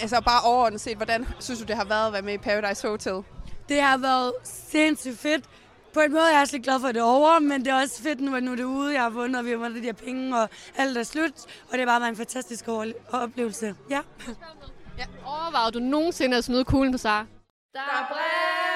Altså bare overordnet set, hvordan synes du, det har været at være med i Paradise Hotel? Det har været sindssygt fedt. På en måde er jeg så glad for, at det er over, men det er også fedt, nu, at nu er det ude. Jeg har vundet, og vi har vundet de her penge, og alt er slut. Og det har bare været en fantastisk oplevelse. Ja. ja. Overvejede du nogensinde at smide kuglen på sig? Der er brev!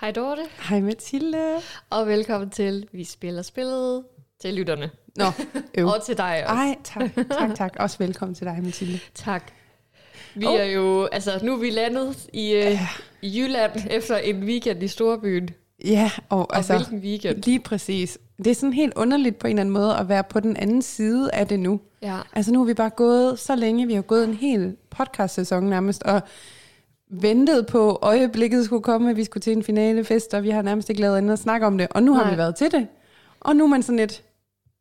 Hej Dorte. Hej Mathilde. Og velkommen til Vi Spiller Spillet til lytterne. Nå, øv. og til dig også. Ej, tak, tak, tak. Også velkommen til dig, Mathilde. Tak. Vi oh. er jo, altså nu er vi landet i, øh, i Jylland efter en weekend i Storbyen. Ja, og, og altså, hvilken weekend. Lige præcis. Det er sådan helt underligt på en eller anden måde at være på den anden side af det nu. Ja. Altså nu har vi bare gået så længe, vi har gået en hel podcast-sæson nærmest, og ventet på øjeblikket skulle komme, at vi skulle til en finalefest, og vi har nærmest ikke lavet andet at snakke om det. Og nu Nej. har vi været til det. Og nu er man sådan lidt,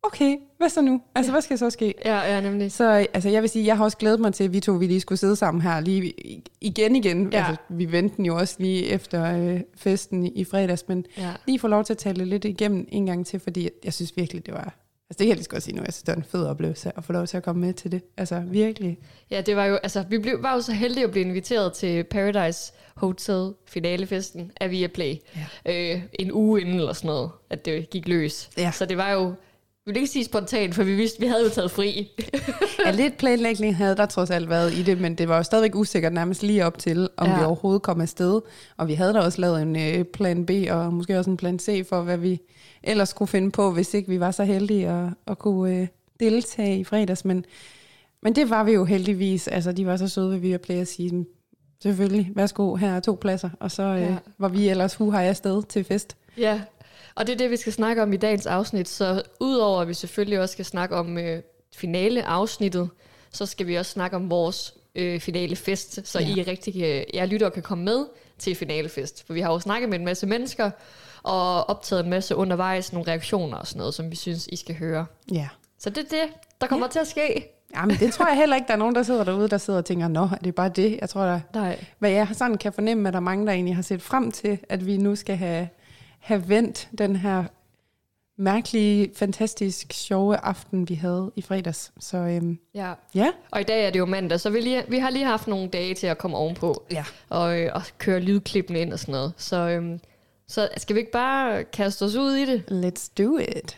okay, hvad så nu? Altså, ja. hvad skal så ske? Ja, ja, nemlig. Så altså, jeg vil sige, jeg har også glædet mig til, at vi to vi lige skulle sidde sammen her lige igen igen. Ja. Altså, vi ventede jo også lige efter øh, festen i, fredags, men ja. lige få lov til at tale lidt igennem en gang til, fordi jeg synes virkelig, det var Altså det kan jeg lige godt sige nu, jeg synes, det er en fed oplevelse at få lov til at komme med til det. Altså virkelig. Ja, det var jo, altså vi blev, var jo så heldige at blive inviteret til Paradise Hotel finalefesten af Viaplay. Ja. Øh, en uge inden eller sådan noget, at det gik løs. Ja. Så det var jo, vi vil ikke sige spontant, for vi vidste, vi havde jo taget fri. ja, lidt planlægning havde der trods alt været i det, men det var jo stadigvæk usikkert nærmest lige op til, om ja. vi overhovedet kom afsted. Og vi havde da også lavet en øh, plan B, og måske også en plan C for, hvad vi ellers kunne finde på, hvis ikke vi var så heldige at, at kunne øh, deltage i fredags. Men, men det var vi jo heldigvis. Altså, de var så søde ved vi at play at sige, selvfølgelig, værsgo, her er to pladser. Og så øh, ja. var vi ellers huhej afsted til fest. Ja, og det er det, vi skal snakke om i dagens afsnit. Så udover at vi selvfølgelig også skal snakke om øh, finale-afsnittet, så skal vi også snakke om vores øh, finalefest, så ja. I rigtig, øh, jeg lytter kan komme med til finalefest. For vi har jo snakket med en masse mennesker, og optaget en masse undervejs, nogle reaktioner og sådan noget, som vi synes, I skal høre. Ja. Så det er det, der kommer ja. til at ske. Jamen, det tror jeg heller ikke, der er nogen, der sidder derude, der sidder og tænker, nå, det er bare det. Jeg tror, der, Nej. hvad jeg sådan kan fornemme, at der er mange, der egentlig har set frem til, at vi nu skal have, have vendt den her mærkelige, fantastisk, sjove aften, vi havde i fredags. Så øhm, ja. ja. Og i dag er det jo mandag, så vi, lige, vi har lige haft nogle dage til at komme ovenpå. Ja. Og, øh, og køre lydklippene ind og sådan noget. Så øhm, så skal vi ikke bare kaste os ud i det? Let's do it.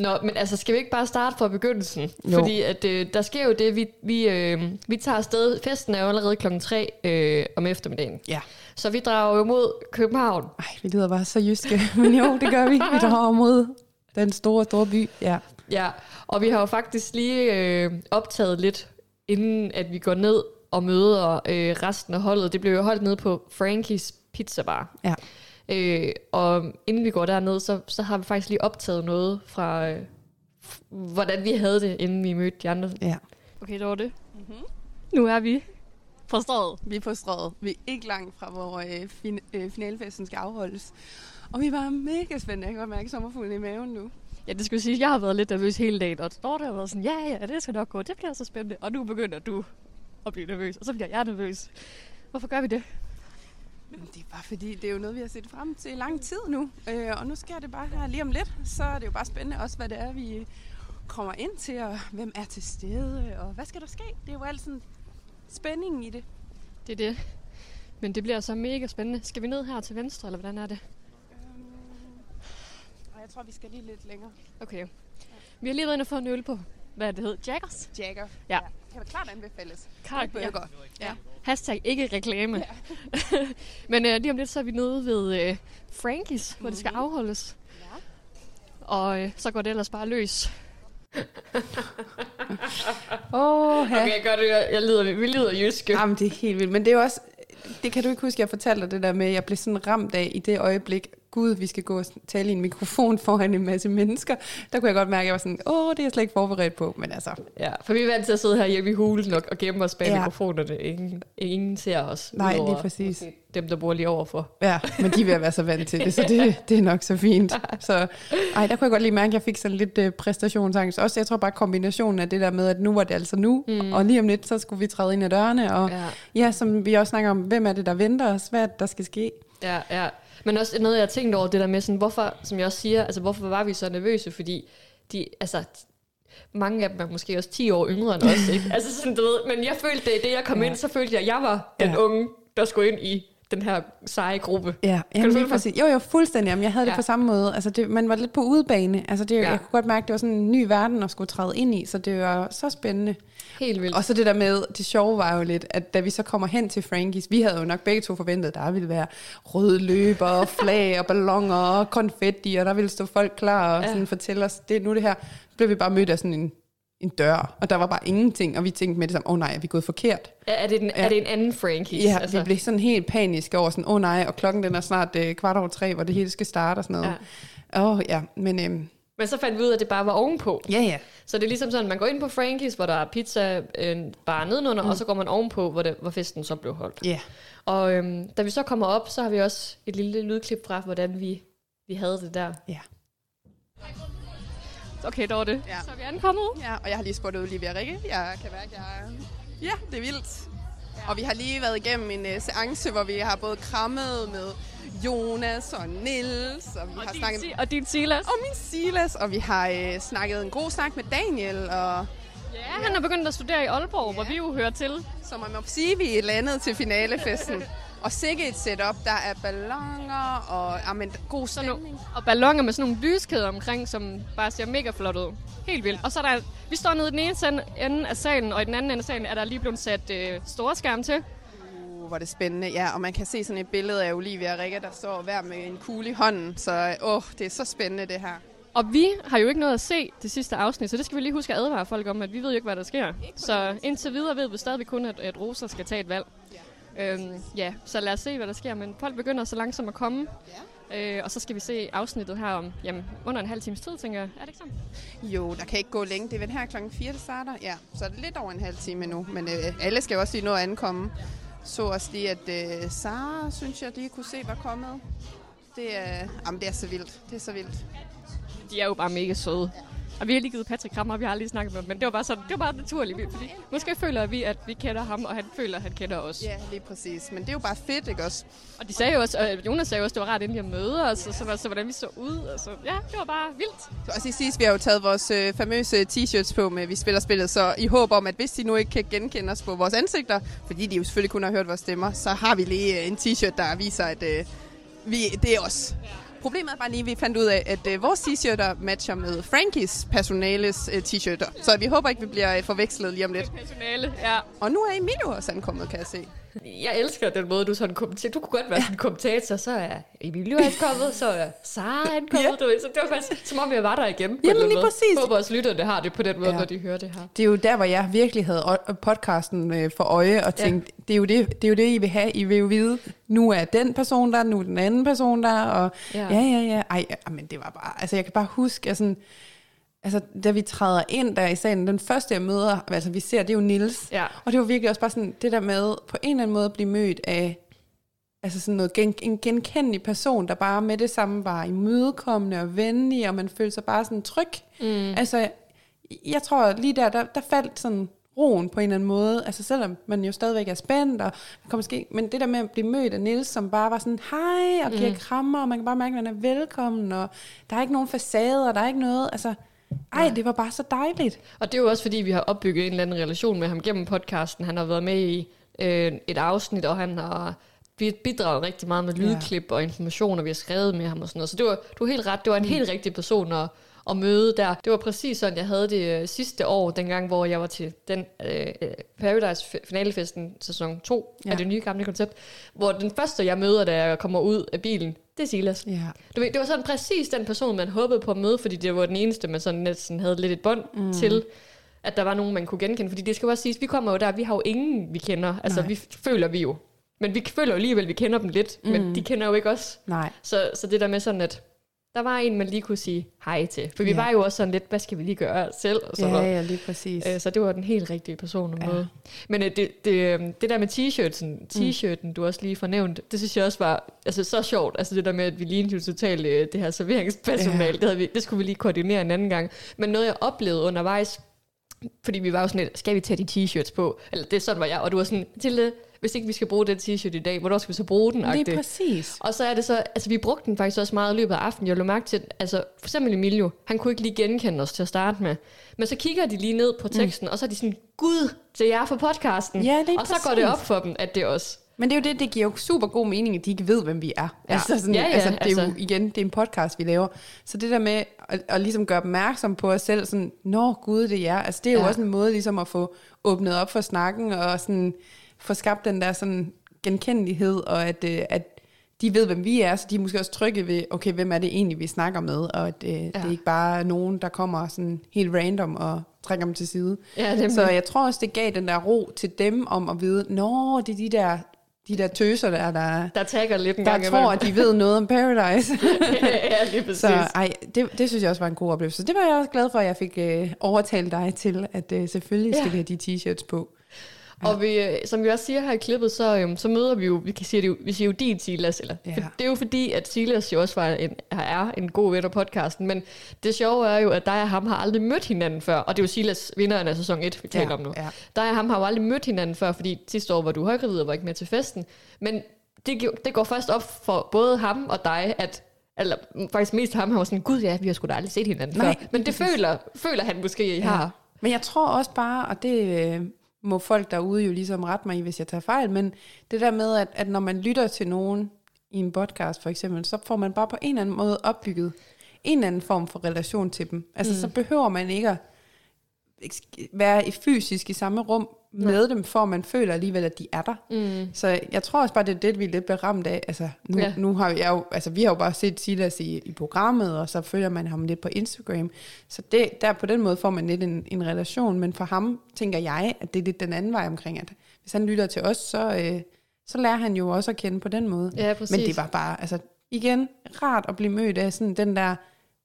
Nå, men altså, skal vi ikke bare starte fra begyndelsen? Jo. Fordi at, øh, der sker jo det, vi, vi, øh, vi tager afsted. Festen er jo allerede klokken 3 øh, om eftermiddagen. Ja. Så vi drager jo mod København. Ej, vi lyder bare så jyske. Men jo, det gør vi. Vi drager mod den store, store by. Ja. Ja, og vi har jo faktisk lige øh, optaget lidt, inden at vi går ned og møder øh, resten af holdet. Det blev jo holdt ned på Frankies Pizza Bar. Ja. Øh, og inden vi går derned, så, så har vi faktisk lige optaget noget fra, øh, hvordan vi havde det, inden vi mødte de andre. Ja. Okay, det var det. Mm-hmm. Nu er vi på strøget. Vi er på strøget. Vi er ikke langt fra, hvor øh, fin- øh, finalfesten skal afholdes. Og vi var mega spændte. Jeg kan godt mærke sommerfuglen i maven nu. Ja, det skulle sige, jeg har været lidt nervøs hele dagen, og Dorte har været sådan, ja, ja, det skal nok gå, det bliver så spændende. Og nu begynder du at blive nervøs, og så bliver jeg nervøs. Hvorfor gør vi det? Det er bare fordi, det er jo noget, vi har set frem til i lang tid nu. Øh, og nu sker det bare her lige om lidt. Så er det jo bare spændende også, hvad det er, vi kommer ind til, og hvem er til stede, og hvad skal der ske? Det er jo altid sådan spændingen i det. Det er det. Men det bliver så mega spændende. Skal vi ned her til venstre, eller hvordan er det? Øhm, jeg tror, vi skal lige lidt længere. Okay. Ja. Vi har lige været inde og fået en øl på, hvad det hedder, Jaggers? Jagger. Ja. ja. Kan klart anbefales. Klart burger. Ja. ja. Hashtag ikke reklame. Ja. Men uh, lige om lidt, så er vi nede ved uh, Frankies, hvor mm-hmm. det skal mhm. afholdes. Ja. Og uh, så går det ellers bare løs. oh, okay, jeg gør det. Jeg lider, vi lider jyske. Jamen, det er helt vildt. Men det er jo også, det kan du ikke huske, jeg fortalte dig det der med, at jeg blev sådan ramt af i det øjeblik, gud, vi skal gå og tale i en mikrofon foran en masse mennesker. Der kunne jeg godt mærke, at jeg var sådan, åh, det er jeg slet ikke forberedt på. Men altså, Ja, for vi er vant til at sidde her hjemme i hulen og, og gemme os bag Ja. mikrofonerne. Ingen, ingen ser os. Nej, udover lige præcis. Dem, der bor lige overfor. ja, men de vil være så vant til det, så det, det er nok så fint. Så ej, der kunne jeg godt lige mærke, at jeg fik sådan lidt øh, præstationsangst. Også, jeg tror bare kombinationen af det der med, at nu var det altså nu, mm. og lige om lidt, så skulle vi træde ind ad dørene. Og ja. Ja. ja, som vi også snakker om, hvem er det, der venter os? Hvad er det, der skal ske? Ja, ja. Men også noget, jeg har tænkt over, det der med sådan, hvorfor, som jeg også siger, altså hvorfor var vi så nervøse? Fordi de, altså, mange af dem er måske også 10 år yngre end os, ikke? Altså sådan, du ved, men jeg følte det, det jeg kom Ja. ind, så følte jeg, at jeg var den ja. unge, der skulle ind i den her seje gruppe. Ja, du jamen, følge lige mig? præcis. Jo, jo, fuldstændig. Jamen, jeg havde ja. det på samme måde. Altså, det, man var lidt på udebane. Altså, det, ja. Jeg kunne godt mærke, det var sådan en ny verden at skulle træde ind i, så det var så spændende. Helt vildt. Og så det der med, det sjove var jo lidt, at da vi så kommer hen til Frankies, vi havde jo nok begge to forventet, at der ville være røde løber, og flag og ballonger og konfetti, og der ville stå folk klar og Ja. sådan fortælle os, det nu det her. Så blev vi bare mødt af sådan en, en dør, og der var bare ingenting, og vi tænkte med det samme, åh oh, nej, er vi gået forkert? er, er, det den, Ja. er det en anden Frankies? Ja, altså. vi blev sådan helt paniske over sådan, åh oh, nej, og klokken den er snart øh, kvart over tre, hvor det hele skal starte og sådan noget. Åh ja. Oh, ja, men øhm, Men så fandt vi ud af, at det bare var ovenpå. ja ja, Så det er ligesom sådan, man går ind på Frankies, hvor der er pizza øh, bare nedenunder, mm. og så går man ovenpå, hvor, det, hvor festen så blev holdt. ja. Og øhm, da vi så kommer op, så har vi også et lille lydklip fra, hvordan vi, vi havde det der. Ja. Okay, Dorte. Ja. Så er vi ankommet. Ja, og jeg har lige spurgt Olivia Rikke. Jeg kan mærke, jeg er... Ja, det er vildt. Og vi har lige været igennem en uh, seance, hvor vi har både krammet med Jonas og Nils og vi Og har din, snakket Si- og din Silas. og min Silas, og vi har øh, snakket en god snak med Daniel, og Ja, han er begyndt at studere i Aalborg, hvor vi jo hører til. så man må sige, at vi er landet til finalefesten. Og sikke et setup, der er ballonger og jamen, god Sådan stemning. og ballonger med sådan nogle lyskæder omkring, som bare ser mega flot ud. Helt vildt. Og så er der, vi står nede i den ene ende af salen, og i den anden ende af salen er der lige blevet sat øh, store skærm til. Uh, hvor er det spændende. Ja, og man kan se sådan et billede af Olivia og Rikke, der står hver med en kugle i hånden. Så åh, oh, det er så spændende det her. Og vi har jo ikke noget at se det sidste afsnit, så det skal vi lige huske at advare folk om, at vi ved jo ikke, hvad der sker. Så indtil videre ved vi stadigvæk kun, at, at Rosa skal tage et valg. Ja. Øhm, ja, så lad os se, hvad der sker. Men folk begynder så langsomt at komme. Ja. Øh, og så skal vi se afsnittet her om jamen, under en halv times tid, tænker jeg. Er det ikke sådan? Jo, der kan ikke gå længe. Det er vel her klokken 4, det starter. Ja, så er det lidt over en halv time nu. Men øh, alle skal jo også lige nå at ankomme. Så også lige, at øh, Sara, synes jeg, lige kunne se, var kommet. Det er, jamen, det er så vildt. Det er så vildt. De er jo bare mega søde. Og vi har lige givet Patrick krammer, og vi har lige snakket med ham, men det var bare sådan, det var bare naturligt. Fordi måske føler vi, at vi kender ham, og han føler, at han kender os. Ja, lige præcis. Men det er jo bare fedt, ikke også? Og de sagde jo også, og Jonas sagde jo også, at det var rart endelig at møde os, og så, var, så hvordan vi så ud. Og så, ja, det var bare vildt. Så også i sidst, vi har jo taget vores øh, famøse t-shirts på med Vi spiller spillet, så i håb om, at hvis de nu ikke kan genkende os på vores ansigter, fordi de jo selvfølgelig kun har hørt vores stemmer, så har vi lige øh, en t-shirt, der viser, at øh, vi, det er os. Problemet er bare lige, at vi fandt ud af, at øh, vores t-shirter matcher med Frankies personales øh, t-shirter. Så vi håber ikke, vi bliver øh, forvekslet lige om lidt. Personale, ja. Og nu er Emilio også ankommet, kan jeg se. Jeg elsker den måde, du sådan kommenterer. Du kunne godt være sådan en kommentator, så er Emilio ankommet, så er Sara ankommet. Ja. Ja. Du ved. Så det var faktisk, som om jeg var der igen. På Jamen, lige måde. præcis. Jeg håber også lytterne har det på den måde, Ja. ja. når de hører det her. Det er jo der, hvor jeg virkelig havde podcasten øh, for øje og tænkte, ja. det, er jo det, det er jo det, I vil have. I vil jo vide, nu er den person der, nu er den anden person der, og ja, Ja. ja, ja. Ej, ja, men det var bare, altså jeg kan bare huske, at sådan, altså da vi træder ind der i salen, den første jeg møder, altså vi ser, det er jo Nils. Ja. Og det var virkelig også bare sådan, det der med på en eller anden måde at blive mødt af, altså sådan noget gen, en genkendelig person, der bare med det samme var imødekommende og venlig, og man følte sig bare sådan tryg. Mm. Altså, jeg tror lige der, der, der faldt sådan roen på en eller anden måde, altså selvom man jo stadigvæk er spændt, og man kan måske, men det der med at blive mødt af Nils, som bare var sådan, hej, og giver mm. krammer, og man kan bare mærke, at man er velkommen, og der er ikke nogen facader, der er ikke noget, altså, ej, det var bare så dejligt. Og det er jo også fordi, vi har opbygget en eller anden relation med ham gennem podcasten. Han har været med i øh, et afsnit, og han har bidraget rigtig meget med lydklip ja. og informationer, vi har skrevet med ham og sådan noget. Så det var, du er helt ret, det var en mm. helt rigtig person at, at møde der. Det var præcis sådan, jeg havde det øh, sidste år, dengang, hvor jeg var til den øh, øh, Paradise finalefesten sæson 2 ja. Ja. af det nye gamle koncept, hvor den første, jeg møder, da jeg kommer ud af bilen, det er Silas. Ja. Du ved, det var sådan præcis den person, man håbede på at møde, fordi det var den eneste, man sådan næsten havde lidt et bånd mm. til, at der var nogen, man kunne genkende. Fordi det skal jo også siges, vi kommer jo der, vi har jo ingen, vi kender. Altså, Nej. vi føler vi jo Men vi føler jo alligevel, vi kender dem lidt, mm. men de kender jo ikke os. Nej. Så, så det der med sådan, at der var en, man lige kunne sige hej til. For vi Ja. var jo også sådan lidt, hvad skal vi lige gøre selv? Og sådan Ja, noget. ja, lige præcis. Øh, Så det var den helt rigtige person at Ja. møde. Men øh, det, det, øh, det der med t-shirten, t-shirten, du også lige fornævnt, det synes jeg også var altså, så sjovt. Altså det der med, at vi lignede jo totalt øh, det her serveringspersonale, Ja. det, havde vi, det skulle vi lige koordinere en anden gang. Men noget jeg oplevede undervejs, fordi vi var jo sådan lidt, skal vi tage de t-shirts på? Eller det sådan var jeg, og du var sådan, til hvis ikke vi skal bruge den t-shirt i dag, hvornår skal vi så bruge den? Lige agtigt? præcis. Og så er det så, altså vi brugte den faktisk også meget i løbet af aftenen. Jeg lå mærke til, altså for eksempel Emilio, han kunne ikke lige genkende os til at starte med. Men så kigger de lige ned på teksten, mm. og så er de sådan, gud, det er jer for podcasten. Ja, lige og så går det op for dem, at det er os. Men det er jo det, det giver jo super god mening, at de ikke ved, hvem vi er. Ja. Altså, sådan, Ja, ja, altså, det er jo altså. igen, det er en podcast, vi laver. Så det der med at, at ligesom gøre opmærksom på os selv, sådan, nå gud, det er. Altså, det er jo Ja. også en måde ligesom at få åbnet op for snakken, og sådan, få skabt den der sådan genkendelighed, og at, øh, at de ved, hvem vi er, så de er måske også trygge ved, okay, hvem er det egentlig, vi snakker med, og at øh, ja. det er ikke bare nogen, der kommer sådan helt random og trækker dem til side. Ja, nemlig. Så jeg tror også, det gav den der ro til dem om at vide, nå, det er de der, de der tøser der, der, Der tagger lidt en der gang tror, at de ved noget om Paradise. ja, lige præcis. så ej, det, det synes jeg også var en god oplevelse. Så det var jeg også glad for, at jeg fik øh, overtalt dig til, at øh, selvfølgelig skal Ja. vi have de t-shirts på. Og vi, øh, som vi også siger her i klippet, så, øhm, så møder vi jo, vi kan sige det vi siger jo din Silas, eller, Ja. for det er jo fordi, at Silas jo også var en, er en god ven af podcasten, men det sjove er jo, at dig og ham har aldrig mødt hinanden før, og det er jo Silas, vinderen af sæson 1, vi taler om nu. Ja. Dig og ham har jo aldrig mødt hinanden før, fordi sidste år var du højgravid og var ikke med til festen, men det, det går først op for både ham og dig, at eller faktisk mest ham, han var sådan, gud ja, vi har sgu da aldrig set hinanden Nej, før. Men det føler, føler han måske, I har. Men jeg tror også bare, og det øh, må folk derude jo ligesom rette mig i, hvis jeg tager fejl, men det der med, at, at når man lytter til nogen i en podcast for eksempel, så får man bare på en eller anden måde opbygget en eller anden form for relation til dem. Altså mm. så behøver man ikke at være i fysisk i samme rum med dem, for man føler alligevel, at de er der. Mm. Så jeg tror også bare, det er det, vi lidt bliver ramt af. Altså, nu, Ja. ja. nu har jeg jo, altså, vi har jo bare set Silas i, i programmet, og så følger man ham lidt på Instagram. Så det, der på den måde får man lidt en, en relation, men for ham tænker jeg, at det er lidt den anden vej omkring, at hvis han lytter til os, så, øh, så lærer han jo også at kende på den måde. Ja, præcis. Men det var bare, altså igen, rart at blive mødt af sådan den der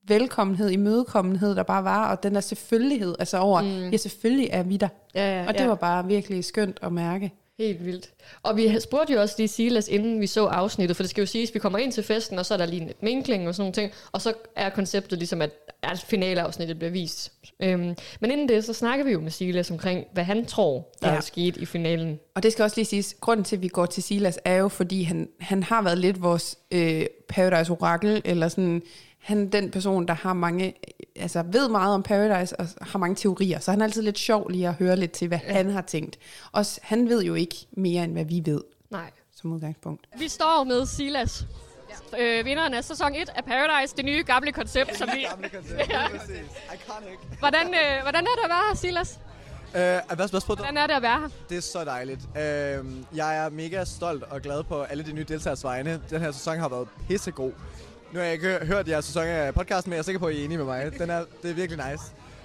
velkommenhed, imødekommenhed, der bare var, og den der selvfølgelighed, altså over, mm. ja, selvfølgelig er vi der. Ja, ja, Og det var bare virkelig skønt at mærke. Helt vildt. Og vi spurgte jo også lige Silas, inden vi så afsnittet, for det skal jo siges, at vi kommer ind til festen, og så er der lige en minkling og sådan nogle ting, og så er konceptet ligesom, at at finaleafsnittet bliver vist. Øhm, men inden det, så snakker vi jo med Silas omkring, hvad han tror, der ja. Ja. er sket i finalen. Og det skal også lige siges, grunden til, at vi går til Silas, er jo, fordi han, han har været lidt vores øh, Paradise Orakel, eller sådan, han er den person, der har mange, altså ved meget om Paradise, og har mange teorier, så han er altid lidt sjov lige at høre lidt til, hvad ja. han har tænkt. Også, han ved jo ikke mere, end hvad vi ved, Nej. som udgangspunkt. Vi står med Silas. Øh, vinderen af sæson 1 af Paradise, det nye gamle koncept, som vi... Gamle koncept, Ja. Iconic. Hvordan, øh, hvordan er det at være her, Silas? Øh, hvad, hvad spørgsmålet? Hvordan er det at være her? Det er så dejligt. Øh, jeg er mega stolt og glad på alle de nye deltagers vegne. Den her sæson har været pissegod. Nu har jeg ikke hørt jeres sæson af podcasten, men jeg er sikker på, at I er enige med mig. Den er, det er virkelig nice.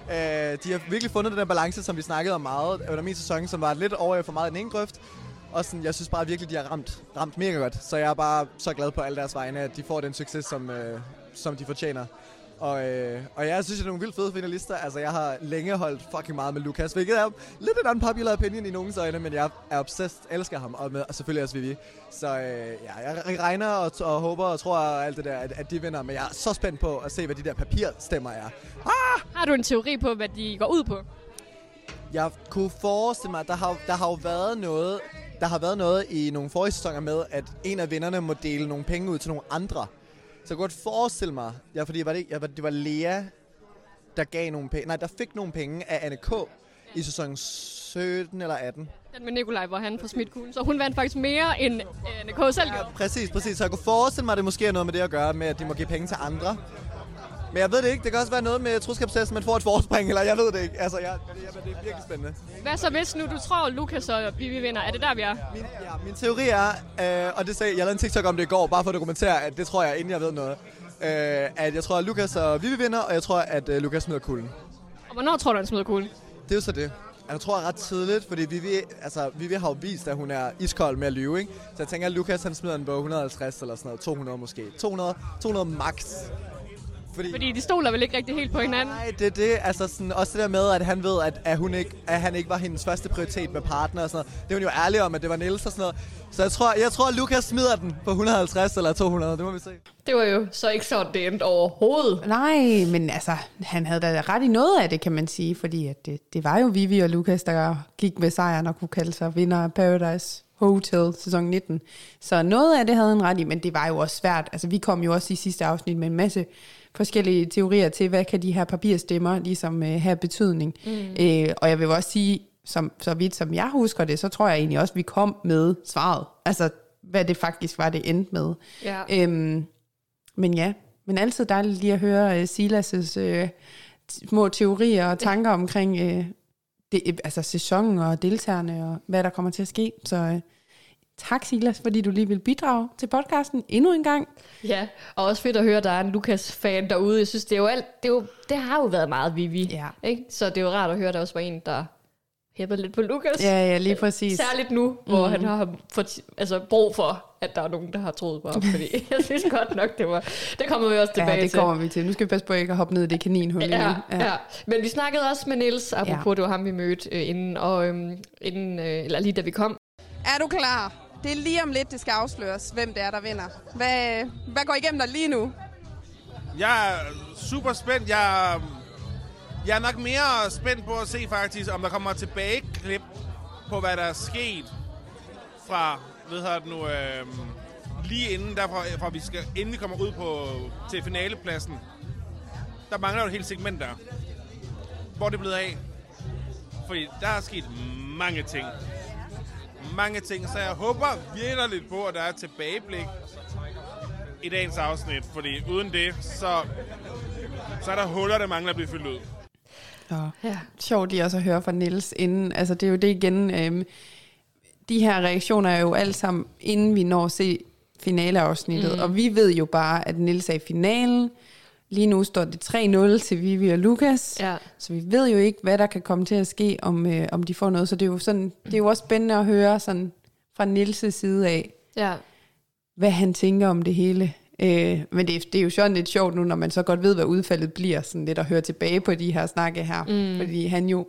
Øh, de har virkelig fundet den der balance, som vi snakkede om meget under min sæson, som var lidt over for meget i den ene grøft. Og sådan, jeg synes bare virkelig, de har ramt, ramt mega godt. Så jeg er bare så glad på alle deres vegne, at de får den succes, som, øh, som de fortjener. Og, øh, og jeg synes, det er nogle vildt fede finalister. Altså, jeg har længe holdt fucking meget med Lukas, hvilket er lidt en unpopular opinion i nogens øjne, men jeg er obsessed, elsker ham, og, med, og selvfølgelig også Vivi. Så øh, ja, jeg regner og, og håber og tror og alt det der, at, at de vinder, men jeg er så spændt på at se, hvad de der papirstemmer er. Har du en teori på, hvad de går ud på? Jeg kunne forestille mig, at der har, der har jo været noget, der har været noget i nogle forrige sæsoner med, at en af vinderne må dele nogle penge ud til nogle andre. Så jeg kunne godt forestille mig, ja, fordi var det, ja, det var Lea, der gav nogle penge, nej, der fik nogle penge af Anne K. i sæson 17 eller 18. Den med Nikolaj, hvor han får smidt kuglen. Så hun vandt faktisk mere, end øh, Nicole selv gjorde. Præcis, præcis. Så jeg kunne forestille mig, at det måske er noget med det at gøre, med at de må give penge til andre. Men jeg ved det ikke. Det kan også være noget med troskabstesten, man får et forspring, eller jeg ved det ikke. Altså, jeg, det, det er virkelig spændende. Hvad så hvis nu du tror, Lukas og Vivi vinder? Er det der, vi er? Min, ja, min teori er, øh, og det sagde, jeg lavede en TikTok om det i går, bare for at dokumentere, at det tror jeg, inden jeg ved noget, øh, at jeg tror, at Lukas og Vivi vinder, og jeg tror, at øh, Lukas smider kulden. Og hvornår tror du, han smider kuglen? Det er jo så det. jeg tror ret tidligt, fordi Vivi, altså, Vivi har jo vist, at hun er iskold med at lyve, ikke? Så jeg tænker, at Lukas han smider den på 150 eller sådan noget, 200 måske. 200, 200 max. Fordi, Fordi de stoler vel ikke rigtig helt på hinanden? Nej, det er det. Altså sådan, også det der med, at han ved, at, at, hun ikke, at han ikke var hendes første prioritet med partner og sådan noget. Det var hun jo ærlig om, at det var Niels og sådan noget. Så jeg tror, jeg tror at Lukas smider den på 150 eller 200. Det må vi se. Det var jo så ikke sådan, det endte overhovedet. Nej, men altså, han havde da ret i noget af det, kan man sige. Fordi at det, det var jo Vivi og Lukas, der gik med sejren og kunne kalde sig vinder af Paradise Hotel sæson 19. Så noget af det havde han ret i, men det var jo også svært. Altså, vi kom jo også i sidste afsnit med en masse forskellige teorier til, hvad kan de her papirstemmer ligesom øh, have betydning. Mm. Øh, og jeg vil også sige, som, så vidt som jeg husker det, så tror jeg egentlig også, at vi kom med svaret. Altså, hvad det faktisk var, det endte med. Ja. Øhm, men ja, men altid dejligt lige at høre uh, Silas' uh, små teorier og tanker omkring uh, det, altså sæsonen og deltagerne og hvad der kommer til at ske. Så uh, tak Silas, fordi du lige vil bidrage til podcasten endnu en gang. Ja, og også fedt at høre, at der er en Lukas-fan derude. Jeg synes, det, er jo alt, det, er jo, det har jo været meget Vivi. Ja. Ikke? Så det er jo rart at høre, at der også var en, der hæpper lidt på Lukas. Ja, ja, lige præcis. Særligt nu, hvor mm. han har fået, altså, brug for, at der er nogen, der har troet på ham. Fordi jeg synes godt nok, det var... Det kommer vi også tilbage til. Ja, det kommer vi til. Nu skal vi passe på, ikke at hoppe ned i det kaninhul. Ja, ja. ja. Men vi snakkede også med Niels, apropos ja. det var ham, vi mødte øh, inden, og, øhm, inden øh, eller lige da vi kom. Er du klar? Det er lige om lidt, det skal afsløres, hvem det er, der vinder. Hvad, hvad går igennem dig lige nu? Jeg er super spændt. Jeg, jeg er nok mere spændt på at se faktisk, om der kommer tilbage klip på, hvad der er sket fra, ved her nu, øh, lige inden, derfra, fra vi skal, inden vi kommer ud på, til finalepladsen. Der mangler jo et helt segment der. Hvor er det blevet af? Fordi der er sket mange ting mange ting, så jeg håber virkelig lidt på, at der er et tilbageblik i dagens afsnit, fordi uden det, så, så er der huller, der mangler at blive fyldt ud. Ja. ja. Sjovt lige også at høre fra Niels inden. Altså det er jo det igen. Øhm, de her reaktioner er jo alle sammen, inden vi når at se finaleafsnittet. Mm. Og vi ved jo bare, at Niels er i finalen. Lige nu står det 3-0 til Vivi og Lukas, ja. så vi ved jo ikke, hvad der kan komme til at ske, om, øh, om de får noget. Så det er jo, sådan, det er jo også spændende at høre sådan fra Nils' side af, ja. hvad han tænker om det hele. Øh, men det, det er jo sådan lidt sjovt nu, når man så godt ved, hvad udfaldet bliver, sådan lidt at høre tilbage på de her snakke her. Mm. Fordi han jo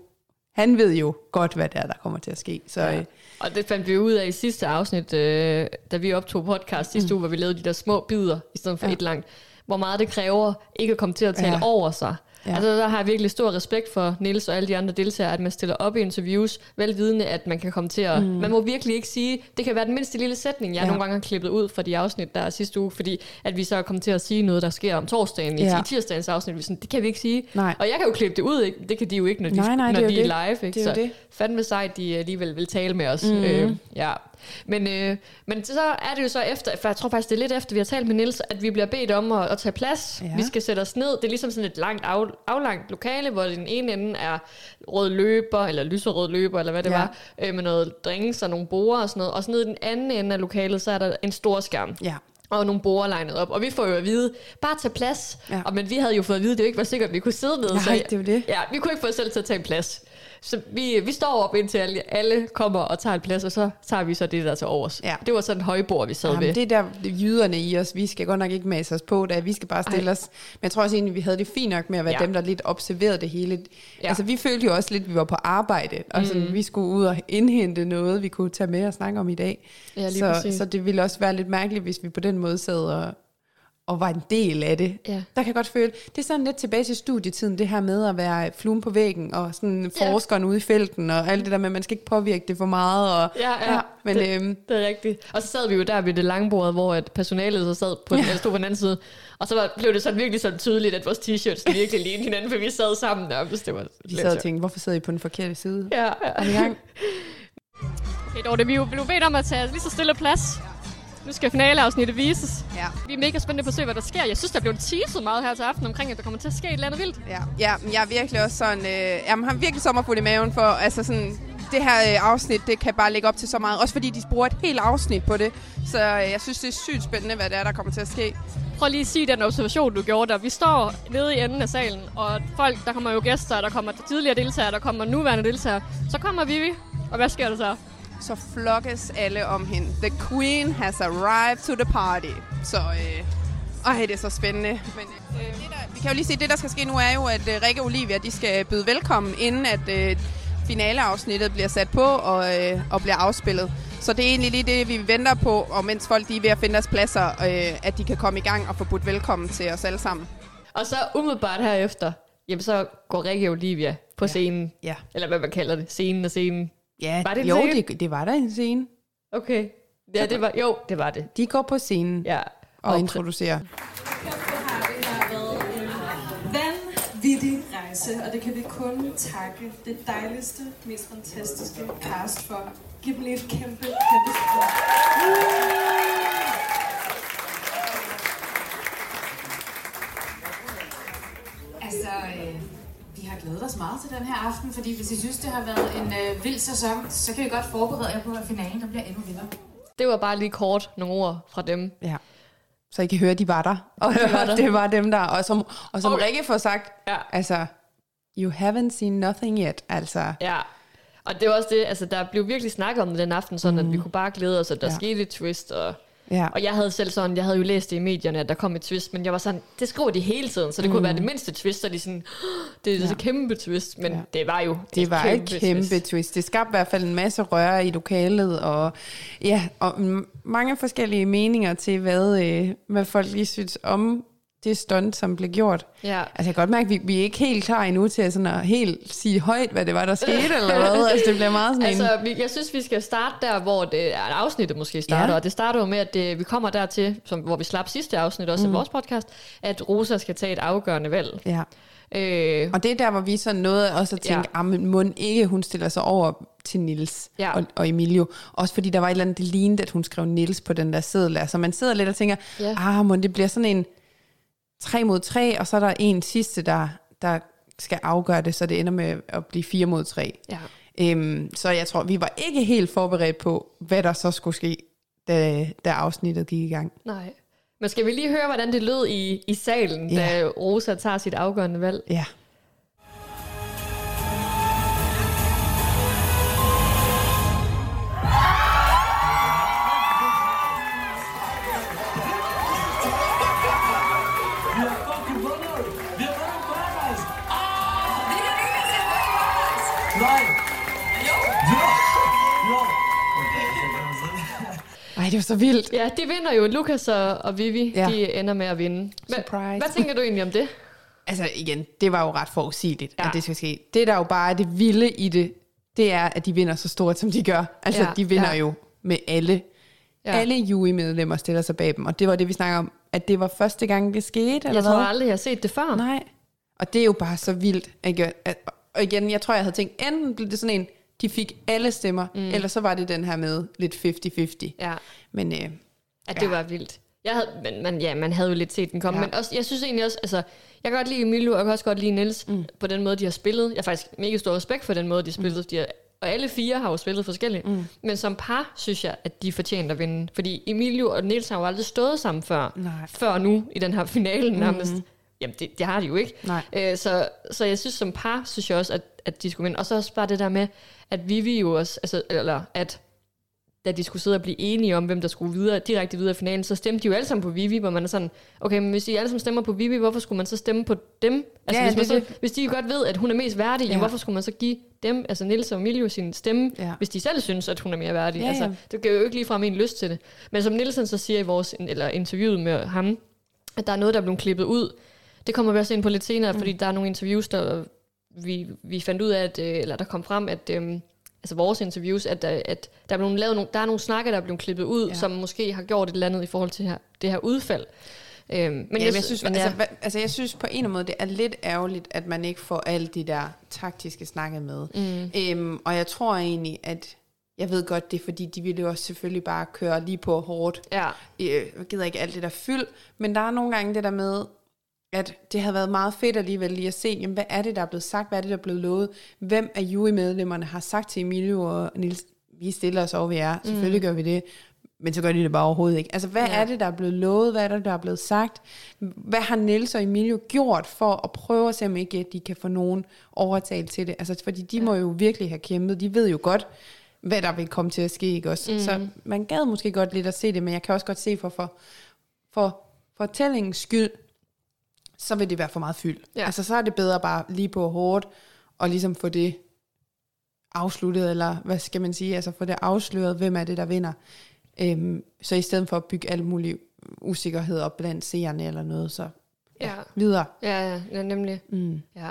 han ved jo godt, hvad det er, der kommer til at ske. Så, ja. øh, og det fandt vi ud af i sidste afsnit, øh, da vi optog podcast sidste mm. uge, hvor vi lavede de der små bidder, i stedet for ja. et langt hvor meget det kræver ikke at komme til at tale ja. over sig. Ja. Altså der har jeg virkelig stor respekt for Niels og alle de andre deltagere, at man stiller op i interviews, velvidende, at man kan komme til at... Mm. Man må virkelig ikke sige... Det kan være den mindste lille sætning, jeg ja. nogle gange har klippet ud fra de afsnit, der er sidste uge, fordi at vi så er kommet til at sige noget, der sker om torsdagen ja. i, tirsdagens afsnit. Vi sådan, det kan vi ikke sige. Nej. Og jeg kan jo klippe det ud, ikke? det kan de jo ikke, når de, nej, nej, når de er, er live. Ikke? Det er så det. fandme sejt, de alligevel vil tale med os. Mm. Øh, ja. Men, øh, men så er det jo så efter, for jeg tror faktisk, det er lidt efter, vi har talt med Nils, at vi bliver bedt om at, at tage plads. Ja. Vi skal sætte os ned. Det er ligesom sådan et langt af, aflangt lokale, hvor den ene ende er rød løber, eller lyserød løber, eller hvad det ja. var, øh, med noget drinks og nogle borer og sådan noget. Og så ned i den anden ende af lokalet, så er der en stor skærm. Ja og nogle borer legnet op. Og vi får jo at vide, bare tag plads. Ja. Og, men vi havde jo fået at vide, at det jo ikke var sikkert, at vi kunne sidde ned. Nej, så, det var det. Ja, vi kunne ikke få os selv til at tage en plads. Så vi, vi står op indtil alle, alle kommer og tager en plads, og så tager vi så det der til overs. Ja. Det var sådan en højbord, vi sad Jamen, ved. det der jyderne i os, vi skal godt nok ikke mase os på, da vi skal bare stille Ej. os. Men jeg tror også egentlig, vi havde det fint nok med at være ja. dem, der lidt observerede det hele. Ja. Altså vi følte jo også lidt, at vi var på arbejde, og sådan, mm. vi skulle ud og indhente noget, vi kunne tage med og snakke om i dag. Ja, lige så, så det ville også være lidt mærkeligt, hvis vi på den måde sad og, og var en del af det. Ja. Der kan jeg godt føle, det er sådan lidt tilbage til studietiden, det her med at være fluen på væggen, og sådan forskeren ja. ude i felten, og alt det der med, at man skal ikke påvirke det for meget. Og, ja, ja, ja men, det, øhm, det er rigtigt. Og så sad vi jo der ved det lange bord, hvor at personalet så sad på, ja. stod på den anden side, og så var, blev det sådan virkelig sådan tydeligt, at vores t-shirts virkelig lignede hinanden, for vi sad sammen der, hvis det var Vi sad og tænkte, hvorfor sidder I på den forkerte side? Ja, ja. I gang? Okay, Dorte, vi er jo blevet bedt om at tage lige så stille plads nu skal finaleafsnittet vises. Ja. Vi er mega spændte på at se, hvad der sker. Jeg synes, der er blevet teaset meget her til aften omkring, at der kommer til at ske et eller andet vildt. Ja, ja men jeg er virkelig også sådan... Øh, jamen, har virkelig sommerfuld i maven for... Altså sådan, det her øh, afsnit, det kan bare lægge op til så meget. Også fordi de bruger et helt afsnit på det. Så øh, jeg synes, det er sygt spændende, hvad det er, der kommer til at ske. prøv lige at sige den observation, du gjorde der. Vi står nede i enden af salen, og folk, der kommer jo gæster, der kommer tidligere deltagere, der kommer nuværende deltagere. Så kommer Vivi, og hvad sker der så? Så flokkes alle om hende. The queen has arrived to the party. Så øh, ej, det er så spændende. Men øh, det der, vi kan jo lige at det der skal ske nu er jo, at øh, Rikke og Olivia de skal byde velkommen, inden at øh, finaleafsnittet bliver sat på og, øh, og bliver afspillet. Så det er egentlig lige det, vi venter på, og mens folk de er ved at finde deres pladser, øh, at de kan komme i gang og få budt velkommen til os alle sammen. Og så umiddelbart herefter, jamen så går Rikke og Olivia på scenen. Ja. Eller hvad man kalder det. Scenen og scenen. Ja, Var det jo, det, det var der en scene. Okay. Ja, det var, jo, det var det. De går på scenen Ja. og introducerer. været en vanvittig rejse, og det kan vi kun takke det dejligste, mest fantastiske cast for. Giv dem lige et kæmpe, kæmpe skud. Altså, øh, vi har glædet os meget til den her aften, fordi hvis I synes, det har været en øh, vild sæson, så kan vi godt forberede jer på, at finalen der bliver endnu vildere. Det var bare lige kort nogle ord fra dem. Ja. Så I kan høre, at de var der. Og De var der. det var dem der. Og som, og som Okay. Rikke får sagt, Ja. altså, you haven't seen nothing yet. Altså, Ja. Og det var også det, altså der blev virkelig snakket om den aften, sådan mm. at vi kunne bare glæde os, at der ja. skete et twist. Og, ja. og jeg havde selv sådan, jeg havde jo læst det i medierne, at der kom et twist, men jeg var sådan, det skriver de hele tiden, så det mm. kunne være det mindste twist, og de sådan, "Åh, det er Ja. et kæmpe twist, men Ja. det var jo Det var et kæmpe twist. twist. Det skabte i hvert fald en masse røre i lokalet, og ja, og mange forskellige meninger til, hvad, øh, hvad folk lige synes om det stunt, som blev gjort. Ja. Altså jeg kan godt mærke, at vi, vi er ikke helt klar endnu til at, sådan at helt sige højt, hvad det var, der skete, eller hvad. Altså det bliver meget sådan Altså, en... jeg synes, vi skal starte der, hvor det afsnittet måske starter. Ja. Og det starter jo med, at det, vi kommer dertil, som, hvor vi slap sidste afsnit også mm. af vores podcast, at Rosa skal tage et afgørende valg. Ja. Øh, Og det er der, hvor vi sådan nåede også at tænke, ja. Ja. men må ikke hun stiller sig over til Nils Ja. og, og Emilio. Også fordi der var et eller andet, det lignede, at hun skrev Nils på den der seddel. Så man sidder lidt og tænker, Ja. ah, må det bliver sådan en 3 mod 3, og så er der en sidste, der, der skal afgøre det, så det ender med at blive 4 mod 3. ja. Øhm, så jeg tror, vi var ikke helt forberedt på, hvad der så skulle ske, da, da afsnittet gik i gang. Nej. Men skal vi lige høre, hvordan det lød i, i salen, Ja. da Rosa tager sit afgørende valg? Ja. Det var så vildt. Ja, de vinder jo. Lukas og, og Vivi, Ja. de ender med at vinde. Hvad, Surprise. hvad tænker du egentlig om det? Altså igen, det var jo ret forudsigeligt, ja. At det skal ske. Det, der jo bare er det vilde i det, det er, at de vinder så stort, som de gør. Altså, ja. De vinder ja. jo med alle. Ja. Alle jury-medlemmer stiller sig bag dem, og det var det, vi snakker om, at det var første gang, det skete, eller Jeg hvad? tror aldrig, jeg har set det før. Nej. Og det er jo bare så vildt. Ikke? At- Og igen, jeg tror, jeg havde tænkt, enten blev det sådan en, de fik alle stemmer, mm. eller så var det den her med lidt 50-50. Ja. Men øh, At det Ja. var vildt. Jeg havde, men, men ja, man havde jo lidt set den komme. Ja. Ja. Men også, jeg synes egentlig også, altså, jeg kan godt lide Emilio, og jeg kan også godt lide Niels mm. på den måde, de har spillet. Jeg har faktisk mega stor respekt for den måde, de spillede. Mm. De har, og alle fire har jo spillet forskelligt. Mm. Men som par, synes jeg, at de fortjener at vinde. Fordi Emilio og Niels har jo aldrig stået sammen før. Nej. Før nu, i den her finale nærmest. Mm. Jamen, det, det har de jo ikke. Nej. Øh, så, så jeg synes som par, synes jeg også, at, at de skulle vinde. Og så også bare det der med, at Vivi jo også, altså, eller at da de skulle sidde og blive enige om, hvem der skulle videre, direkte videre i finalen, så stemte de jo alle sammen på Vivi, hvor man er sådan, okay, men hvis de alle sammen stemmer på Vivi, hvorfor skulle man så stemme på dem? Altså, Ja, hvis, man det så, hvis de godt ved, at hun er mest værdig, ja. Hvorfor skulle man så give dem, altså Nils og Emilio, sin stemme, Ja. hvis de selv synes, at hun er mere værdig? Ja, altså, ja. det giver jo ikke ligefrem en lyst til det. Men som Nielsen så siger i vores, eller interviewet med ham, at der er noget, der er blevet klippet ud. Det kommer vi også ind på lidt senere, mm. fordi der er nogle interviews, der vi, vi fandt ud af, at, øh, eller der kom frem, at øhm, altså vores interviews, at, der- at der, er blevet lavet nogle, der er nogle snakke, der er blevet klippet ud, Ja. ja. som måske har gjort et eller andet i forhold til her, det her udfald. Øhm, men Men jeg, jeg, synes, men altså, ja, altså, jeg synes på en måde, det er lidt ærgerligt, at man ikke får alle de der taktiske snakke med. mm, Øhm, og jeg tror egentlig, at jeg ved godt, det er fordi, de ville jo også selvfølgelig bare køre lige på hårdt. ja, Øh, jeg gider ikke alt det der fyld, men der er nogle gange det der med, at det havde været meget fedt alligevel lige at se, jamen, hvad er det, der er blevet sagt, hvad er det, der er blevet lovet, hvem af jurymedlemmerne har sagt til Emilio og Nils, vi stiller os over, vi er, selvfølgelig mm. gør vi det, Men så gør de det bare overhovedet ikke. Altså, hvad Ja. ja. er det, der er blevet lovet? Hvad er det, der er blevet sagt? Hvad har Niels og Emilio gjort for at prøve at se, om ikke de kan få nogen overtalt til det? Altså, fordi de ja. må jo virkelig have kæmpet. De ved jo godt, hvad der vil komme til at ske, ikke også? Mm. Så man gad måske godt lidt at se det, men jeg kan også godt se for, for, for fortællingens skyld, så vil det være for meget fyld. Ja. Altså, så er det bedre bare lige på hårdt, og ligesom få det afsluttet, eller hvad skal man sige, altså få det afsløret, hvem er det, der vinder. Øhm, så i stedet for at bygge alle mulige usikkerhed op blandt seerne eller noget, så ja, Ja. videre. Ja, ja, ja nemlig. Mm. Ja.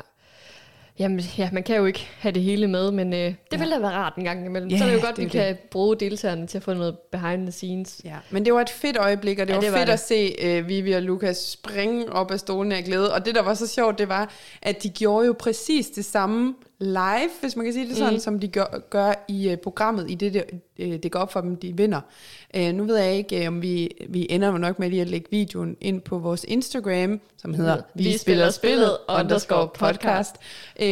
Jamen, ja, man kan jo ikke have det hele med, men øh, det ja. vil da være rart en gang imellem. Ja, så er det jo godt, det vi kan bruge deltagerne til at få noget behind the scenes. Ja, men det var et fedt øjeblik, og det Ja, var det var fedt det. at se uh, Vivi og Lukas springe op af stolen af glæde. Og det, der var så sjovt, det var, at de gjorde jo præcis det samme live, hvis man kan sige det sådan, mm. som de gør, gør i uh, programmet, i det, det, uh, det går op for dem, de vinder. Uh, nu ved jeg ikke, om vi, vi ender nok med lige at lægge videoen ind på vores Instagram, som hedder hedder Vi Spiller Spillet underscore podcast.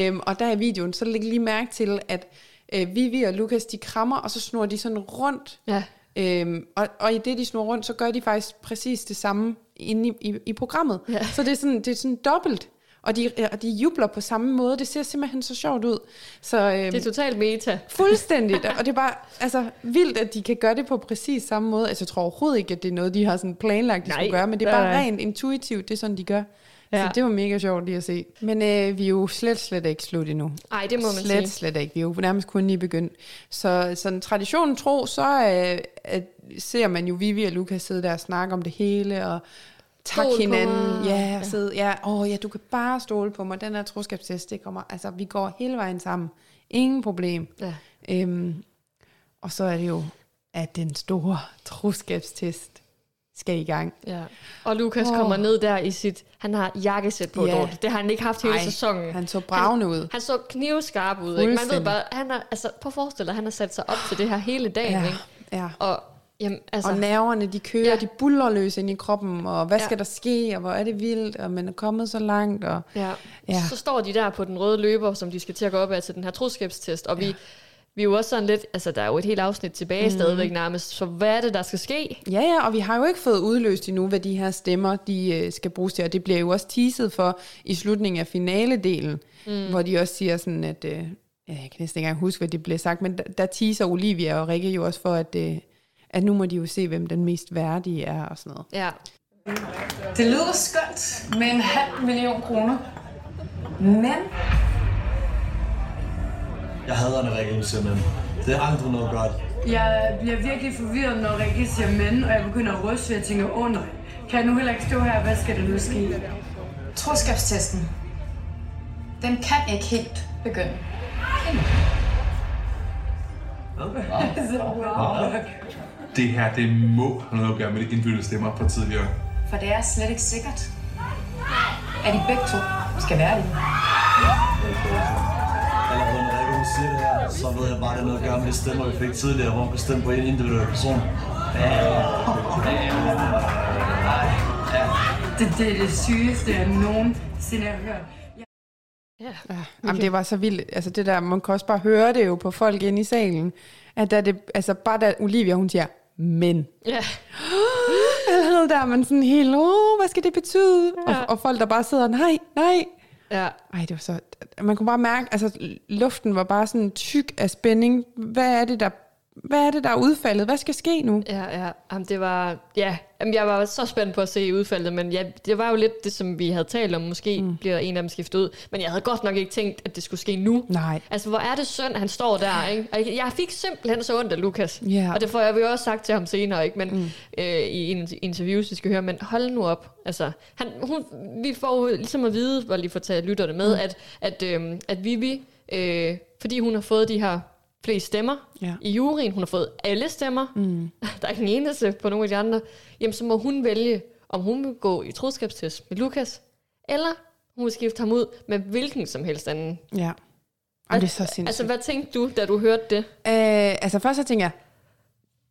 Um, og der er videoen, så læg lige mærke til, at uh, Vivi og Lukas, de krammer, og så snor de sådan rundt Ja. Øhm, og, og i det, de snor rundt, så gør de faktisk præcis det samme inde i, i, i programmet. Ja. Så det er sådan, det er sådan dobbelt. Og de, og de jubler på samme måde. Det ser simpelthen så sjovt ud. Så øhm, Det er totalt meta. fuldstændigt. og det er bare altså, vildt, at de kan gøre det på præcis samme måde. Altså, jeg tror overhovedet ikke, at det er noget, de har sådan planlagt, de Nej, skulle gøre. Men det er nej, bare nej. rent intuitivt. Det er sådan, de gør. Ja. Så det var mega sjovt lige at se. Men øh, vi er jo slet, slet ikke slut endnu. Ej, det må man slet, sige. slet ikke. Vi er jo nærmest kun lige begyndt. Så sådan traditionen tro, så øh, at, ser man jo Vivi og Lukas sidde der og snakke om det hele, og tak Stol på hinanden. Ja, Ja. sidde, ja, åh ja, du kan bare stole på mig. Den her troskabstest, det kommer, altså vi går hele vejen sammen. Ingen problem. Ja. Øhm, og så er det jo, at den store troskabstest skal i gang. Ja. Og Lukas Åh. kommer ned der i sit... Han har jakkesæt på, Ja. yeah. Det har han ikke haft hele Ej, sæsonen. Han så bravende ud. Han så knivskarp ud, ikke? Man ved bare, han har, altså, prøv at forestille dig, han har sat sig op til det her hele dagen, Ja, ikke? ja. Og, jamen, altså, Og nerverne, de kører, Ja. ja. de buller løs ind i kroppen, og hvad Ja. skal der ske, og hvor er det vildt, og man er kommet så langt, og ja. Ja. så står de der på den røde løber, som de skal til at gå op af til den her troskabstest, og vi, vi er jo også sådan lidt, altså der er jo et helt afsnit tilbage mm. stadigvæk nærmest, så hvad er det, der skal ske? Ja, ja, og vi har jo ikke fået udløst endnu, hvad de her stemmer, de øh, skal bruges til, og det bliver jo også teaset for i slutningen af finaledelen, mm. hvor de også siger sådan, at, øh, ja, jeg kan næsten ikke engang huske, hvad det blev sagt, men der, der teaser Olivia og Rikke jo også for, at, øh, at nu må de jo se, hvem den mest værdige er og sådan noget. Ja. Det lyder skønt med en halv million kroner. Men Jeg hader, når Rikke siger men. Det er aldrig noget godt. Jeg bliver virkelig forvirret, når Rikke siger mænd, og jeg begynder at ryste, og jeg tænker, åh oh, nej, kan jeg nu heller ikke stå her, hvad skal der nu ske? Troskabstesten. Den kan ikke helt begynde. Det her, det må have noget at gøre med de indbyggede stemmer fra tidligere. For det er slet ikke sikkert, at de begge to skal være det. Allerede når Rikke siger det her, så ved jeg bare, det er noget at gøre med de stemmer, vi fik tidligere, hvor kunne stemme på en individuel person. Det, det er det sygeste, jeg nogensinde har hørt. Ja, jamen, det var så vildt. Altså det der, man kan også bare høre det jo på folk inde i salen, at der det, altså bare da Olivia, hun siger, men. Ja. Allerede der er man sådan helt, åh, hvad skal det betyde? Ja. Og, og folk, der bare sidder, nej, nej. Ja. Ej, det var så... Man kunne bare mærke, altså luften var bare sådan tyk af spænding. Hvad er det, der, hvad er det, der er udfaldet? Hvad skal ske nu? Ja, ja. Jamen, det var, ja, jamen, jeg var så spændt på at se udfaldet, men ja, det var jo lidt det, som vi havde talt om. Måske mm. bliver en af dem skiftet ud. Men jeg havde godt nok ikke tænkt, at det skulle ske nu. Nej. Altså, hvor er det synd, at han står der, ikke? Og jeg, fik simpelthen så ondt af Lukas. Ja. Og det får jeg jo også sagt til ham senere, ikke? Men, mm. øh, i en interviews, vi skal høre. Men hold nu op. Altså, han, hun, vi får jo ligesom at vide, hvor lige får taget lytterne med, mm. at, at, øh, at Vivi, øh, fordi hun har fået de her flest stemmer Ja. i juryen, hun har fået alle stemmer, mm. der er ikke en eneste på nogle af de andre, jamen så må hun vælge, om hun vil gå i troskabstest med Lukas, eller hun vil skifte ham ud med hvilken som helst anden. Ja. Jamen, det er så sindssygt. Altså, hvad tænkte du, da du hørte det? Øh, altså først så tænker jeg,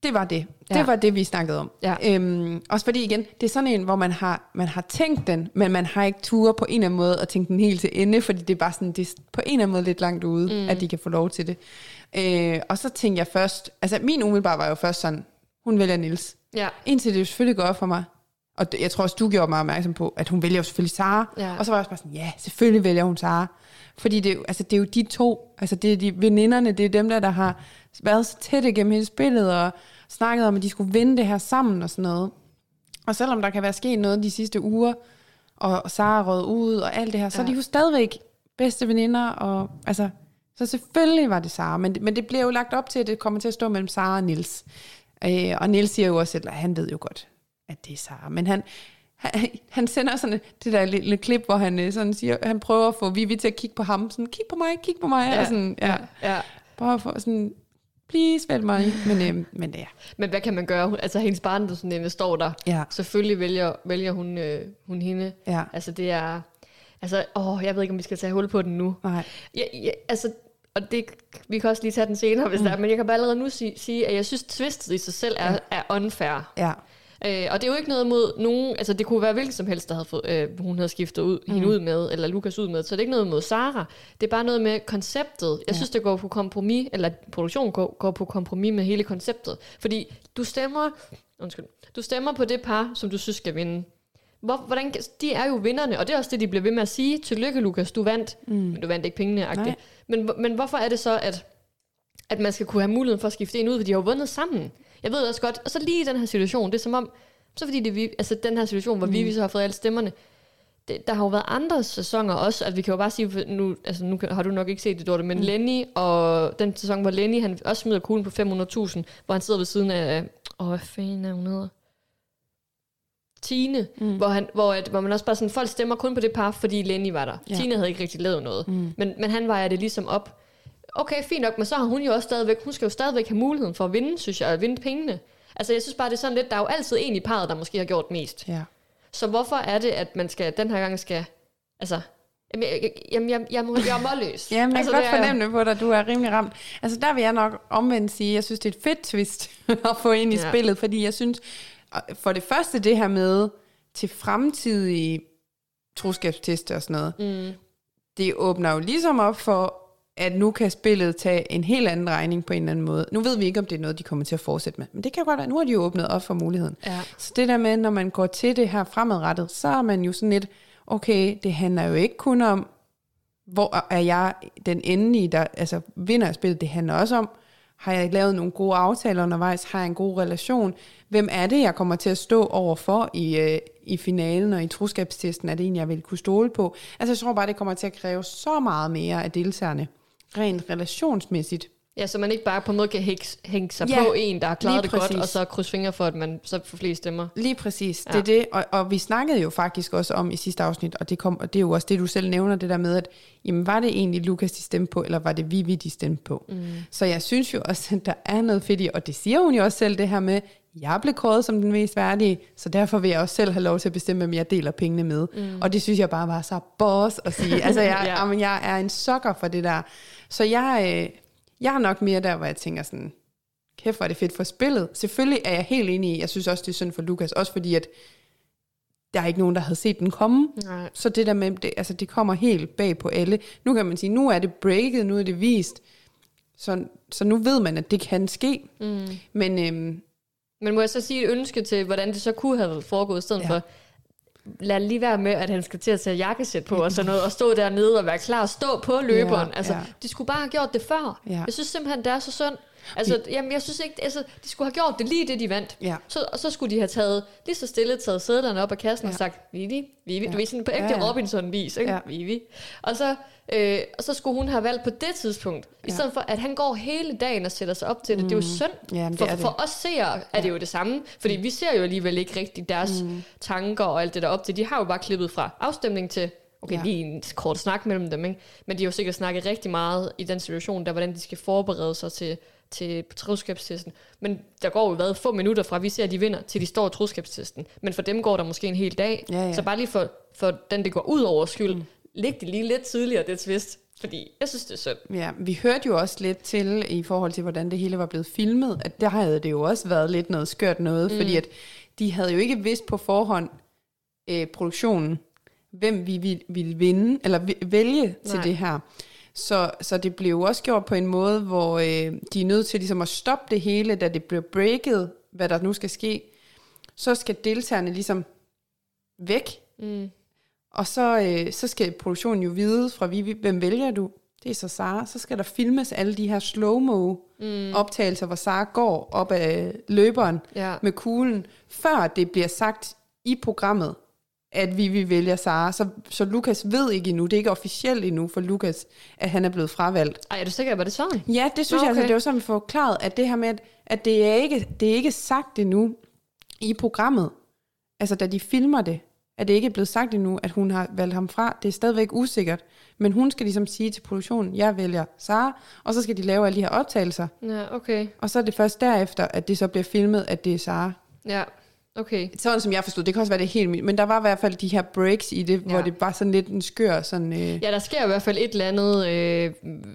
det var det. Det Ja. var det, vi snakkede om. Ja. Øhm, også fordi igen, det er sådan en, hvor man har, man har tænkt den, men man har ikke tur på en eller anden måde at tænke den helt til ende, fordi det er bare sådan, det er på en eller anden måde lidt langt ude, mm. at de kan få lov til det. Øh, og så tænkte jeg først, altså min umiddelbare var jo først sådan, hun vælger Nils. Ja. Indtil det jo selvfølgelig går op for mig. Og jeg tror også, du gjorde mig opmærksom på, at hun vælger jo selvfølgelig Sara. Ja. Og så var jeg også bare sådan, ja, selvfølgelig vælger hun Sara. Fordi det, er altså, det er jo de to, altså det er de veninderne, det er dem der, der har været så tæt igennem hele spillet, og snakket om, at de skulle vinde det her sammen og sådan noget. Og selvom der kan være sket noget de sidste uger, og, og Sara rød ud og alt det her, så Ja. er de jo stadigvæk bedste veninder, og altså, så selvfølgelig var det Sara, men, men det bliver jo lagt op til, at det kommer til at stå mellem Sara og Nils. Øh, og Nils siger jo også at han ved jo godt, at det er Sara, men han, han, han sender sådan et- det der lille klip, hvor han øh, sådan siger, han prøver at få Vivi til at kigge på ham, sådan, kig på mig, kig på mig, Ja, og sådan, ja, ja. at få sådan, please, vælg mig, men, øh, men ja. Men hvad kan man gøre? Altså hendes barndomsveninde står der. Ja. Selvfølgelig vælger, vælger hun, øh, hun hende. Ja. Altså det er... Altså, åh, jeg ved ikke, om vi skal tage hul på den nu. Nej. Ja, ja, altså, og det, vi kan også lige tage den senere, hvis mm. der er, men jeg kan bare allerede nu sige, sige at jeg synes, twistet i sig selv er, Ja. er unfair. Ja. Øh, og det er jo ikke noget mod nogen, altså det kunne være hvilken som helst, der havde fået, øh, hun havde skiftet ud, mm. hende ud med, eller Lukas ud med, så det er ikke noget mod Sara. Det er bare noget med konceptet. Jeg Ja. synes, det går på kompromis, eller produktionen går, går på kompromis med hele konceptet. Fordi du stemmer, undskyld, du stemmer på det par, som du synes skal vinde. Hvor, hvordan, de er jo vinderne, og det er også det, de bliver ved med at sige. Tillykke, Lukas, du vandt. Mm. Men du vandt ikke pengene, agtigt. Men, men hvorfor er det så, at, at man skal kunne have muligheden for at skifte en ud, for de har jo vundet sammen. Jeg ved også godt, og så lige i den her situation, det er som om, så fordi det, vi- altså den her situation, hvor mm. vi så har fået alle stemmerne, det, der har jo været andre sæsoner også, at vi kan jo bare sige, nu, altså nu har du nok ikke set det, Dorte, men mm. Lenny, og den sæson, hvor Lenny, han også smider kuglen på 500.000, hvor han sidder ved siden af, åh, hvad fanden er hun hedder? Tine, mm. hvor, han, hvor, at, hvor man også bare sådan, folk stemmer kun på det par, fordi Lenny var der. Ja. Tine havde ikke rigtig lavet noget, Mm. men, men han vejer det ligesom op. Okay, fint nok, men så har hun jo også stadigvæk, hun skal jo stadigvæk have muligheden for at vinde, synes jeg, at vinde pengene. Altså jeg synes bare, det er sådan lidt, der er jo altid en i parret, der måske har gjort mest. Ja. Så hvorfor er det, at man skal, den her gang skal, altså, jamen, jeg, jeg, jamen, jeg, jeg, må, jeg er målløs. Jamen, jeg altså, kan godt fornemme det på dig, du er rimelig ramt. Altså, der vil jeg nok omvendt sige, jeg synes, det er et fedt twist at få ind i Ja. spillet, fordi jeg synes, for det første det her med til fremtidige troskabstester og sådan noget, Mm. det åbner jo ligesom op for, at nu kan spillet tage en helt anden regning på en eller anden måde. Nu ved vi ikke, om det er noget, de kommer til at fortsætte med, men det kan godt være, nu har de jo åbnet op for muligheden. Ja. Så det der med, når man går til det her fremadrettet, så er man jo sådan lidt, okay, det handler jo ikke kun om, hvor er jeg den endelige, der altså, vinder spillet. Det handler også om, har jeg lavet nogle gode aftaler undervejs? Har jeg en god relation? Hvem er det, jeg kommer til at stå overfor i, øh, i finalen og i troskabstesten? Er det en, jeg vil kunne stole på? Altså, jeg tror bare, det kommer til at kræve så meget mere af deltagerne, rent relationsmæssigt. Ja, så man ikke bare på en måde kan hænge, hænge sig Ja, på en, der har klaret det godt, og så krydse fingre for, at man så får flest stemmer. Lige præcis, Ja. det er det. Og, og vi snakkede jo faktisk også om i sidste afsnit, og det, kom, og det er jo også det, du selv nævner, det der med, at jamen, var det egentlig Lukas, de stemte på, eller var det Vivi, de stemte på? Mm. Så jeg synes jo også, at der er noget fedt i, og det siger hun jo også selv, det her med, jeg blev kåret som den mest værdige, så derfor vil jeg også selv have lov til at bestemme, hvem jeg deler pengene med. Mm. Og det synes jeg bare var så boss at sige. Altså, jeg, Ja. jamen, jeg er en sokker for det der. Så jeg, øh, jeg er nok mere der, hvor jeg tænker sådan, kæft, hvor er det fedt for spillet. Selvfølgelig er jeg helt enig i, jeg synes også, det er synd for Lukas, også fordi, at der er ikke nogen, der havde set den komme. Nej. Så det der med, det, altså det kommer helt bag på alle. Nu kan man sige, nu er det breaket, nu er det vist. Så, så nu ved man, at det kan ske. Mm. Men øhm, Men må jeg så sige et ønske til, hvordan det så kunne have foregået, i stedet ja. for, lad lige være med, at han skal til at tage jakkesæt på og sådan noget, og stå dernede og være klar at stå på løberen. Ja, altså, ja. de skulle bare have gjort det før. Ja. Jeg synes simpelthen, det er så synd. Altså, jamen, jeg synes ikke, altså, de skulle have gjort det lige det, de vandt. Ja. Så, og så skulle de have taget, lige så stille taget sædlerne op af kassen ja. Ja. og sagt, Vivi, Vivi, Ja. du ved sådan på ægte Ja, ja. Robinson-vis, ikke? Ja. Vivi. Og så, øh, og så skulle hun have valgt på det tidspunkt, i Ja. stedet for, at han går hele dagen og sætter sig op til det. Det er jo synd. Jamen, det for, er det. for os seere er det jo det samme, fordi vi ser jo alligevel ikke rigtig deres mm. tanker og alt det der op til. De har jo bare klippet fra afstemning til, okay, Ja. lige en kort snak mellem dem, ikke? men de har jo sikkert snakket rigtig meget i den situation, der hvordan de skal forberede sig til, til troskabstesten. Men der går jo hvad, få minutter fra, vi ser, at de vinder, til de står i troskabstesten. Men for dem går der måske en hel dag. Ja, ja. Så bare lige for, for den, det går ud over skyld, mm. læg det lige lidt tidligere, det twist. Fordi jeg synes, det er synd. ja, vi hørte jo også lidt til, i forhold til, hvordan det hele var blevet filmet, at der havde det jo også været lidt noget skørt noget, mm. fordi at de havde jo ikke vidst på forhånd øh, produktionen, hvem vi ville, ville vinde, eller vælge Nej. til det her. Så, så det blev også gjort på en måde, hvor øh, de er nødt til ligesom at stoppe det hele, da det blev breaket, hvad der nu skal ske, så skal deltagerne ligesom væk, Mm. og så, øh, så skal produktionen jo vide fra Vivi, hvem vælger du? Det er så Sara. Så skal der filmes alle de her slow-mo Mm. optagelser, hvor Sara går op ad løberen Ja. med kuglen, før det bliver sagt i programmet, at Vivi vælger Sara. Så, så Lukas ved ikke endnu, det er ikke officielt endnu for Lukas, at han er blevet fravalgt. Ej, er du sikker, var det sådan? Ja, det synes Nå, jeg, altså, okay. det var sådan, vi får forklaret, at det her med, at, at det, er ikke, det er ikke sagt endnu i programmet, altså da de filmer det, at det ikke er blevet sagt endnu, at hun har valgt ham fra. Det er stadigvæk usikkert. Men hun skal ligesom sige til produktionen, jeg vælger Sara, og så skal de lave alle de her optagelser. Ja, okay. Og så er det først derefter, at det så bliver filmet, at det er Sara. Ja, okay. Sådan som jeg forstod, det kan også være det helt men der var i hvert fald de her breaks i det, ja. hvor det var sådan lidt en skør sådan... Øh, Ja, der sker i hvert fald et eller andet øh,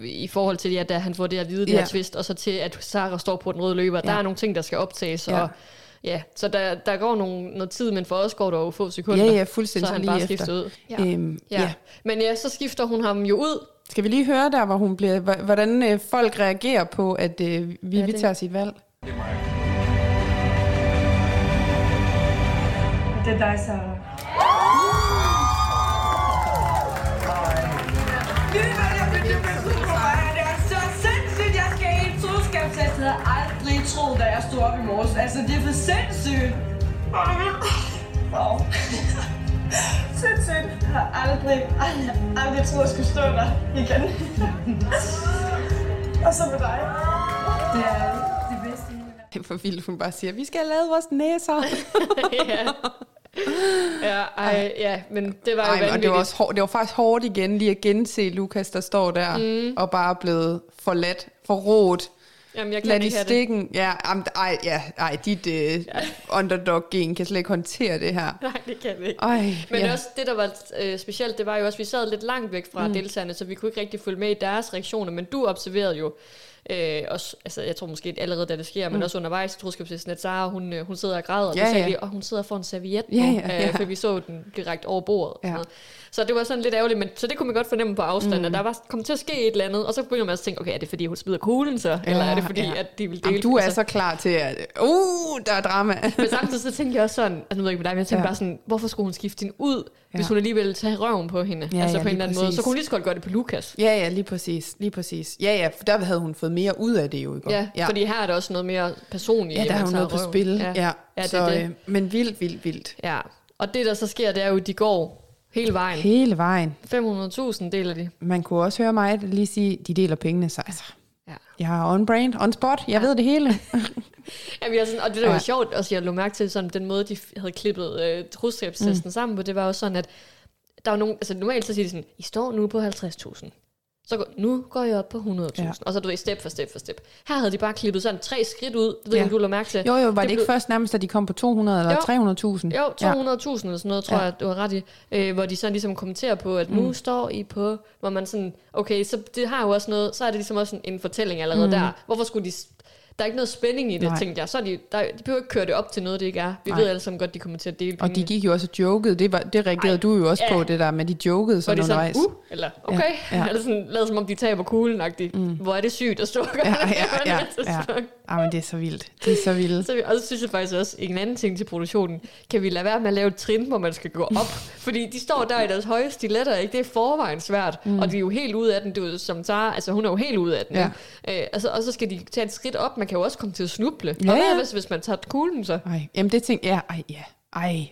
i forhold til, ja, da han får det at vide, det Ja. her twist, og så til, at Sarah står på den røde løber. Der Ja. er nogle ting, der skal optages, Ja. og ja, så der, der går nogle, noget tid, men for os går der jo få sekunder. Ja, ja, fuldstændig Så han lige bare efter. skiftet ud. Ja. Øhm, ja. ja. Men ja, så skifter hun ham jo ud. Skal vi lige høre der, hvor hun bliver, hv- hvordan øh, folk reagerer på, at øh, vi, Ja, vi det- tager sit valg? Det er dig, Det er så sindssygt, jeg havde aldrig troet, da jeg stod op i morges. Altså, det er for sindssygt. Wow. Sindssygt. Jeg har aldrig, aldrig, aldrig troet, jeg skulle stå der igen. Og så med dig. Det er det bedste i hele verden. Det er for vildt, hun bare siger, vi skal have lavet vores næser. ja. Ja, ej, ja, men det var jo Ej, og vanvittigt. det var, også hårdt, det var faktisk hårdt igen lige at gense Lukas, der står der, Mm. og bare er blevet forladt, forrådt. Jamen, jeg kan Lad ikke have det. stikken. Ja, am, ej, ja, ej, dit øh, underdog-gen kan slet ikke håndtere det her. Nej, det kan vi ikke. Ej, Men ja. også det, der var øh, specielt, det var jo også, at vi sad lidt langt væk fra mm. deltagerne, så vi kunne ikke rigtig følge med i deres reaktioner, men du observerede jo, øh, også, altså jeg tror måske allerede, da det sker, men Mm. også undervejs, troskabshesten, at Sara, hun, øh, hun sidder og græder, og Ja, ja, sagde ja. vi, og hun sidder for en serviet Ja, nu, ja, ja. Øh, for vi så den direkte over bordet. Ja. noget. Så det var sådan lidt ærgerligt, men så det kunne man godt fornemme på afstand, Mm. at der var kommet til at ske et eller andet, og så begynder man også at tænke, okay, er det fordi, hun smider kuglen så, eller er det fordi, at de vil dele? Jamen, du er altså, så klar til, at uh, der er drama. men samtidig så tænkte jeg også sådan, altså nu ved jeg ikke med dig, men jeg tænkte Ja. ja. bare sådan, hvorfor skulle hun skifte hende ud, ja. hvis Ja. hun alligevel tager røven på hende? Ja, Ja, altså ja, på en eller anden måde. præcis. Så kunne hun lige så godt gøre det på Lukas. Ja, ja, lige præcis. Lige præcis. Ja, ja, for der havde hun fået mere ud af det jo, ikke? Ja, ja, fordi her er der også noget mere personligt. Ja, der er jo noget på tager spil. røven. Ja, ja. ja det så, er det. Øh, men vildt, vildt, vildt. Ja, og det der så sker, det er jo, at de går hele vejen. Hele vejen. 500.000 deler de. Man kunne også høre mig lige sige, de deler pengene, så altså, Ja. jeg er on brand, on spot, jeg ved det hele. Jamen, jeg, sådan, og det der var Ja. sjovt, også jeg lå mærke til, sådan, den måde, de havde klippet øh, troskabstesten Mm. mm. sammen på, det var jo sådan, at der var nogen, altså normalt så siger de sådan, I står nu på 50.000. Så går, nu går jeg op på 100.000. Ja. Ja. Og så du ved, step for step for step. Her havde de bare klippet sådan tre skridt ud. Det ved Ja. om du lå mærke til. Jo, jo, var det, det blev- ikke først nærmest, at de kom på 200 eller Jo. 300.000? Jo, 200.000 eller sådan noget, tror Ja. ja. jeg, du har ret i. Øh, hvor de sådan ligesom kommenterer på, at nu Mm. står I på, hvor man sådan, okay, så det har jo også noget, så er det ligesom også en, en fortælling allerede Mm. der. Hvorfor skulle de, der er ikke noget spænding i det, Nej. Tænkte jeg. Så de, der, de behøver ikke køre det op til noget, det ikke er. Vi Nej. ved alle sammen godt, de kommer til at dele Og de gik jo også og jokede, det, var, det reagerede Ej, du jo også ja. på, det der med, de jokede sådan de sådan, undervejs. uh, eller okay, Ja, ja, ja. eller sådan, lavet som om de taber kuglen -agtigt. Mm. Hvor er det sygt at stå og gøre Ja, det ja, ja, ja. sæson. Ej, men det er så vildt. Det er så vildt. Så, og så synes jeg faktisk også, en anden ting til produktionen, kan vi lade være med at lave et trin, hvor man skal gå op? Fordi de står der i deres høje stiletter, ikke? Det er forvejen svært, Mm. og de er jo helt ude af den. Det jo som Sara, altså hun er jo helt ude af den. Ja. Ja. Øh, altså, og så skal de tage et skridt op, man kan jo også komme til at snuble. Ja, og ja. hvis, hvis man tager kuglen så? Ej, jamen det tænkte jeg, ej, ja, ej.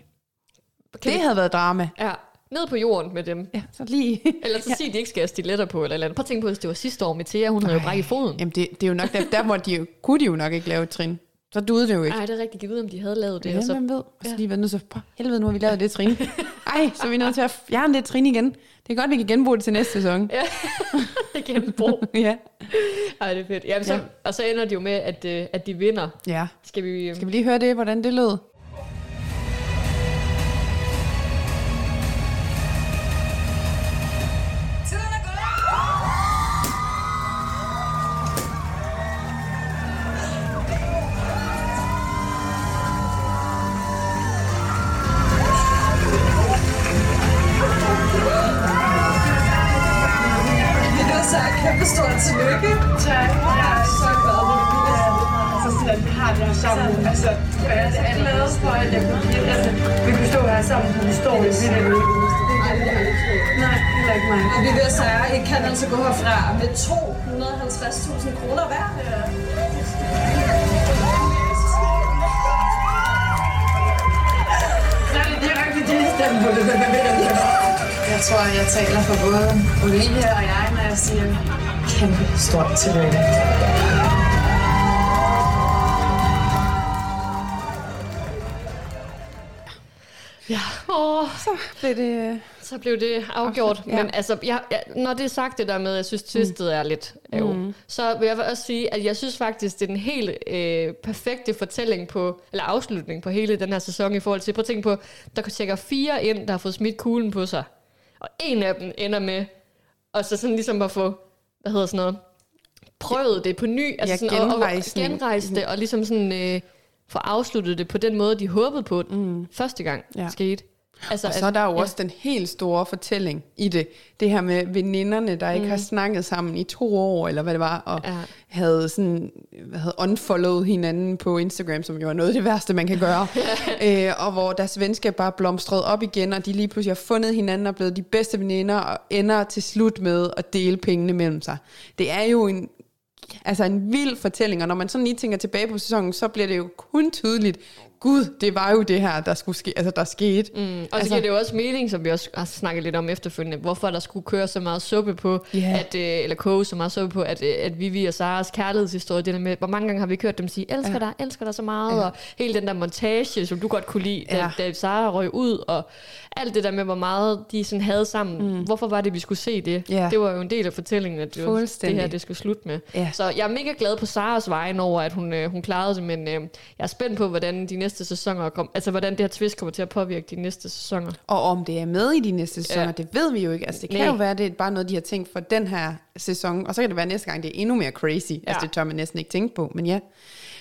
Kan det vi- havde været drama. Ja, ned på jorden med dem. Ja, så lige. Eller så Ja. sig, at de ikke skal have stiletter på, eller, eller andet. Prøv at tænke på, hvis det var sidste år med Thea, hun havde jo Ej. brækket foden. Jamen det, det er jo nok, der, der må de jo, kunne de jo nok ikke lave et trin. Så duede det jo ikke. Nej, det er rigtigt. Ved, om de havde lavet det. Ja, og så, hvem ved? Og så ja. lige været til, for helvede, nu har vi lavet det trin. Ej, så er vi nødt til at fjerne det trin igen. Det er godt, vi kan genbruge det til næste sæson. Ja, igen brug. ja. Ej, det er fedt. Jamen, så, Ja. Og så ender det jo med, at, øh, at de vinder. Ja. Skal vi... øh, Skal vi lige høre det, hvordan det lød? Og vi vil sige, at I kan altså gå herfra med 250.000 kroner hver. Er ved jeg Jeg tror, jeg taler for både Olivia og jeg, når jeg siger kæmpe stort tillykke. Ja, åh, så blev det... Så blev det afgjort. Ja. Men altså, jeg, jeg, når det er sagt det der med, at jeg synes, twistet mm. er lidt æv, Mm. så vil jeg også sige, at jeg synes faktisk, det er den helt øh, perfekte fortælling på, eller afslutning på hele den her sæson i forhold til, prøv at tænke på, der tjekker fire ind, der har fået smidt kuglen på sig. Og en af dem ender med, og så sådan ligesom at få, hvad hedder sådan noget, prøvet det på ny, altså Ja, sådan, og, og genrejsning. genrejse det, og ligesom sådan øh, få afsluttet det på den måde, de håbede på, mm. første gang Ja. skete. Altså, og så er der jo ja. også den helt store fortælling i det. Det her med veninderne, der ikke Mm. har snakket sammen i to år, eller hvad det var, og Ja. havde sådan, hvad havde unfollowed hinanden på Instagram, som jo er noget af det værste, man kan gøre. øh, og hvor deres venskab bare blomstrede op igen, og de lige pludselig har fundet hinanden og blevet de bedste veninder, og ender til slut med at dele pengene mellem sig. Det er jo en altså en vild fortælling, og når man sådan lige tænker tilbage på sæsonen, så bliver det jo kun tydeligt, gud, det var jo det her, der skulle ske, altså der skete. Mm. Og så altså, giver det jo også mening, som vi også har snakket lidt om efterfølgende, hvorfor der skulle køre så meget suppe på, Ja. at, øh, eller koge så meget suppe på, at, øh, at Vivi og Saras kærlighedshistorie, det der med, hvor mange gange har vi hørt dem sige, elsker Ja. dig, elsker dig så meget, Ja. og hele den der montage, som du godt kunne lide, da, Ja. da Sara røg ud, og alt det der med, hvor meget de sådan havde sammen. Mm. Hvorfor var det, vi skulle se det? Ja. Det var jo en del af fortællingen, at det, var, det her, det skulle slutte med. Ja. Så jeg er mega glad på Saras vejen over, at hun, øh, hun klarede det, men øh, jeg er spændt på, hvordan de næste sæsoner kom, altså hvordan det her twist kommer til at påvirke de næste sæsoner. Og om det er med i de næste sæsoner, Ja. ja. det ved vi jo ikke. Altså, det kan Nej. jo være, det er bare noget, de har tænkt for den her sæson. Og så kan det være næste gang, det er endnu mere crazy. Ja. Altså, det tør man næsten ikke tænke på. Men ja.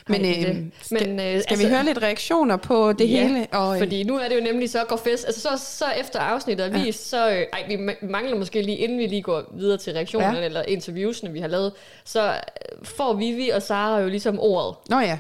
Men, er øh, skal, Men, øh, skal altså- vi høre lidt reaktioner på det ja, hele? Og, øh, fordi nu er det jo nemlig så går fest. Altså så, så efter afsnittet er vist, så... Øh, ej, vi ma- mangler måske lige, inden vi lige går videre til reaktionerne Ja. eller interviewsene, vi har lavet, så øh, får Vivi og Sara jo ligesom ordet. Nå ja.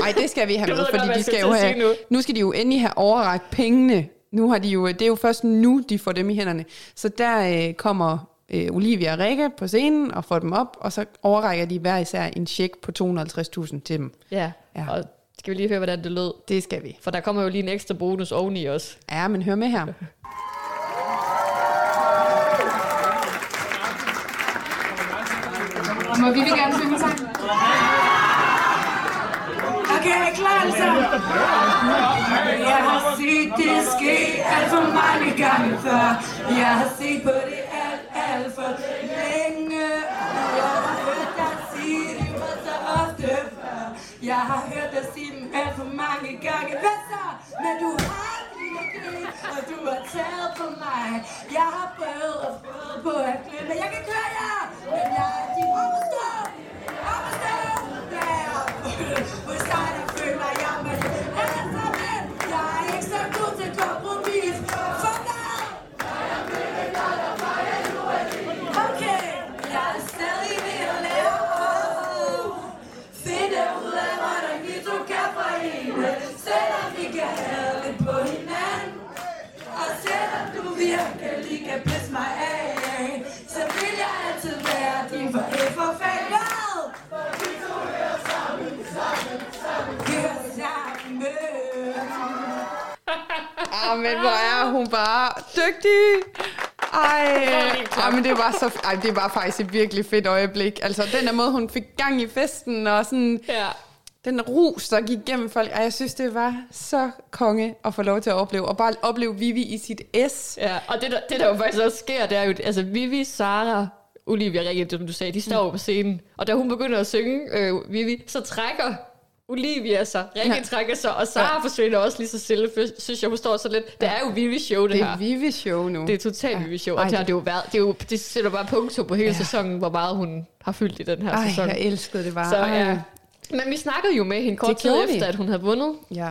Nej, det skal vi have med, godt, fordi de skal jo have, nu. nu skal de jo endelig have overragt pengene. Nu har de jo, det er jo først nu, de får dem i hænderne. Så der øh, kommer øh, Olivia og Rikke på scenen og får dem op, og så overrækker de hver især en check på 250.000 til dem. Ja. Ja. Og skal vi lige høre, hvordan det lød? Det skal vi. For der kommer jo lige en ekstra bonus oveni også. Ja, men hør med her. Må vi vil gerne synge en sang? Okay, er I klar sammen? Jeg har set det ske alt for mange gange før. Jeg har set på det for længe. Og Jeg har hørt dig sige det var så ofte før. Jeg har hørt dig sige dem alt for mange gange. Hvad så? Men du har dine greb, og du har taget på mig. Jeg har prøvet og prøvet på at glemme. Jeg kan køre jer, men jeg er din overstå. Ah, men hvor er hun bare dygtig. Ej, ej, men det var, så, ej, det var faktisk et virkelig fedt øjeblik. Altså, den der måde, hun fik gang i festen, og sådan, Ja. den rus, der gik gennem folk. Ej, jeg synes, det var så konge at få lov til at opleve. Og bare opleve Vivi i sit S. Ja, og det der, det der jo faktisk også sker, det er jo, altså Vivi, Sara, Olivia, Rikke, som du sagde, de står jo på scenen. Og da hun begynder at synge, øh, Vivi, så trækker Olivia sig, Rikke Ja. ja. trækker sig, og Sara ja. forsvinder også lige så stille, synes jeg, hun står så lidt. Det er jo Vivi show, det, Det her. er Vivi show nu. Det er totalt Vivi show, og Ej, det har det jo været. Det, er jo, det sætter bare punktum på hele ja. sæsonen, hvor meget hun har fyldt i den her Ej, sæson. jeg elskede det bare. Så Ej. ja. Men vi snakkede jo med hende kort Det tid vi. efter, at hun havde vundet. Ja.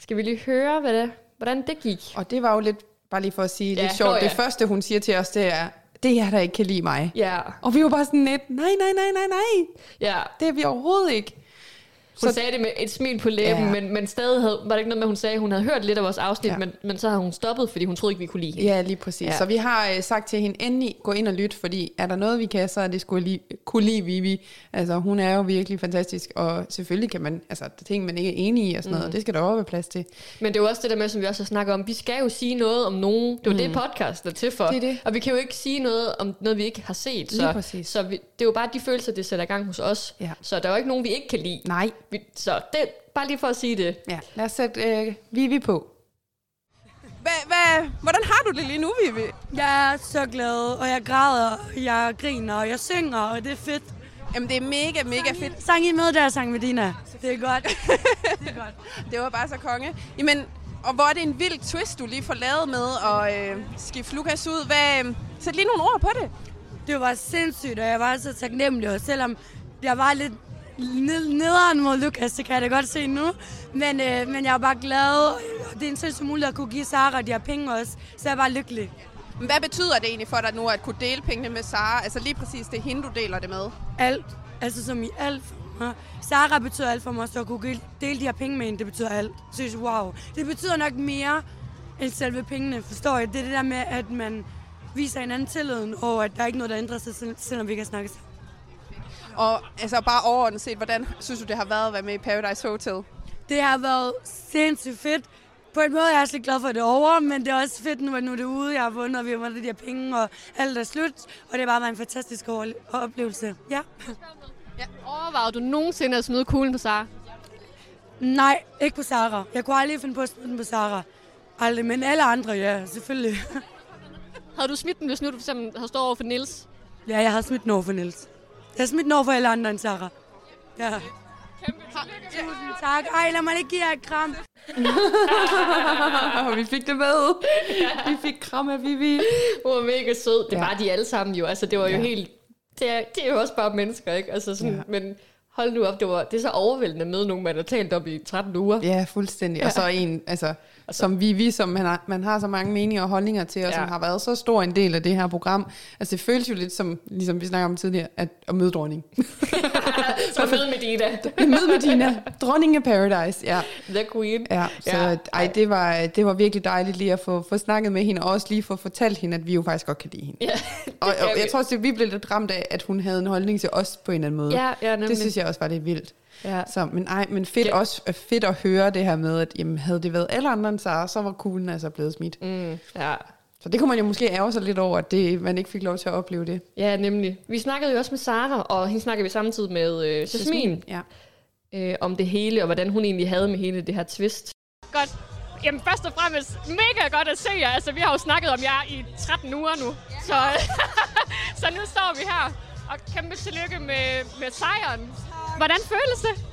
Skal vi lige høre, hvad det, hvordan det gik? Og det var jo lidt, bare lige for at sige, Ja, lidt sjovt. nå ja. Det første, hun siger til os, det er, det er jer, der ikke kan lide mig. Ja, Og vi var bare sådan lidt, nej, nej, nej, nej, nej. ja. Det er vi overhovedet ikke. Hun Så- sagde det med et smil på læben, Ja. men, men stadig havde, var det ikke noget med, at hun sagde, at hun havde hørt lidt af vores afsnit, Ja. men, men så havde hun stoppet, fordi hun troede ikke, vi kunne lide hende. Ja, lige præcis. Ja. Så vi har øh, sagt til hende, endelig gå ind og lyt, fordi er der noget, vi kan, så er det skulle lige, kunne lide Vivi. Altså, hun er jo virkelig fantastisk, og selvfølgelig kan man, altså, der er ting, man ikke er enig i og sådan noget, Mm. og det skal der også være plads til. Men det er jo også det der med, som vi også har snakket om, vi skal jo sige noget om nogen. Det er jo Mm. det, podcasten er til for. Det er det. Og vi kan jo ikke sige noget om noget, vi ikke har set. Så, præcis. så vi, det er jo bare de følelser, det sætter i gang hos os. Ja. Så der er jo ikke nogen, vi ikke kan lide. Nej. Vi, så det bare lige for at sige det. Ja, lad os sætte øh, Vivi på. Hva, hva, hvordan har du det lige nu, Vivi? Jeg er så glad, og jeg græder, og jeg griner, og jeg synger, og det er fedt. Jamen, det er mega, mega fedt. Sang I med der, sang med Dina? Det er godt. det er godt. Det var bare så konge. Jamen, og hvor er det en vild twist, du lige får lavet med at øh, skifte Lukas ud. Hvad, øh, sæt lige nogle ord på det. Det var sindssygt, og jeg var så taknemmelig, og selvom jeg var lidt nederen mod Lukas, det kan jeg da godt se nu. Men, øh, men jeg er bare glad, og det er en sindssyg mulighed at kunne give Sara de her penge også, så jeg er bare lykkelig. Men hvad betyder det egentlig for dig nu at kunne dele pengene med Sara? Altså lige præcis det hende, du deler det med. Alt, altså som i alt for mig. Sara betyder alt for mig, så at kunne dele de her penge med hende, det betyder alt. Synes, wow. Det betyder nok mere end selve pengene, forstår jeg. Det er det der med, at man viser hinanden tilliden, og at der er ikke noget, der ændrer sig, sel- selvom vi ikke har snakket sammen. Og altså bare overordnet set, hvordan synes du, det har været at være med i Paradise Hotel? Det har været sindssygt fedt. På en måde er jeg slet glad for, at det er over, men det er også fedt nu, at nu er det ude. Jeg har vundet, og vi har vundet de her penge, og alt er slut. Og det er bare været en fantastisk oplevelse. Ja. ja. Overvejede du nogensinde at smide kuglen på Sara? Nej, ikke på Sara. Jeg kunne aldrig finde på at smide den på Sara. Aldrig, men alle andre, ja, selvfølgelig. Havde du smidt den, hvis nu du for eksempel havde stået over for Nils? Ja, jeg har smidt den over for Niels. Jeg har smidt den over for alle andre end Sara. Ja. Tusind tak. Ej, lad mig lige give jer et kram. og vi fik det med. Vi fik kram af Vivi. Hun var mega sød. Det Ja. var de alle sammen jo. Altså, det var jo Ja. helt... Det er, det er jo også bare mennesker, ikke? Altså sådan, Ja. Men hold nu op, det, var, det er så overvældende med nogen, man har talt op i 13 uger. Ja, fuldstændig. Ja. Og så en, altså, som Vivi, som man har, man har så mange meninger og holdninger til, og ja. som har været så stor en del af det her program. Altså, det føles jo lidt som, ligesom vi snakker om tidligere, at, at møde dronning. Så møde med Dina. møde med Dina. Dronning af Paradise, ja. The Queen. Ja, så Ja. Ej, det, var, det var virkelig dejligt lige at få, få snakket med hende, og også lige få fortalt hende, at vi jo faktisk godt kan lide hende. Ja, og, og vi. jeg tror også, at vi blev lidt ramt af, at hun havde en holdning til os på en eller anden måde. Ja, ja, nemlig. det synes jeg også var lidt vildt. Ja. Så, men, ej, men fedt, Ja. også, fedt at høre det her med, at jamen, havde det været alle andre end Sara, så var kuglen altså blevet smidt. Mm, ja. Så det kunne man jo måske ærge sig lidt over, at det, man ikke fik lov til at opleve det. Ja, nemlig. Vi snakkede jo også med Sara, og hende snakkede vi samtidig med øh, Jasmin Ja. øh, om det hele, og hvordan hun egentlig havde med hele det her twist. Godt. Jamen først og fremmest, mega godt at se jer. Altså, vi har jo snakket om jer i 13 uger nu. Så, så nu står vi her. Og kæmpe tillykke med, med sejren. Hvordan føles det?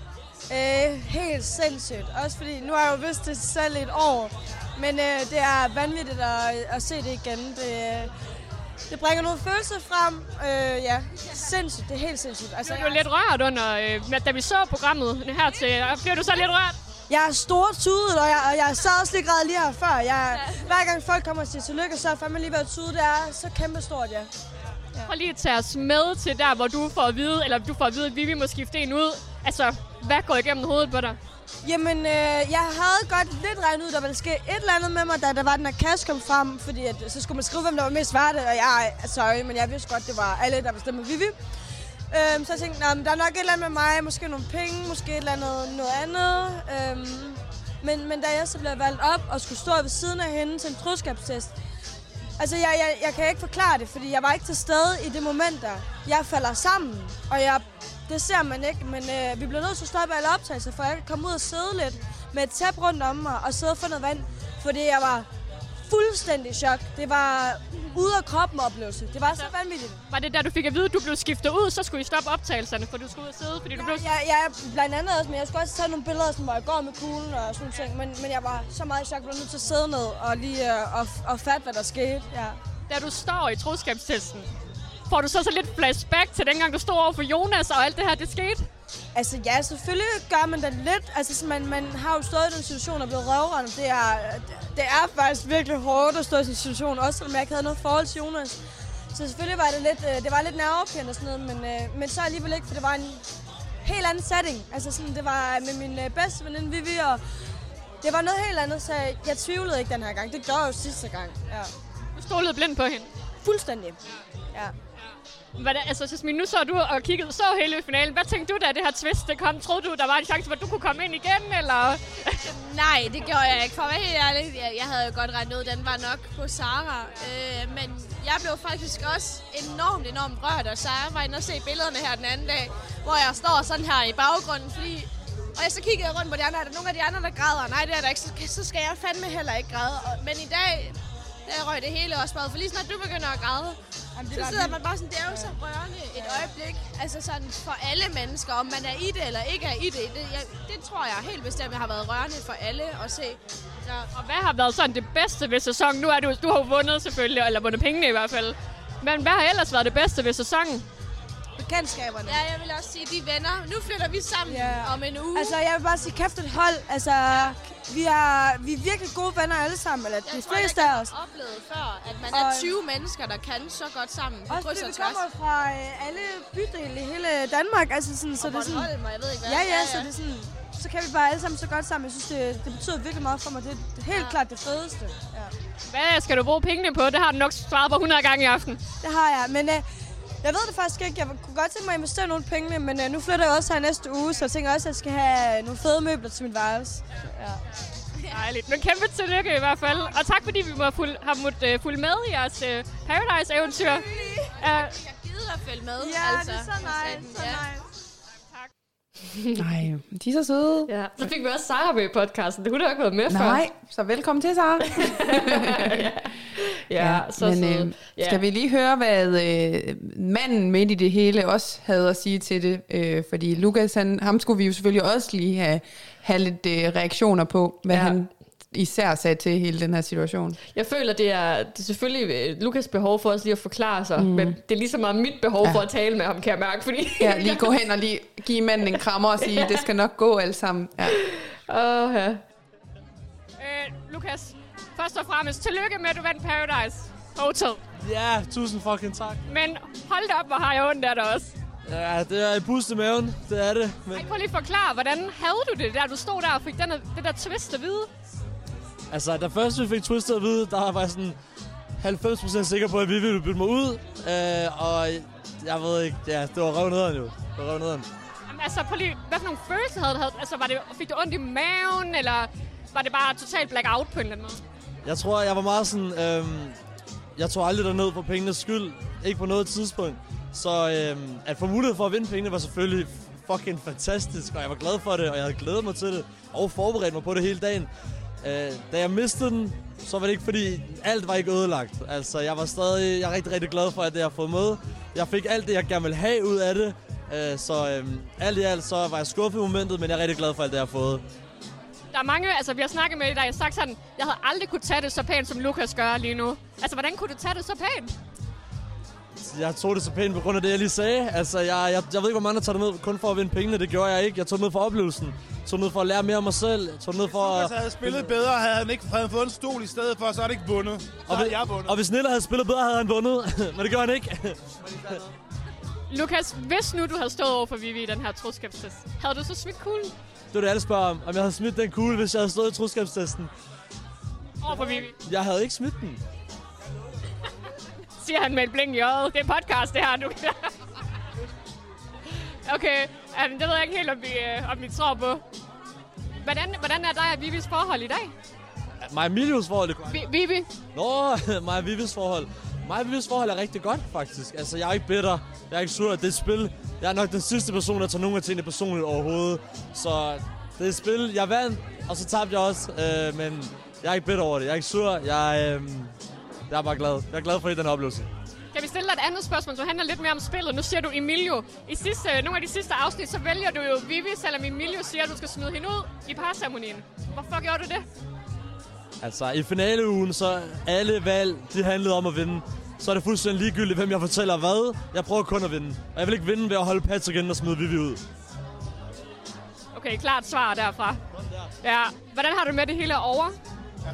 Øh, helt sindssygt. Også fordi, nu har jeg jo vidst det selv i et år. Men øh, det er vanvittigt at, at se det igen. Det, det bringer nogle følelser frem. Øh, ja, sindssygt. Det er helt sindssygt. Altså, du er lidt rørt under, øh, da vi så programmet her til. Bliver du så lidt rørt? Jeg er stort tudet, og jeg, og jeg sad også lige græd lige her før. Jeg, hver gang folk kommer og siger tillykke, så er fandme lige ved at tude. Det er så kæmpe stort, ja. Prøv lige at tage os med til der, hvor du får at vide, eller du får at vide, at vi må skifte en ud. Altså, hvad går igennem hovedet på dig? Jamen, øh, jeg havde godt lidt regnet ud, der ville ske et eller andet med mig, da der var den her kasse kom frem, fordi at, så skulle man skrive, hvem der var mest værd, og jeg sorry, men jeg vidste godt, det var alle, der bestemte Vivi. Øhm, så jeg tænkte, nah, men der er nok et eller andet med mig, måske nogle penge, måske et eller andet noget andet. Øhm, men, men da jeg så blev valgt op og skulle stå ved siden af hende til en troskabstest, altså jeg, jeg, jeg kan ikke forklare det, fordi jeg var ikke til stede i det moment der. Jeg falder sammen, og jeg, det ser man ikke, men øh, vi blev nødt til at stoppe alle optagelser, for jeg kan komme ud og sidde lidt med et tæp rundt om mig og sidde og få noget vand, fordi jeg var fuldstændig i chok. Det var ude af kroppen oplevelse. Det var så vanvittigt. Var det der, du fik at vide, at du blev skiftet ud, så skulle I stoppe optagelserne, for du skulle ud og sidde, fordi du blev... Ja, ja, blandt andet også, men jeg skulle også tage nogle billeder, sådan, hvor jeg går med kuglen og sådan ting. Men, men jeg var så meget i chok, at jeg var nødt til at sidde ned og lige uh, og, og fatte, hvad der skete. Ja. Da du står i troskabstesten, får du så så lidt flashback til dengang, du stod over for Jonas, og alt det her, det skete? Altså ja, selvfølgelig gør man det lidt. Altså så man, man har jo stået i den situation og blevet røvrendt. Det er, det er faktisk virkelig hårdt at stå i sådan en situation, også selvom jeg ikke havde noget forhold til Jonas. Så selvfølgelig var det lidt, øh, det var lidt nervepirrende og sådan noget, men, øh, men så alligevel ikke, for det var en helt anden setting. Altså sådan, det var med min øh, bedste veninde Vivi, og det var noget helt andet, så jeg, jeg tvivlede ikke den her gang. Det gjorde jeg jo sidste gang. Ja. Du stolede blind på hende? Fuldstændig. Ja. Hvordan, altså, Jasmin, nu så du og kiggede så hele finalen. Hvad tænkte du, da det her twist det kom? Troede du, der var en chance for, at du kunne komme ind igen, eller? Nej, det gjorde jeg ikke. For at være helt ærlig, jeg, jeg havde jo godt regnet ud, den var nok på Sara. Øh, men jeg blev faktisk også enormt, enormt rørt, og Sara var inde og se billederne her den anden dag, hvor jeg står sådan her i baggrunden, fordi... Og jeg så kiggede jeg rundt på de andre, er der nogle af de andre, der græder? Nej, det er der ikke, så, så skal jeg fandme heller ikke græde. Men i dag, der røg det hele også bare for lige snart du begynder at græde, Jamen, det så sidder man bare sådan, det er jo så rørende et øjeblik. Altså sådan for alle mennesker, om man er i det eller ikke er i det. Det, jeg, det tror jeg helt bestemt har været rørende for alle at se. Ja. Og hvad har været sådan det bedste ved sæsonen? Nu er du, du har jo vundet selvfølgelig, eller vundet pengene i hvert fald. Men hvad har ellers været det bedste ved sæsonen? Bekendtskaberne. Ja, jeg vil også sige, de venner. Nu flytter vi sammen Ja. om en uge. Altså, jeg vil bare sige, kæft et hold. Altså, vi er, vi er virkelig gode venner alle sammen, eller de jeg tror, fleste jeg af har os. oplevet før, at man Og- er 20 mennesker, der kan så godt sammen på Også fordi og vi kommer fra øh, alle bydele i hele Danmark, altså sådan, så Og det er sådan... Og jeg ved ikke hvad. Ja, ja, Ja, så ja. det er sådan... Så kan vi bare alle sammen så godt sammen. Jeg synes, det, det betyder virkelig meget for mig. Det, er helt klart det fedeste. Ja. Hvad skal du bruge pengene på? Det har du nok svaret på 100 gange i aften. Det har jeg, men øh, jeg ved det faktisk ikke. Jeg kunne godt tænke mig at investere nogle penge, men øh, nu flytter jeg også her næste uge, så jeg tænker også, at jeg skal have nogle fede møbler til mit værelse. Ja. Dejligt. Men kæmpe tillykke i hvert fald. Og tak fordi vi må fuld, har måttet uh, fulgt med i jeres uh, Paradise-eventyr. Uh, Jeg gider at følge med. Ja, altså. det er så nice, så nice. Nej, de er så søde. Ja. Så fik vi også Sara med i podcasten. Det kunne da ikke været med før. Nej, så velkommen til, Sara. Ja, så men søde. øh, Ja. skal vi lige høre, hvad øh, manden midt i det hele også havde at sige til det? Øh, fordi Lukas, han, ham skulle vi jo selvfølgelig også lige have, have lidt øh, reaktioner på, hvad Ja. ja. han især sagde til hele den her situation. Jeg føler, det er, det er selvfølgelig øh, Lukas behov for os lige at forklare sig, mm. Men det er lige så meget mit behov Ja. for at tale med ham, kan jeg mærke. Fordi Ja, lige gå hen og lige give manden en krammer og sige, det skal nok gå alt sammen. Ja. Åh, ja. øh, Lukas, først og fremmest tillykke med, at du vandt Paradise Hotel. Ja, tusind fucking tak. Men hold da op, hvor har jeg ondt af dig også. Ja, det er en pust i maven, det er det. Men, Ej, prøv lige at forklare, hvordan havde du det der, du stod der og fik den, det der twist at vide? Altså, da først vi fik Twisted at vide, der var jeg sådan 90% sikker på, at vi ville bytte mig ud. Øh, og jeg ved ikke, ja, det var røvnederen jo. Det var røvnederen. Jamen, altså, prøv lige, hvad for nogle følelser havde du? Altså, var det, fik du ondt i maven, eller var det bare totalt blackout på en eller anden måde? Jeg tror, jeg var meget sådan... Øhm, jeg tog aldrig derned for pengenes skyld. Ikke på noget tidspunkt. Så øhm, at få mulighed for at vinde pengene var selvfølgelig fucking fantastisk. Og jeg var glad for det, og jeg havde glædet mig til det. Og forberedt mig på det hele dagen. Øh, da jeg mistede den, så var det ikke fordi alt var ikke ødelagt. Altså, jeg var stadig jeg er rigtig, rigtig glad for, at det jeg har fået med. Jeg fik alt det, jeg gerne ville have ud af det. Øh, så øh, alt i alt, så var jeg skuffet i momentet, men jeg er rigtig glad for alt det, jeg har fået. Der er mange, altså vi har snakket med i dag, jeg har sagt sådan, jeg havde aldrig kunne tage det så pænt, som Lukas gør lige nu. Altså, hvordan kunne du tage det så pænt? Jeg tog det så pænt på grund af det, jeg lige sagde. Altså, jeg, jeg, jeg ved ikke, hvor mange der tager det med kun for at vinde pengene. Det gjorde jeg ikke. Jeg tog det med for oplevelsen. Jeg tog det med for at lære mere om mig selv. Jeg tog det med for Hvis at... han havde spillet bedre, havde han ikke havde han fået en stol i stedet for, så havde han ikke vundet. Så Og, havde hvis, jeg vundet. og hvis Nilla havde spillet bedre, havde han vundet. Men det gjorde han ikke. Lukas, hvis nu du havde stået over for Vivi i den her troskabstest, havde du så smidt kuglen Det var det, alle spørger om. Om jeg havde smidt den kugle, hvis jeg havde stået i troskabstesten. over for Vivi? Jeg havde ikke smidt den. Siger han med et blink i øjet. Det er podcast, det her, du Okay, um, det ved jeg ikke helt, om vi, uh, om vi tror på. Hvordan, hvordan er dig og Vivis forhold i dag? Mig og Emilius forhold, det Vi, Vivi, Nå, mig og Vivis forhold. Mig og Vivis forhold er rigtig godt, faktisk. Altså, jeg er ikke bitter. Jeg er ikke sur. Det er et spil. Jeg er nok den sidste person, der tager nogle af tingene personligt overhovedet. Så det er et spil. Jeg vandt, og så tabte jeg også. Øh, men jeg er ikke bitter over det. Jeg er ikke sur. Jeg, øh, jeg er bare glad. Jeg er glad for den oplevelse. kan vi stille dig et andet spørgsmål, som handler lidt mere om spillet? Nu siger du Emilio. I sidste, nogle af de sidste afsnit, så vælger du jo Vivi, selvom Emilio siger, at du skal smide hende ud i parceremonien. Hvorfor gjorde du det? Altså, i finaleugen, så alle valg, de handlede om at vinde. Så er det fuldstændig ligegyldigt, hvem jeg fortæller hvad. Jeg prøver kun at vinde. Og jeg vil ikke vinde ved at holde Patrick igen og smide Vivi ud. Okay, klart svar derfra. Ja, hvordan har du med det hele er over?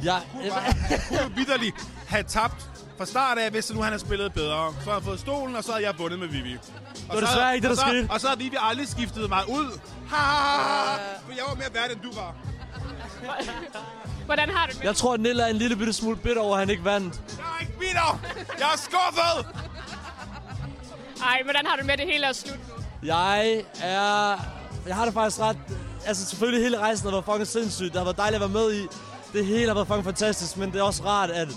Jeg, Jeg kunne jo bitterligt have tabt fra start af, hvis nu han havde spillet bedre. Så havde han fået stolen, og så havde jeg vundet med Vivi. Det var desværre ikke det, der og så, skete. Og så har Vivi aldrig skiftet mig ud. Ha, ha, ha, ha. For jeg var mere værd, end du var. Hvordan har du det med Jeg tror, at Nilla er en lille bitte smule bitter over, at han ikke vandt. Jeg er ikke bitter. Jeg er skuffet. Ej, hvordan har du med det hele er slut nu? Jeg er... Jeg har det faktisk ret... Altså selvfølgelig hele rejsen har været fucking sindssygt. Det har været dejligt at være med i. Det hele har været fucking fantastisk, men det er også rart, at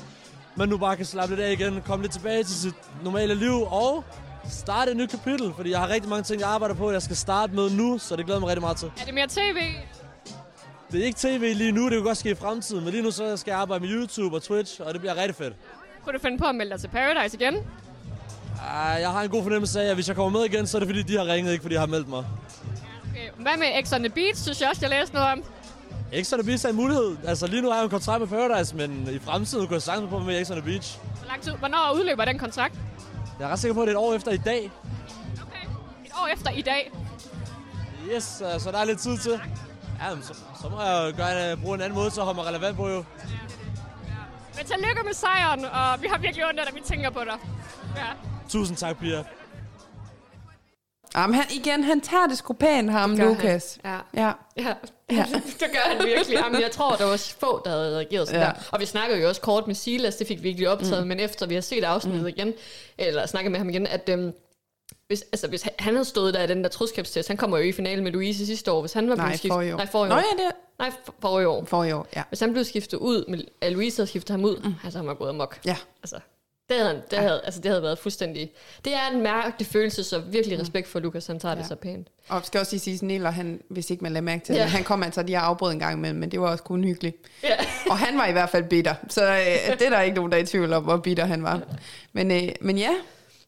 man nu bare kan slappe lidt af igen, komme lidt tilbage til sit normale liv og starte et nyt kapitel, fordi jeg har rigtig mange ting, jeg arbejder på, jeg skal starte med nu, så det glæder mig rigtig meget til. Er det mere tv? Det er ikke tv lige nu, det kan godt ske i fremtiden, men lige nu så skal jeg arbejde med YouTube og Twitch, og det bliver rigtig fedt. Kunne du finde på at melde dig til Paradise igen? Uh, jeg har en god fornemmelse af, at hvis jeg kommer med igen, så er det fordi, de har ringet, ikke fordi jeg har meldt mig. Okay. Hvad med X on the Beach, synes jeg også, jeg læste noget om. Så det Beach er en mulighed. Altså lige nu har jeg en kontrakt med Paradise, men i fremtiden kunne jeg sagtens på med X on the Beach. Hvor lang tid? Hvornår udløber den kontrakt? Jeg er ret sikker på, at det er et år efter i dag. Et år efter i dag. Yes, uh, så der er lidt tid til. Ja, men så, så må jeg jo gøre, bruge en anden måde, så holde mig relevant på jo. Men tillykke med sejren, og vi har virkelig ondt dig, vi tænker på dig. Ja. Tusind tak, Pia. Jamen, han, igen, han tager det sgu pænt, ham, Lukas. han. Ja. Ja. Ja. det gør han virkelig. Jamen, jeg tror, der var få, der havde reageret sådan Ja. ja. der. Og vi snakkede jo også kort med Silas, det fik vi ikke lige optaget, Mm. men efter vi har set afsnittet Mm. igen, eller snakket med ham igen, at øhm, hvis, altså, hvis han- havde stået der i den der trudskabstest, han kommer jo i finalen med Louise sidste år, hvis han var Nej, blevet skiftet... forrige år. Nej, for i Nå år. ja, det Nej, for, for i år. For i år, ja. Hvis han blev skiftet ud, med, at Louise havde skiftet ham ud, mm. altså han var gået amok. Ja. Altså, det havde, det, Ja. havde, altså, det havde været fuldstændig... Det er en mærkelig følelse, så virkelig respekt for Lukas, han tager ja. det så pænt. Og skal også lige sige, Niller, han, hvis ikke man lader mærke til Ja. det, han kom altså lige afbrød en gang imellem, men det var også kun hyggeligt. Ja. Og han var i hvert fald bitter, så øh, det er der ikke nogen, der er i tvivl om, hvor bitter han var. Men, øh, men ja,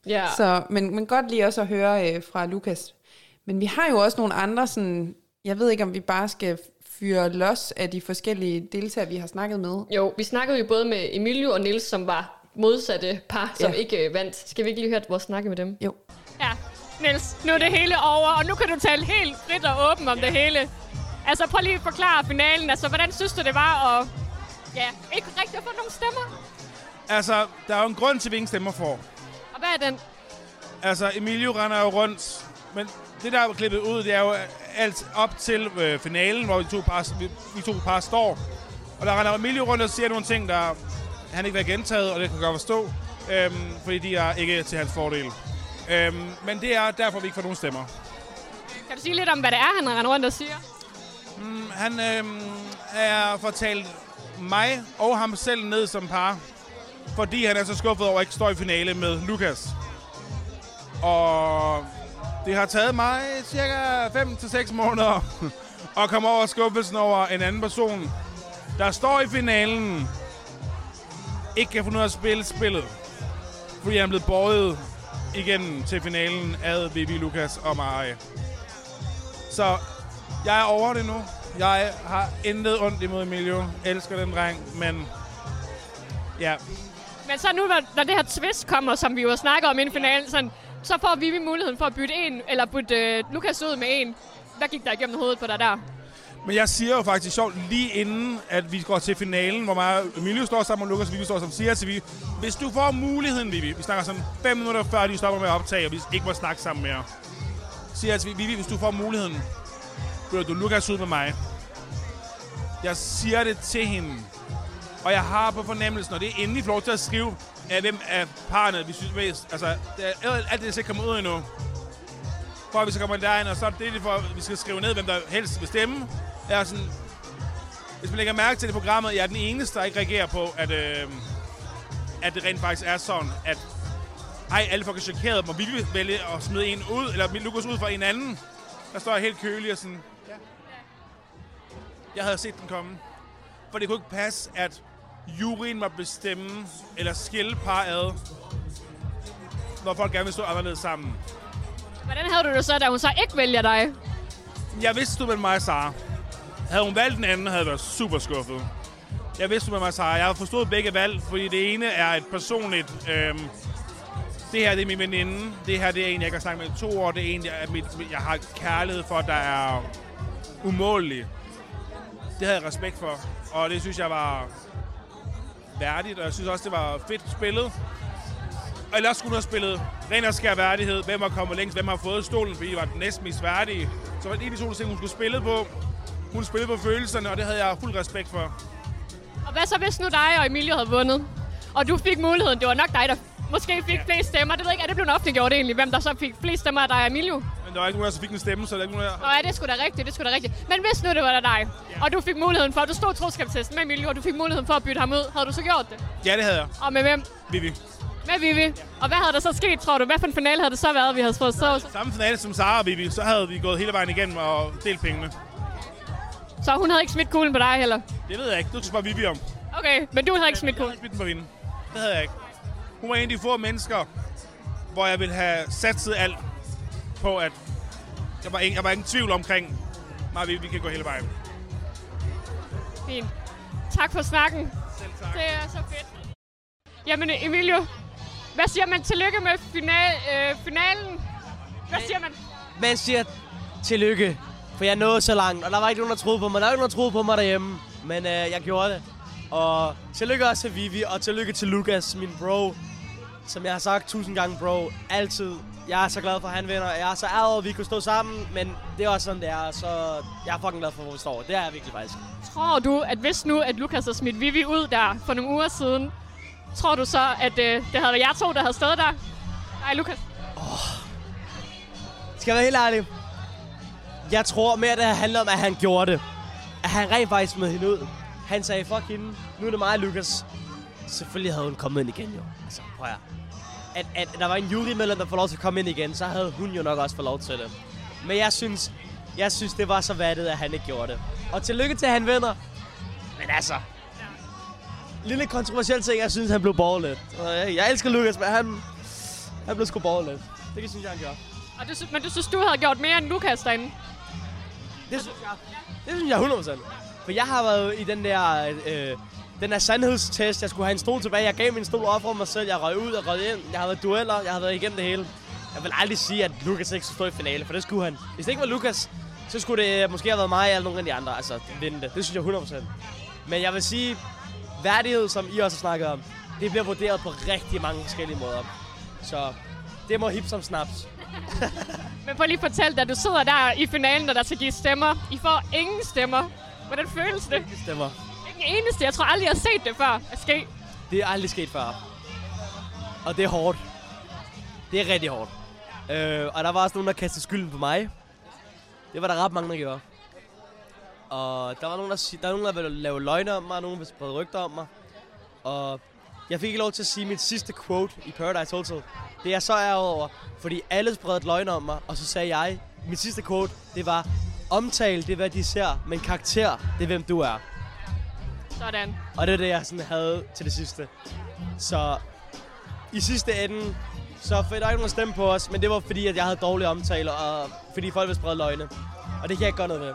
Ja. så, men, men godt lige også at høre øh, fra Lukas. Men vi har jo også nogle andre sådan, jeg ved ikke, om vi bare skal fyre los af de forskellige deltagere, vi har snakket med. Jo, vi snakkede jo både med Emilio og Nils, som var modsatte par, som Ja. ikke øh, vandt. Skal vi ikke lige høre vores snakke med dem? Jo. Ja, Niels, nu er det hele over, og nu kan du tale helt frit og åbent om det hele. Altså, prøv lige at forklare finalen. Altså, hvordan synes du, det var at ja, ikke rigtig at få nogle stemmer? Altså, der er jo en grund til, at vi ingen stemmer får. Og hvad er den? Altså, Emilio render jo rundt, men det, der er klippet ud, det er jo alt op til øh, finalen, hvor vi to, par, vi, vi to par står. Og der render Emilio rundt og siger nogle ting, der han ikke have gentaget, og det kan godt forstå, øhm, fordi de er ikke til hans fordel. Øhm, men det er derfor, vi ikke får nogen stemmer. Kan du sige lidt om, hvad det er, han render rundt og siger? Mm, han øhm, er fortalt mig og ham selv ned som par, fordi han er så skuffet over at ikke stå i finale med Lukas. Og det har taget mig cirka 5-6 måneder at komme over skuffelsen over en anden person, der står i finalen, ikke kan finde ud af at spille spillet, fordi han er blevet båret igen til finalen af Vivi, Lukas og mig. Så jeg er over det nu. Jeg har intet ondt imod Emilio. Elsker den dreng, men ja, Men så nu, når, det her twist kommer, som vi jo har snakket om inden finalen, sådan, så får vi muligheden for at bytte en, eller bytte øh, Lukas ud med en. Hvad gik der igennem hovedet på dig der? Men jeg siger jo faktisk sjovt, lige inden at vi går til finalen, hvor meget og Emilio står sammen og Lukas, og Vivi står sammen, siger til Vivi, hvis du får muligheden, Vivi, vi snakker sådan fem minutter før de stopper med at optage, og vi ikke må snakke sammen mere, siger jeg til Vivi, hvis du får muligheden, bytter du Lukas ud med mig. Jeg siger det til hende, og jeg har på fornemmelsen, og det er inden får lov til at skrive, af hvem af parerne, vi synes mest, altså, det er, alt det, der skal komme ud endnu, for at vi så kommer derind, og så er det, det for, at vi skal skrive ned, hvem der helst vil stemme. Jeg er sådan, hvis man lægger mærke til det programmet, jeg er den eneste, der ikke reagerer på, at, øh, at det rent faktisk er sådan, at ej, alle folk er chokeret, må vi vælge at smide en ud, eller Lukas ud for en anden. Der står jeg helt kølig og sådan, ja. Jeg havde set den komme. For det kunne ikke passe, at juryen må bestemme, eller skille par ad, når folk gerne vil stå anderledes sammen. Hvordan havde du det så, da hun så ikke vælger dig? Jeg vidste, du med mig og Sara. Havde hun valgt den anden, havde jeg været super skuffet. Jeg vidste, med mig og Sara. Jeg har forstået begge valg, fordi det ene er et personligt... Øhm, det her det er min veninde. Det her det er en, jeg kan har med i to år. Det er en, jeg, er mit, jeg har kærlighed for, der er umålelig. Det havde jeg respekt for. Og det synes jeg var værdigt, og jeg synes også, det var fedt spillet. ellers skulle hun have spillet ren og skær værdighed. Hvem har kommet længst? Hvem har fået stolen? Fordi det var den næsten mest værdige. Så var det en af de to ting, hun skulle spille på. Hun spillede på følelserne, og det havde jeg fuld respekt for. Og hvad så, hvis nu dig og Emilie havde vundet? Og du fik muligheden. Det var nok dig, der måske fik flest stemmer. Det ved jeg ikke, er det blevet offentliggjort egentlig, hvem der så fik flest stemmer af dig og Emilio? Men der var ikke nogen, der så fik en stemme, så der er ikke nogen, der... Nå ja, det er sgu da rigtigt, det er sgu da rigtigt. Men hvis nu det var dig, og du fik muligheden for, du stod troskabstesten med Emilio, og du fik muligheden for at bytte ham ud, havde du så gjort det? Ja, det havde jeg. Og med hvem? Vivi. Med Vivi. Og hvad havde der så sket, tror du? Hvad for en finale havde det så været, vi havde fået så? Samme finale som Sara og Vivi, så havde vi gået hele vejen igennem og delt pengene. Så hun havde ikke smidt kuglen på dig heller? Det ved jeg ikke. Du skal spørge Vivi om. Okay, men du havde ikke smidt kuglen? smidt den på hende. Det havde jeg ikke. Hun var en af de få mennesker, hvor jeg ville have satset alt på, at jeg var, ingen, jeg var ingen tvivl omkring, at vi, vi kan gå hele vejen. Fint. Tak for snakken. Selv tak. Det er så fedt. Jamen Emilio, hvad siger man? Tillykke med final, øh, finalen. Hvad siger man? Man siger tillykke, for jeg nåede så langt, og der var ikke nogen, der troede på mig. Der var ikke nogen, der troede på mig derhjemme, men øh, jeg gjorde det. Og tillykke også til Vivi, og tillykke til Lukas, min bro. Som jeg har sagt tusind gange, bro. Altid. Jeg er så glad for, at han vinder. Jeg er så ærget over, at vi kunne stå sammen, men det er også sådan, det er. Så jeg er fucking glad for, hvor vi står. Det er jeg virkelig faktisk. Tror du, at hvis nu, at Lukas har smidt Vivi ud der for nogle uger siden, tror du så, at øh, det havde været jer to, der havde stået der? Nej, Lukas. Skal jeg være helt ærlig? Jeg tror mere, det handler om, at han gjorde det. At han rent faktisk smed hende ud. Han sagde, fuck hende. Nu er det mig, Lukas. Selvfølgelig havde hun kommet ind igen, jo. Altså, prøv at, at, at der var en jurymedlem, der får lov til at komme ind igen, så havde hun jo nok også fået lov til det. Men jeg synes, jeg synes, det var så vattet, at han ikke gjorde det. Og tillykke til, at han vinder. Men altså, lille kontroversiel ting, jeg synes, han blev borgerlet. Jeg, jeg elsker Lukas, men han, han blev sgu borgerlet. Det kan synes jeg, han gjorde. Og du, men du synes, du havde gjort mere end Lukas derinde? Det synes jeg. Det synes jeg 100%. For jeg har været i den der, øh, den der sandhedstest. Jeg skulle have en stol tilbage. Jeg gav min stol op for mig selv. Jeg røg ud og røg ind. Jeg har været dueller. Jeg har været igennem det hele. Jeg vil aldrig sige, at Lukas ikke skulle stå i finale, for det skulle han. Hvis det ikke var Lukas, så skulle det øh, måske have været mig eller nogen af de andre. Altså, vinde det. Det synes jeg 100%. Men jeg vil sige, værdighed, som I også har snakket om, det bliver vurderet på rigtig mange forskellige måder. Så det må hip som snaps. Men prøv lige at fortælle, da du sidder der i finalen, og der skal give stemmer. I får ingen stemmer. Hvordan føles det? Stemmer. Ikke en eneste. Jeg tror aldrig, jeg har set det før at ske. Det er aldrig sket før. Og det er hårdt. Det er rigtig hårdt. Øh, og der var også nogen, der kastede skylden på mig. Det var der ret mange, der gjorde. Og der var nogen, der, der, var nogen, der ville lave løgne om mig, og nogen, der ville sprede rygter om mig. Og jeg fik ikke lov til at sige mit sidste quote i Paradise Hotel. Det er jeg så ærget over, fordi alle spredte løgne om mig, og så sagde jeg, mit sidste quote, det var, omtale det er, hvad de ser, men karakter, det er, hvem du er. Sådan. Og det er det, jeg sådan havde til det sidste. Så i sidste ende, så der ikke nogen stemme på os, men det var fordi, at jeg havde dårlige omtale, og fordi folk ville sprede løgne. Og det kan jeg ikke gøre noget ved.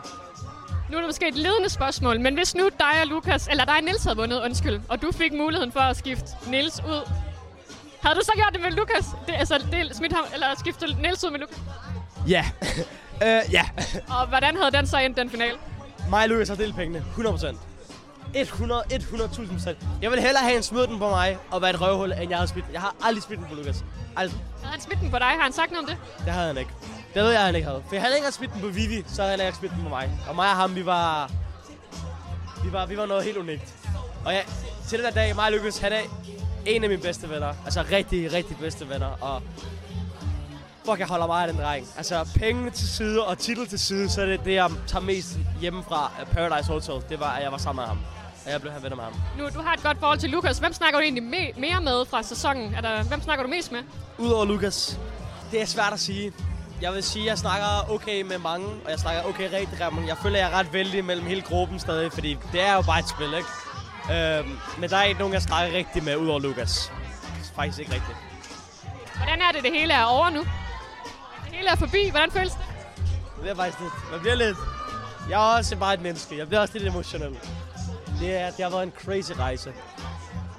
Nu er det måske et ledende spørgsmål, men hvis nu dig og Lukas, eller dig og Nils havde vundet, undskyld, og du fik muligheden for at skifte Nils ud, havde du så gjort det med Lukas? Det, altså, det, smidt ham, eller skifte Nils ud med Lukas? Ja. øh, ja. Og hvordan havde den så endt, den final? Mig og Lukas har delt pengene. 100%. 100, 100.000 procent. Jeg vil hellere have en smid den på mig og være et røvhul, end jeg har smidt den. Jeg har aldrig smidt den på Lukas. Aldrig. Havde han smidt den på dig? Har han sagt noget om det? Det havde han ikke. Det ved jeg, han ikke havde. For han ikke havde smidt den på Vivi, så havde han ikke smidt den på mig. Og mig og ham, vi var... Vi var, vi var noget helt unikt. Og ja, til den der dag, mig og Lukas, han er en af mine bedste venner. Altså rigtig, rigtig bedste venner. Og fuck, jeg holder meget af den dreng. Altså penge til side og titel til side, så er det det, jeg tager mest hjemme fra øh, Paradise Hotel. Det var, at jeg var sammen med ham. Og jeg blev her venner med ham. Nu, du har et godt forhold til Lukas. Hvem snakker du egentlig me- mere med fra sæsonen? Er der, hvem snakker du mest med? Udover Lukas, det er svært at sige. Jeg vil sige, at jeg snakker okay med mange, og jeg snakker okay rigtig rigtig mange. Jeg føler, at jeg er ret vældig mellem hele gruppen stadig, fordi det er jo bare et spil, ikke? Øhm, men der er ikke nogen, jeg snakker rigtig med, udover Lukas. Faktisk ikke rigtigt. Hvordan er det, det hele er over nu? Det hele er forbi. Hvordan føles det? Det bliver faktisk lidt. Man bliver lidt... Jeg er også bare et menneske. Jeg bliver også lidt emotionel. Det, er, det har været en crazy rejse.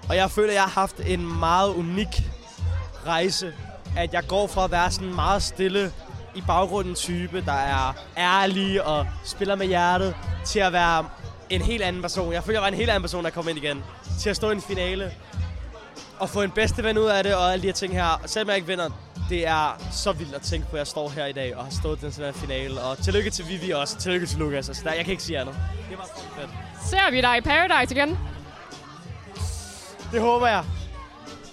Og jeg føler, at jeg har haft en meget unik rejse. At jeg går fra at være sådan meget stille i baggrunden type, der er ærlig og spiller med hjertet, til at være en helt anden person. Jeg føler, jeg var en helt anden person, der kom ind igen. Til at stå i en finale. at få en bedste ven ud af det, og alle de her ting her. Og selvom jeg ikke vinder, det er så vildt at tænke på, at jeg står her i dag og har stået den her finale. Og tillykke til Vivi også. Tillykke til Lukas. Altså, der, jeg kan ikke sige andet. Det var fucking fedt. Ser vi dig i Paradise igen? Det håber jeg.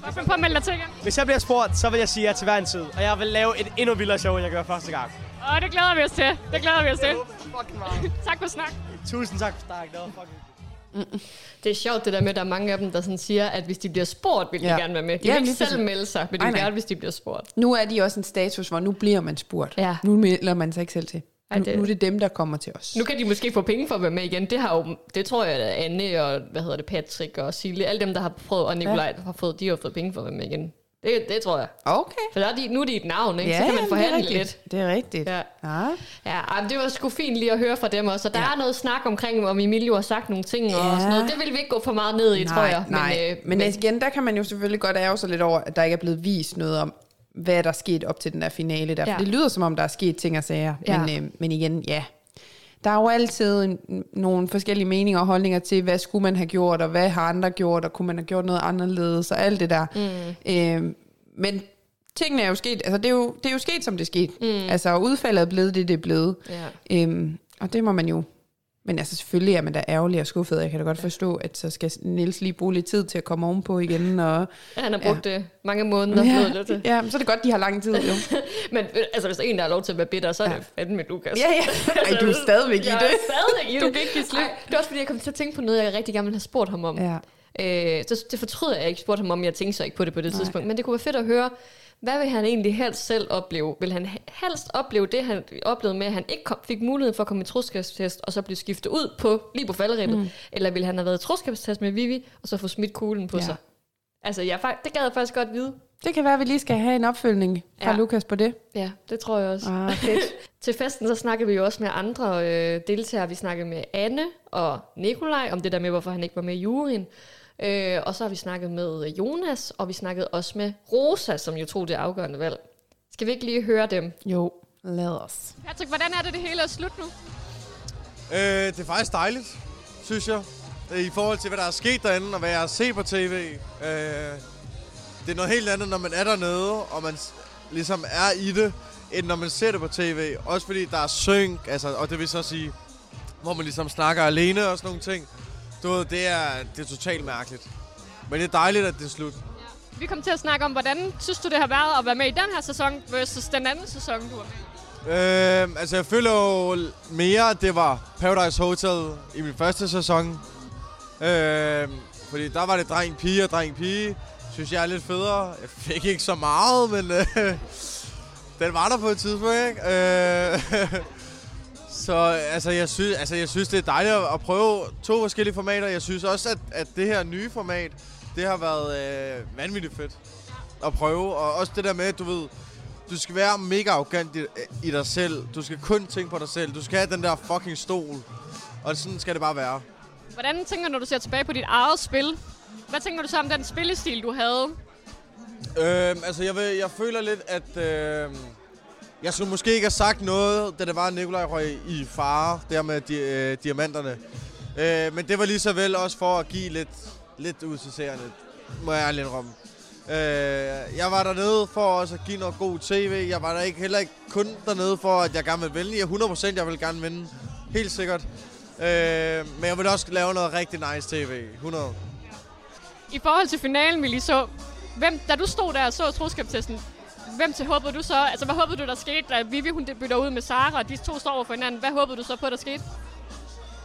Hvad find på at melde dig til igen? Hvis jeg bliver spurgt, så vil jeg sige ja til hver en tid. Og jeg vil lave et endnu vildere show, end jeg gør første gang. Åh, det glæder vi os til. Det glæder vi os til. Tak for snak. Tusind tak for snak. Det var fucking Det er sjovt det der med, at der er mange af dem, der sådan siger, at hvis de bliver spurgt, vil de Ja. gerne være med. De Ja, vil ikke selv melde sig, men de vil gerne, hvis de bliver spurgt. Nu er de også en status, hvor nu bliver man spurgt. Ja. Nu melder man sig ikke selv til. Ej, Nu, det- nu er det dem, der kommer til os. Nu kan de måske få penge for at være med igen. Det, har jo, det tror jeg, at Anne og hvad hedder det, Patrick og Sille, alle dem, der har prøvet, og Nikolaj ja. har fået, de har fået penge for at være med igen. Det, det tror jeg. Okay. For der er de, nu er de et navn, ikke? Ja, så kan man det forhandle rigtigt. lidt. Det er rigtigt. Ja. Ja. Ja, men det var sgu fint lige at høre fra dem også. Og der ja. er noget snak omkring, om Emilio har sagt nogle ting og Ja. sådan noget. Det vil vi ikke gå for meget ned i, nej, tror jeg. Nej, Men, øh, men, men igen, der kan man jo selvfølgelig godt ærge sig lidt over, at der ikke er blevet vist noget om, hvad der er sket op til den der finale der. For Ja. det lyder som om, der er sket ting og sager. Ja. Men, øh, men igen, ja. Der er jo altid en, nogle forskellige meninger og holdninger til, hvad skulle man have gjort, og hvad har andre gjort, og kunne man have gjort noget anderledes, og alt det der. Mm. Øh, men tingene er jo sket, altså det er jo, det er jo sket, som det er sket. Mm. Altså udfaldet er blevet det, det er blevet. Ja. Øhm, og det må man jo... Men altså selvfølgelig er man da ærgerlig og skuffet. Jeg kan da godt forstå, at så skal Niels lige bruge lidt tid til at komme ovenpå igen. Og, Ja, han har brugt ja. mange måneder ja, ja. det ja, så er det godt, de har lang tid jo. Men øh, altså, hvis der en, der har lov til at være bitter, så er det fandme Lukas. Ja, ja. Ej, du er stadigvæk i jeg det. er stadigvæk i det. Du kan ikke give slip. Ej, det er også fordi, jeg kom til at tænke på noget, jeg rigtig gerne ville have spurgt ham om. Ja. Øh, så det fortryder jeg ikke spurgte ham om, jeg tænkte så ikke på det på det Nej. tidspunkt. Men det kunne være fedt at høre, hvad vil han egentlig helst selv opleve? Vil han helst opleve det, han oplevede med, at han ikke kom, fik muligheden for at komme i troskabstest, og så blive skiftet ud på, lige på falderæbet? Mm. Eller vil han have været i troskabstest med Vivi, og så få smidt kuglen på Ja. sig? Altså, jeg, det gad jeg faktisk godt vide. Det kan være, at vi lige skal have en opfølgning fra Ja. Lukas på det. Ja, det tror jeg også. Ah, fedt. Til festen så snakkede vi jo også med andre øh, deltagere. Vi snakkede med Anne og Nikolaj om det der med, hvorfor han ikke var med i juryen. Øh, og så har vi snakket med Jonas, og vi snakkede også med Rosa, som jo tog det afgørende valg. Skal vi ikke lige høre dem? Jo, lad os. Patrick, hvordan er det, det hele er slut nu? Øh, det er faktisk dejligt, synes jeg. Øh, I forhold til, hvad der er sket derinde, og hvad jeg har set på tv. Øh, det er noget helt andet, når man er dernede, og man ligesom er i det, end når man ser det på tv. Også fordi der er synk, altså, og det vil så sige, hvor man ligesom snakker alene og sådan nogle ting. Du ved, det er, det er totalt mærkeligt. Men det er dejligt, at det er slut. Vi kom til at snakke om, hvordan synes du, det har været at være med i den her sæson versus den anden sæson, du var med? Øh, altså, jeg føler jo mere, at det var Paradise Hotel i min første sæson. Øh, fordi der var det dreng-pige og dreng-pige. Synes jeg er lidt federe. Jeg fik ikke så meget, men øh, den var der på et tidspunkt, ikke? Øh, så altså jeg, synes, altså, jeg synes, det er dejligt at, prøve to forskellige formater. Jeg synes også, at, at det her nye format, det har været øh, vanvittigt fedt at prøve. Og også det der med, at du ved, du skal være mega arrogant i, i dig selv. Du skal kun tænke på dig selv. Du skal have den der fucking stol. Og sådan skal det bare være. Hvordan tænker du, når du ser tilbage på dit eget spil? Hvad tænker du så om den spillestil, du havde? Øhm, altså, jeg, vil, jeg føler lidt, at... Øh, jeg skulle måske ikke have sagt noget, da det var Nikolaj røg i fare, der med di, øh, diamanterne. Øh, men det var lige så vel også for at give lidt, lidt ud til seerne, må jeg ærligt indrømme. Øh, jeg var dernede for også at give noget god tv. Jeg var der ikke heller ikke kun dernede for, at jeg gerne ville vinde. Jeg 100% jeg vil gerne vinde. Helt sikkert. Øh, men jeg vil også lave noget rigtig nice tv. 100. I forhold til finalen, vi lige så, hvem, da du stod der og så troskabstesten, hvem til håbede du så? Altså, hvad håbede du, der skete, da Vivi hun bytter ud med Sara, og de to står over for hinanden? Hvad håbede du så på, der skete?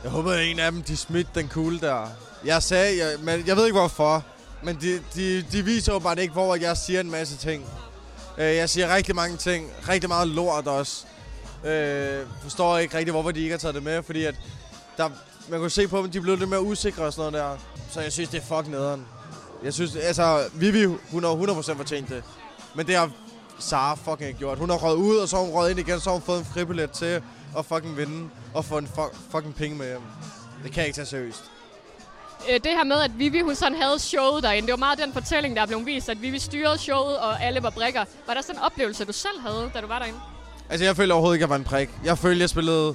Jeg håbede, at en af dem, de smidte den kugle der. Jeg sagde, jeg, men jeg ved ikke hvorfor, men de, de, de viser jo bare ikke, hvor jeg siger en masse ting. Øh, jeg siger rigtig mange ting, rigtig meget lort også. Øh, forstår ikke rigtig, hvorfor de ikke har taget det med, fordi at der, man kunne se på dem, de blev lidt mere usikre og sådan noget der. Så jeg synes, det er fucking nederen. Jeg synes, altså, Vivi, hun har 100% fortjent det. Men det har Sara fucking ikke gjort. Hun har røget ud, og så har hun røget ind igen, så har hun fået en fribillet til at fucking vinde og få en fu- fucking penge med hjem. Det kan jeg ikke tage seriøst. Øh, det her med, at Vivi hun sådan havde showet derinde, det var meget den fortælling, der blev vist, at Vivi styrede showet, og alle var brikker. Var der sådan en oplevelse, du selv havde, da du var derinde? Altså, jeg følte overhovedet ikke, at jeg var en prik. Jeg følte, jeg spillede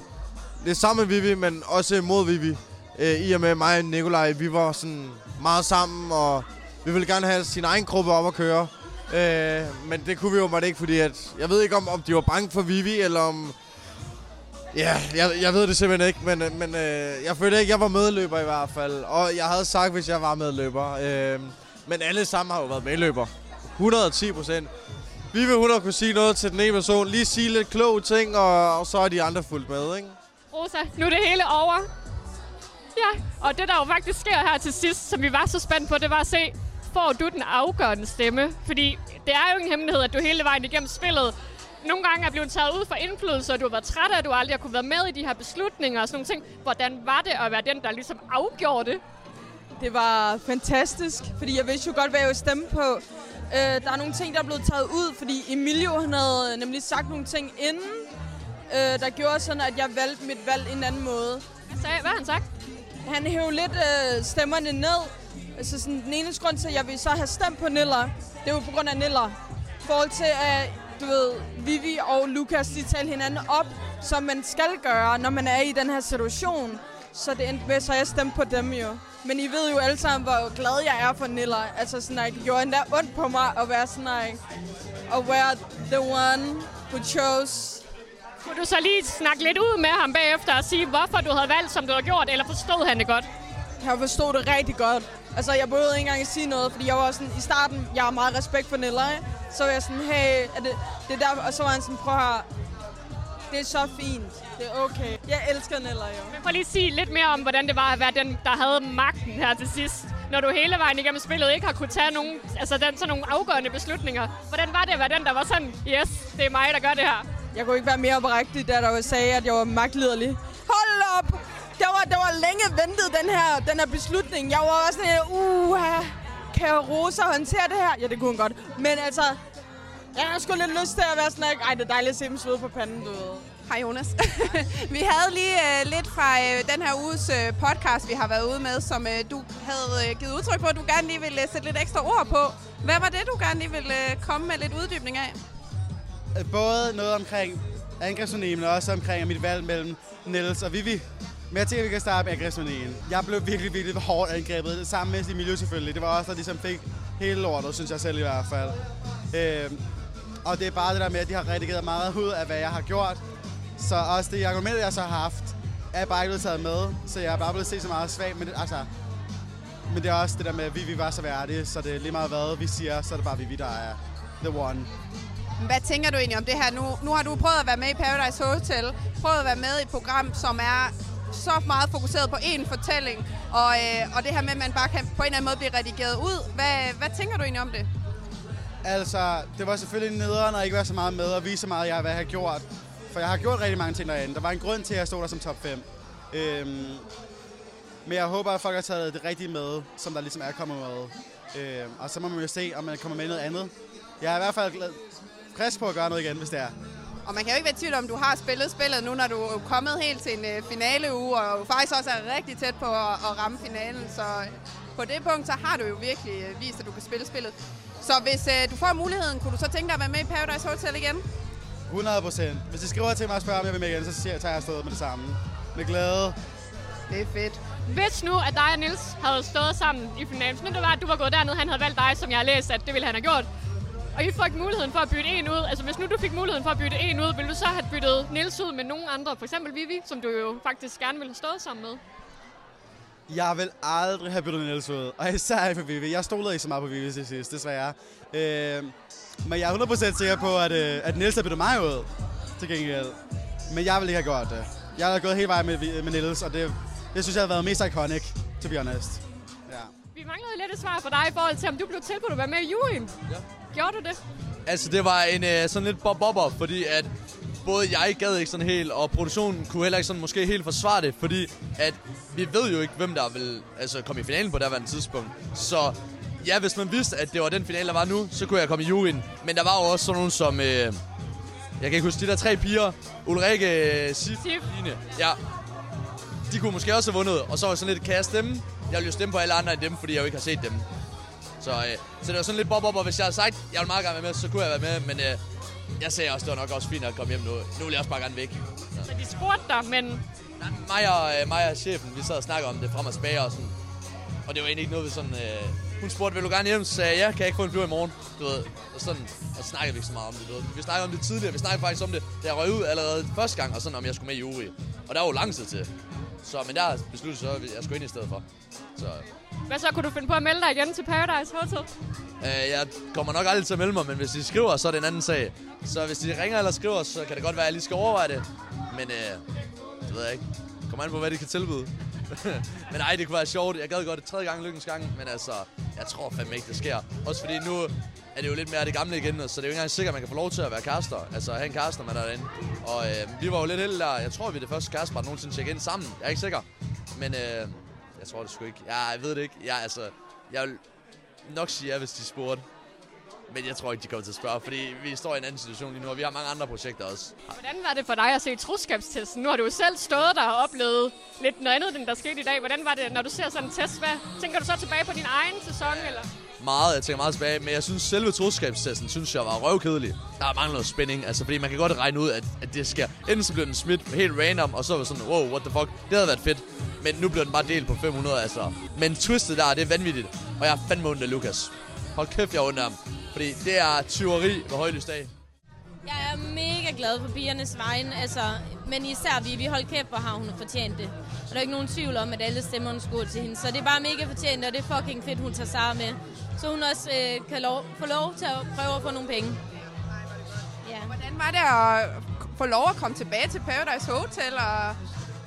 det samme med Vivi, men også mod Vivi. Øh, I og med mig og Nikolaj, vi var sådan meget sammen, og vi ville gerne have sin egen gruppe om at køre. Øh, men det kunne vi jo bare ikke, fordi at, jeg ved ikke, om, om de var bange for Vivi, eller om... Ja, jeg, jeg ved det simpelthen ikke, men, øh, men øh, jeg følte ikke, jeg var medløber i hvert fald. Og jeg havde sagt, hvis jeg var medløber. Øh, men alle sammen har jo været medløber. 110 procent. Vivi, hun har kunne sige noget til den ene person. Lige sige lidt kloge ting, og, og så er de andre fuldt med, ikke? Rosa, nu er det hele over. Ja, og det der jo faktisk sker her til sidst, som vi var så spændt på, det var at se, får du den afgørende stemme? Fordi det er jo ingen hemmelighed, at du hele vejen igennem spillet nogle gange er blevet taget ud for indflydelse, og du har været træt af, at du aldrig har kunne være med i de her beslutninger og sådan nogle ting. Hvordan var det at være den, der ligesom afgjorde det? Det var fantastisk, fordi jeg vidste jo godt, hvad jeg ville stemme på. Øh, der er nogle ting, der er blevet taget ud, fordi Emilio han havde nemlig sagt nogle ting inden, øh, der gjorde sådan, at jeg valgte mit valg en anden måde. Hvad sagde Hvad har han sagt? Han hævde lidt øh, stemmerne ned. Altså sådan, den eneste grund til, at jeg vil så have stemt på Niller, det er jo på grund af Niller. I forhold til, at du ved, Vivi og Lukas, de talte hinanden op, som man skal gøre, når man er i den her situation. Så det endte med, så jeg stemte på dem jo. Men I ved jo alle sammen, hvor glad jeg er for Niller. Altså sådan, at det gjorde endda ondt på mig at være sådan, at, at være the one who chose Kunne du så lige snakke lidt ud med ham bagefter og sige, hvorfor du havde valgt, som du har gjort, eller forstod han det godt? Jeg forstod det rigtig godt. Altså, jeg behøvede ikke engang at sige noget, fordi jeg var sådan, i starten, jeg har meget respekt for Nilla, ikke? Så var jeg sådan, hey, er det, det er der, og så var han sådan, prøv her, det er så fint, det er okay. Jeg elsker Nilla, jo. Men prøv lige at sige lidt mere om, hvordan det var at være den, der havde magten her til sidst. Når du hele vejen igennem spillet ikke har kunne tage nogen, altså den, sådan nogle afgørende beslutninger. Hvordan var det at være den, der var sådan, yes, det er mig, der gør det her? Jeg kunne ikke være mere oprigtig, da der sagde, at jeg var magtliderlig. Hold op! Det var, det var længe ventet, den her, den her beslutning. Jeg var også sådan, uh, kan Rosa håndtere det her? Ja, det kunne hun godt. Men altså, jeg har sgu lidt lyst til at være sådan, ej, det er dejligt at se dem svede på panden, du ved. Hej Jonas. vi havde lige øh, lidt fra øh, den her uges øh, podcast, vi har været ude med, som øh, du havde øh, givet udtryk på, at du gerne lige ville øh, sætte lidt ekstra ord på. Hvad var det, du gerne lige ville øh, komme med lidt uddybning af? Både noget omkring angrebsmanien, men også omkring mit valg mellem Niels og Vivi. Men jeg tænker, vi kan starte med angrebsmanien. Jeg blev virkelig, virkelig hårdt angrebet. sammen med Emilio selvfølgelig. Det var også der ligesom fik hele lortet, synes jeg selv i hvert fald. Øh, og det er bare det der med, at de har redigeret meget ud af, hvad jeg har gjort. Så også det argument, jeg så har haft, er bare ikke blevet taget med. Så jeg er bare blevet set så meget svag. Men, det, altså, men det er også det der med, at vi var så værdige, Så det er lige meget hvad vi siger, så er det bare Vivi, der er the one. Hvad tænker du egentlig om det her? Nu, nu har du prøvet at være med i Paradise Hotel, prøvet at være med i et program, som er så meget fokuseret på én fortælling, og, øh, og det her med, at man bare kan på en eller anden måde blive redigeret ud. Hvad, hvad tænker du egentlig om det? Altså, det var selvfølgelig nederen at ikke være så meget med og vise så meget, jeg, hvad jeg har gjort. For jeg har gjort rigtig mange ting derinde. Der var en grund til, at jeg stod der som top 5. Øhm, men jeg håber, at folk har taget det rigtige med, som der ligesom er kommet med. Øhm, og så må man jo se, om man kommer med noget andet. Jeg er i hvert fald glad, frisk på at gøre noget igen, hvis det er. Og man kan jo ikke være i tvivl om, du har spillet spillet nu, når du er kommet helt til en øh, finaleuge, og faktisk også er rigtig tæt på at, at ramme finalen. Så øh, på det punkt, så har du jo virkelig øh, vist, at du kan spille spillet. Så hvis øh, du får muligheden, kunne du så tænke dig at være med i Paradise Hotel igen? 100 procent. Hvis de skriver til mig og spørger, om jeg vil med igen, så siger jeg, tager jeg afsted med det samme. Med glæde. Det er fedt. Hvis nu, at dig og Nils havde stået sammen i finalen, så nu det var, at du var gået derned, han havde valgt dig, som jeg har læst, at det ville han have gjort, og I fik muligheden for at bytte en ud. Altså, hvis nu du fik muligheden for at bytte en ud, ville du så have byttet Nils ud med nogen andre? For eksempel Vivi, som du jo faktisk gerne ville have stået sammen med. Jeg vil aldrig have byttet Niels ud. Og især ikke for Vivi. Jeg stolede ikke så meget på Vivi til sidst, desværre. Øh, men jeg er 100% sikker på, at, øh, at Niels har byttet mig ud til gengæld. Men jeg vil ikke have gjort det. Jeg har gået hele vejen med, med Niels, og det, det synes jeg har været mest iconic, to be honest. Vi manglede lidt et svar fra dig i forhold til, om du blev tilbudt at være med i juryen. Ja. Gjorde du det? Altså, det var en øh, sådan lidt bob fordi at både jeg gad ikke sådan helt, og produktionen kunne heller ikke sådan måske helt forsvare det, fordi at vi ved jo ikke, hvem der vil altså, komme i finalen på det tidspunkt. Så ja, hvis man vidste, at det var den finale, der var nu, så kunne jeg komme i juryen. Men der var jo også sådan nogen som... Øh, jeg kan ikke huske, de der tre piger, Ulrike, Sif, Line, ja, de kunne måske også have vundet, og så var sådan lidt, kan jeg stemme? Jeg vil jo stemme på alle andre end dem, fordi jeg jo ikke har set dem. Så, øh, så det var sådan lidt bob, bob, og hvis jeg havde sagt, at jeg ville meget gerne være med, så kunne jeg være med, men øh, jeg sagde også, det var nok også fint at komme hjem nu. Nu vil jeg også bare gerne væk. Ja. Så de spurgte dig, men... Mig og, øh, mig og chefen, vi sad og snakkede om det frem og tilbage og sådan. Og det var egentlig ikke noget, vi sådan... Øh, hun spurgte, vil du gerne hjem? Så sagde jeg, ja, kan jeg ikke få en flyver i morgen? Du ved, og sådan, og så snakkede vi ikke så meget om det. Du ved. Vi snakkede om det tidligere, vi snakkede faktisk om det, da jeg røg ud allerede første gang, og sådan, om jeg skulle med i jury. Og der var jo lang tid til. Så, men der besluttede så, at jeg skulle ind i stedet for. Så Hvad så, kunne du finde på at melde dig igen til Paradise Hotel? øh, jeg kommer nok aldrig til at melde mig, men hvis de skriver, så er det en anden sag. Så hvis de ringer eller skriver, så kan det godt være, at jeg lige skal overveje det. Men øh, det ved jeg ikke. Kommer an på, hvad de kan tilbyde. men nej, det kunne være sjovt. Jeg gad godt det tredje gang lykkens gang, men altså, jeg tror fandme ikke, det sker. Også fordi nu er det jo lidt mere det gamle igen, så det er jo ikke engang sikkert, at man kan få lov til at være kærester. Altså have en kærester, man er derinde. Og øh, vi var jo lidt heldige der. Jeg tror, vi er det første kærester, der nogensinde tjekker ind sammen. Jeg er ikke sikker. Men øh, jeg tror det sgu ikke. Ja, jeg ved det ikke. Jeg, altså, jeg vil nok sige ja, hvis de spurgte. Men jeg tror ikke, de kommer til at spørge, fordi vi står i en anden situation lige nu, og vi har mange andre projekter også. Hvordan var det for dig at se troskabstesten? Nu har du jo selv stået der og oplevet lidt noget andet, end der skete i dag. Hvordan var det, når du ser sådan en test? Hvad tænker du så tilbage på din egen sæson? Eller? Meget, jeg tænker meget tilbage, men jeg synes selve troskabstesten, synes jeg var røvkedelig. Der mangler noget spænding, altså fordi man kan godt regne ud, at, at det sker. Enten så bliver den smidt helt random, og så var sådan, wow, what the fuck, det havde været fedt. Men nu bliver den bare delt på 500, altså. Men twistet der, det er vanvittigt. Og jeg er fandme ondt af Lukas. Hold kæft, jeg er ondt af ham. Fordi det er tyveri på højlysdag. Jeg er mega glad for pigernes vegne, altså, men især vi, vi holdt kæft, hvor har hun fortjent det. Og der er ikke nogen tvivl om, at alle stemmerne skulle til hende. Så det er bare mega fortjent, og det er fucking fedt, hun tager Sara med. Så hun også øh, kan lov, få lov til at prøve at få nogle penge. Ja. Hvordan var det at få lov at komme tilbage til Paradise Hotel og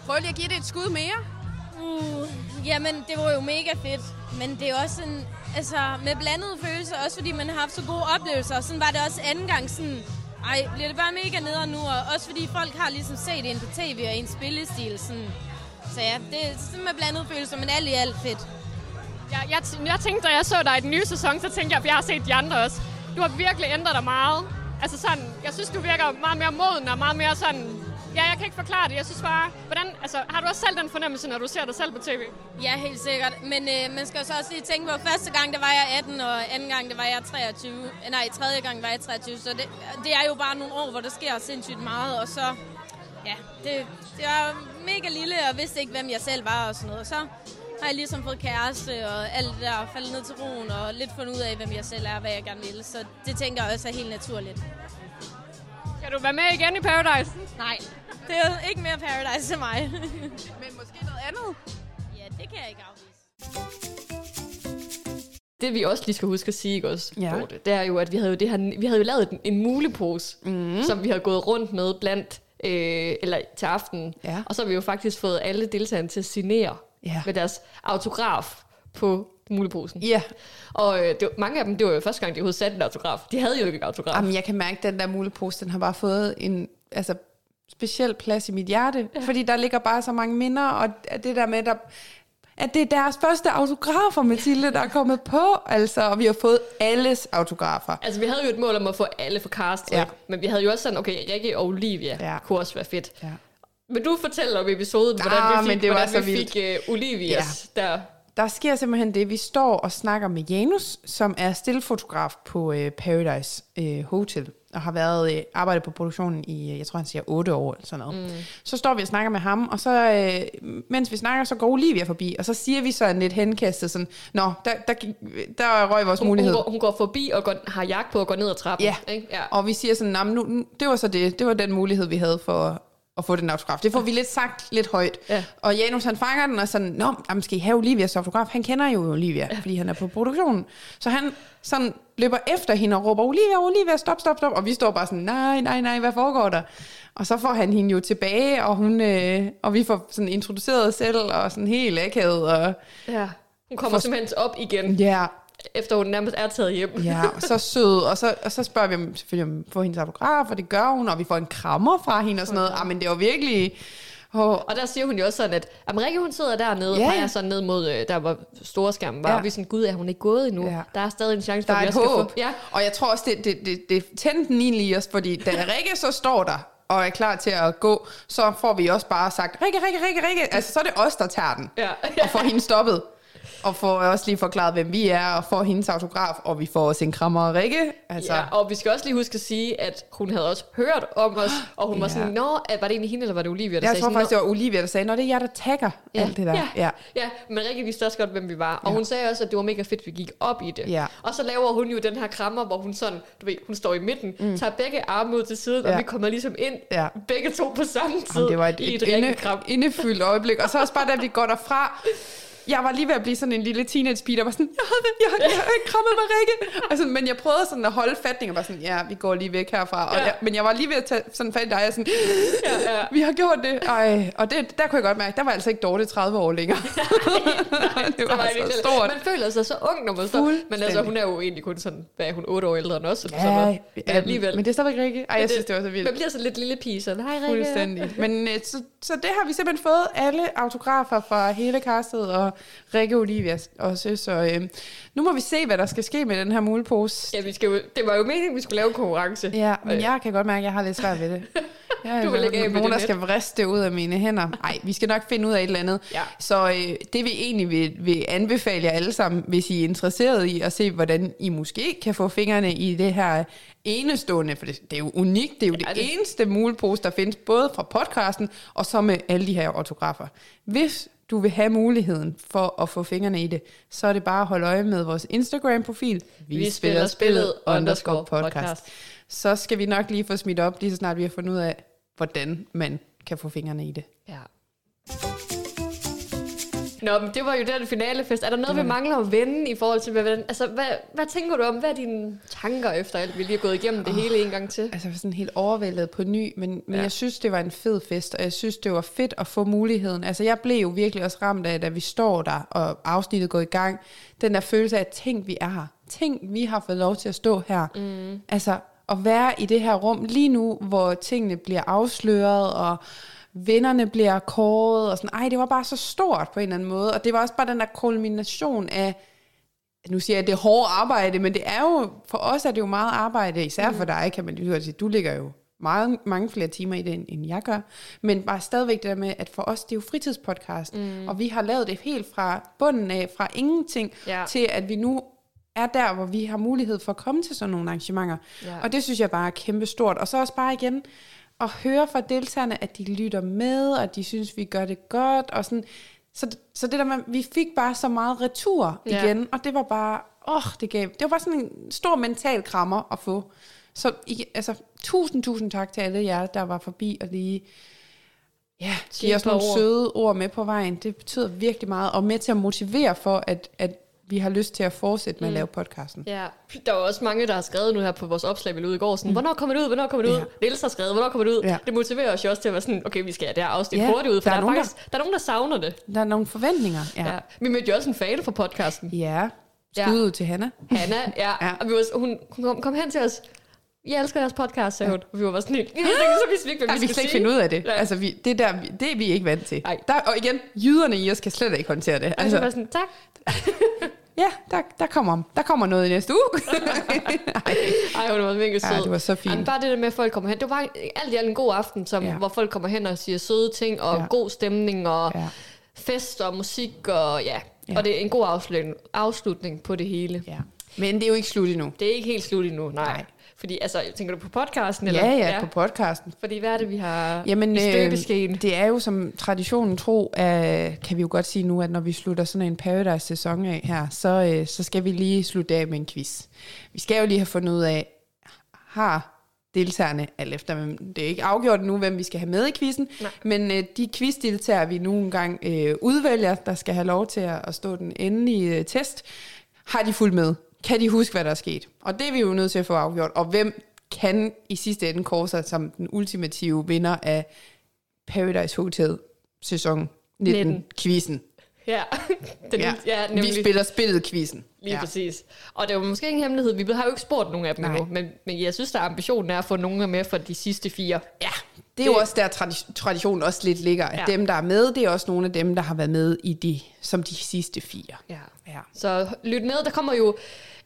prøve lige at give det et skud mere? Uh, jamen, det var jo mega fedt. Men det er også sådan, altså, med blandede følelser, også fordi man har haft så gode oplevelser. Og sådan var det også anden gang sådan, ej, bliver det bare mega nede nu? Og også fordi folk har ligesom set en på tv og en spillestil. Sådan. Så ja, det er sådan med blandede følelser, men alt i alt fedt. Jeg, jeg, t- jeg tænkte, da jeg så dig i den nye sæson, så tænkte jeg, at jeg har set de andre også. Du har virkelig ændret dig meget. Altså sådan, jeg synes, du virker meget mere moden og meget mere sådan... Ja, jeg kan ikke forklare det. Jeg synes bare, hvordan, altså, har du også selv den fornemmelse, når du ser dig selv på tv? Ja, helt sikkert. Men øh, man skal jo så også lige tænke på, at første gang, der var jeg 18, og anden gang, der var jeg 23. Øh, Nej, tredje gang var jeg 23. Så det, det er jo bare nogle år, hvor der sker sindssygt meget. Og så, ja, det, det var mega lille, og vidste ikke, hvem jeg selv var og sådan noget. Og så har jeg ligesom fået kæreste og alt det der faldet ned til roen, og lidt fundet ud af, hvem jeg selv er, og hvad jeg gerne vil. Så det tænker jeg også er helt naturligt. Skal du være med igen i Paradise? Nej, det er ikke mere Paradise til mig. Men måske noget andet? Ja, det kan jeg ikke afvise. Det vi også lige skal huske at sige, ikke også, Ja. Dorte, det er jo, at vi havde jo, det her, vi havde jo lavet en, en mulepose, mm. som vi har gået rundt med blandt, øh, eller til aftenen. Ja. Og så har vi jo faktisk fået alle deltagerne til at signere Ja. med deres autograf på muleposen. Ja. Og øh, det, var- mange af dem, det var jo første gang, de overhovedet satte en autograf. De havde jo ikke en autograf. Jamen, jeg kan mærke, at den der mulepose, den har bare fået en altså, speciel plads i mit hjerte. Ja. Fordi der ligger bare så mange minder, og det der med, der, at det er deres første autografer, Mathilde, der er kommet på. Altså, og vi har fået alles autografer. Altså, vi havde jo et mål om at få alle for cast, Ja. ja. men vi havde jo også sådan, okay, Rikke og Olivia Ja. ja. kunne også være fedt. Ja. Men du fortæller om episoden, hvordan Ah, vi fik, men det var hvordan så vi vildt. fik uh, Olivias der. Der sker simpelthen det, vi står og snakker med Janus, som er stillfotograf på øh, Paradise øh, Hotel, og har været øh, arbejdet på produktionen i, øh, jeg tror han siger, otte år eller sådan noget. Mm. Så står vi og snakker med ham, og så, øh, mens vi snakker, så går Olivia forbi, og så siger vi sådan lidt henkastet sådan, Nå, der, der, der røg vores Hun, mulighed. hun, går, hun går forbi og går, har jagt på og går ned ad trappen. Ja. Ikke? ja. Og vi siger sådan, "Nå, men nu, nu, det var så det, det var den mulighed, vi havde for at få den autograf. Det får vi lidt sagt lidt højt. Ja. Og Janus han fanger den og sådan, Nå, jamen, skal I have Olivias autograf? Han kender jo Olivia, ja. fordi han er på produktionen. Så han sådan løber efter hende og råber, Olivia, Olivia, stop, stop, stop. Og vi står bare sådan, nej, nej, nej, hvad foregår der? Og så får han hende jo tilbage, og, hun, øh, og vi får sådan introduceret os selv, og sådan helt akavet. Og, ja. Hun kommer For- simpelthen op igen, ja, efter hun nærmest er taget hjem. Ja, og så sød. Og så, og så spørger vi om, selvfølgelig om få hendes autograf, og det gør hun, og vi får en krammer fra hende og sådan noget. Ah, men det var virkelig... Oh, Og der siger hun jo også sådan, at Amerika, hun sidder dernede Ja, og ja. peger sådan ned mod, øh, der hvor store skærmen var, Ja. og vi er sådan, gud, er hun ikke gået endnu? Ja. Der er stadig en chance for, der er at også skal håb. få... Ja. Og jeg tror også, det, det, det, det tændte den egentlig i os, fordi da Rikke så står der, og er klar til at gå, så får vi også bare sagt, Rikke, Rikke, Rikke, Rikke. Altså, så er det os, der tager den, Ja. og får hende stoppet. Og får også lige forklaret, hvem vi er, og får hendes autograf, og vi får også en krammer af Rikke. Altså, Ja, og vi skal også lige huske at sige, at hun havde også hørt om os, og hun var Ja. sådan, Nå, at var det egentlig hende, eller var det Olivia, der jeg sagde tror sådan, faktisk, "Nå." det var Olivia, der sagde, når det er jer, der tagger Ja, alt det der. ja. ja. Ja, men Rikke vidste også godt, hvem vi var. Og Ja. hun sagde også, at det var mega fedt, vi gik op i det. Ja. Og så laver hun jo den her krammer, hvor hun sådan, du ved, hun står i midten, Mm. tager begge arme ud til siden, Ja. og vi kommer ligesom ind, Ja. begge to på samme tid, Jamen, det var et, i et, et inde, indefyldt øjeblik. Og så også bare, da vi går derfra, jeg var lige ved at blive sådan en lille teenage-pige, der var sådan, jeg jeg, jeg ikke krammet mig, Rikke. Altså, men jeg prøvede sådan at holde fatning, og var sådan, ja, vi går lige væk herfra. Og Ja. jeg, men jeg var lige ved at tage sådan fat i dig, og sådan, Ja, ja. vi har gjort det. Ej, og det, der kunne jeg godt mærke, der var altså ikke dårligt 30 år længere. det var Så så virkelig- stort. Man føler sig så ung, når man står. Men altså, hun er jo egentlig kun sådan, hvad er hun, 8 år ældre end os? eller Ja, sådan noget. ja, alligevel. men det er stadigvæk Rikke. Ej, jeg Men synes, det var så vildt. Man bliver så lidt lille pige, sådan, hej Rikke. Fuldstændig. Men øh, så, så det har vi simpelthen fået alle autografer fra hele castet, og Rikke Olivia også. Så øh, nu må vi se, hvad der skal ske med den her mulepose. Ja, vi skal jo, det var jo meningen, vi skulle lave en konkurrence. Ja, men jeg kan godt mærke, at jeg har lidt svært ved det. Jeg Du vil ikke af med nogen, der skal vriste ud af mine hænder. Nej, vi skal nok finde ud af et eller andet. Ja. Så øh, det vi egentlig vil, vil anbefale jer alle sammen, hvis I er interesseret i at se, hvordan I måske kan få fingrene i det her enestående, for det, det er jo unikt, det er jo det, det eneste mulepose, der findes, både fra podcasten og så med alle de her autografer. Hvis du vil have muligheden for at få fingrene i det, så er det bare at holde øje med vores Instagram-profil. Vi spiller spillet underscore podcast. Så skal vi nok lige få smidt op, lige så snart vi har fundet ud af, hvordan man kan få fingrene i det. Ja. Nå, men det var jo den finalefest. Er der noget, Det vi mangler at vende i forhold til, hvad, hvordan- altså, hvad, hvad tænker du om? Hvad er dine tanker efter alt, vi lige har gået igennem det hele en gang til? Altså jeg var sådan helt overvældet på ny, men, men Ja. jeg synes, det var en fed fest, og jeg synes, det var fedt at få muligheden. Altså jeg blev jo virkelig også ramt af, da vi står der, og afsnittet går i gang, den der følelse af, tænk, vi er her. Tænk, vi har fået lov til at stå her. Mm. Altså at være i det her rum lige nu, hvor tingene bliver afsløret, og vennerne bliver kåret, og sådan, ej, det var bare så stort på en eller anden måde, og det var også bare den der kulmination af, nu siger jeg, det er hårdt arbejde, men det er jo, for os er det jo meget arbejde, især Mm. for dig, kan man godt sige, du ligger jo meget, mange flere timer i det, end- end jeg gør, men bare stadigvæk det der med, at for os, det er jo fritidspodcast, Mm. og vi har lavet det helt fra bunden af, fra ingenting, Ja. til at vi nu er der, hvor vi har mulighed for at komme til sådan nogle arrangementer. Ja. Og det synes jeg bare er kæmpe stort. Og så også bare igen at høre fra deltagerne, at de lytter med, og de synes, vi gør det godt. Og sådan. Så, så det der med, vi fik bare så meget retur Ja. igen, og det var bare, åh, det gav, det var bare sådan en stor mental krammer at få. Så altså, tusind, tusind tak til alle jer, der var forbi og lige ja, Sige give et os nogle ord. søde ord med på vejen. Det betyder virkelig meget, og med til at motivere for, at, at vi har lyst til at fortsætte med at Mm. lave podcasten. Ja, der var også mange, der har skrevet nu her på vores opslag, vi ud i går, sådan, hvornår kommer det ud, hvornår kommer det ud? Ja. Niels har skrevet, hvornår kommer det ud? Ja. Det motiverer os jo også til at være sådan, okay, vi skal have det her afsnit Ja, hurtigt ud, for der der, er er, nogen, faktisk, der... er nogen, der savner det. Der er nogle forventninger. Ja. Ja. Vi mødte jo også en fan fra podcasten. Ja, Ja. skud ud til Hanna. Hanna, ja. Ja. ja. Og vi var, hun, hun kom, kom hen til os. Jeg elsker jeres podcast, sagde hun. Og vi var bare sådan helt, så vidste vi ikke, hvad Ja, vi vi skulle slet ikke finde ud af det. Ja. Altså, vi, det, der, det er vi ikke vant til. Der, og igen, jyderne i os kan slet ikke håndtere det. Altså, var sådan, tak. ja, der, der, kommer, der kommer noget i næste uge. Ej, hun var mega sød. Ja, det var så fint. Jamen, bare det der med, at folk kommer hen. Det var bare alt i alt en god aften, som, Ja. hvor folk kommer hen og siger søde ting, og Ja. god stemning, og Ja. fest og musik, og ja. Ja. ja. Og det er en god afslutning, afslutning på det hele. Ja. Men det er jo ikke slut endnu. Det er ikke helt slut endnu, nej. Nej. Fordi, altså, tænker du på podcasten? Eller? Ja, ja, på podcasten. Fordi hvad er det, vi har Jamen, i øh, støbeskeen? det er jo som traditionen tro, øh, kan vi jo godt sige nu, at når vi slutter sådan en Paradise-sæson af her, så, øh, så skal vi lige slutte af med en quiz. Vi skal jo lige have fundet ud af, har deltagerne, alt efter, hvem- det er ikke afgjort nu, hvem vi skal have med i quizzen, Nej. men øh, de quizdeltagere, vi nu engang øh, udvælger, der skal have lov til at, at stå den endelige øh, test, har de fulgt med? Kan de huske, hvad der er sket? Og det er vi jo nødt til at få afgjort. Og hvem kan i sidste ende kåre sig som den ultimative vinder af Paradise Hotel sæson 19, 19. quizzen? Ja, den, Ja, ja. ja vi spiller spillet quizzen. Lige Ja. præcis. Og det er jo måske ingen hemmelighed. Vi har jo ikke spurgt nogen af dem Nej. endnu, men, men jeg synes, der ambitionen er at få nogle med fra de sidste fire. Ja, Det er jo også der, tradi- traditionen også lidt ligger. At Ja. dem, der er med, det er også nogle af dem, der har været med i de, som de sidste fire. Ja. Ja. Så lyt med, der kommer jo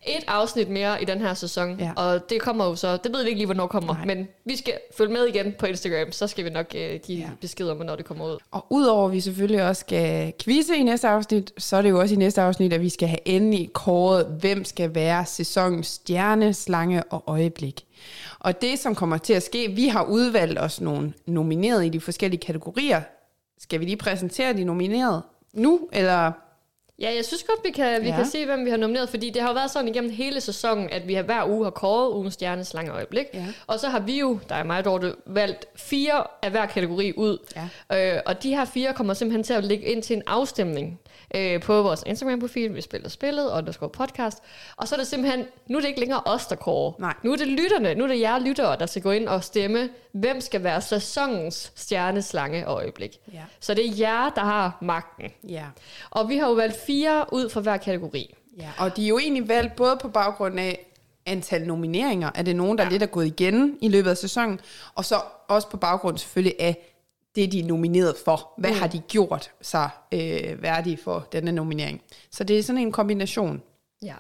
et afsnit mere i den her sæson, ja. og det kommer jo så, det ved vi ikke lige, hvornår kommer, Nej. men vi skal følge med igen på Instagram, så skal vi nok øh, give ja. besked om, når det kommer ud. Og udover at vi selvfølgelig også skal quizze i næste afsnit, så er det jo også i næste afsnit, at vi skal have endelig kåret, hvem skal være sæsonens stjerne, slange og øjeblik. Og det, som kommer til at ske, vi har udvalgt os nogle nomineret i de forskellige kategorier. Skal vi lige præsentere de nominerede nu, eller... Ja, jeg synes godt, vi kan, vi Ja. kan se, hvem vi har nomineret, fordi det har jo været sådan igennem hele sæsonen, at vi har hver uge har kåret ugens stjerne slange øjeblik. Ja. Og så har vi jo, der er meget Dorte, valgt fire af hver kategori ud. Ja. Øh, og de her fire kommer simpelthen til at ligge ind til en afstemning øh, på vores Instagram-profil, vi spiller spillet, og der skal podcast. Og så er det simpelthen, nu er det ikke længere os, der kårer. Nej. Nu er det lytterne, nu er det jer lyttere, der skal gå ind og stemme, hvem skal være sæsonens stjerne slange øjeblik. Ja. Så det er jer, der har magten. Ja. Og vi har jo valgt fire ud for hver kategori. Ja, og de er jo egentlig valgt både på baggrund af antal nomineringer, er det nogen, der ja. lidt er gået igen i løbet af sæsonen, og så også på baggrund selvfølgelig af det, de er nomineret for. Hvad Mm. har de gjort sig øh, værdige for denne nominering? Så det er sådan en kombination. Ja.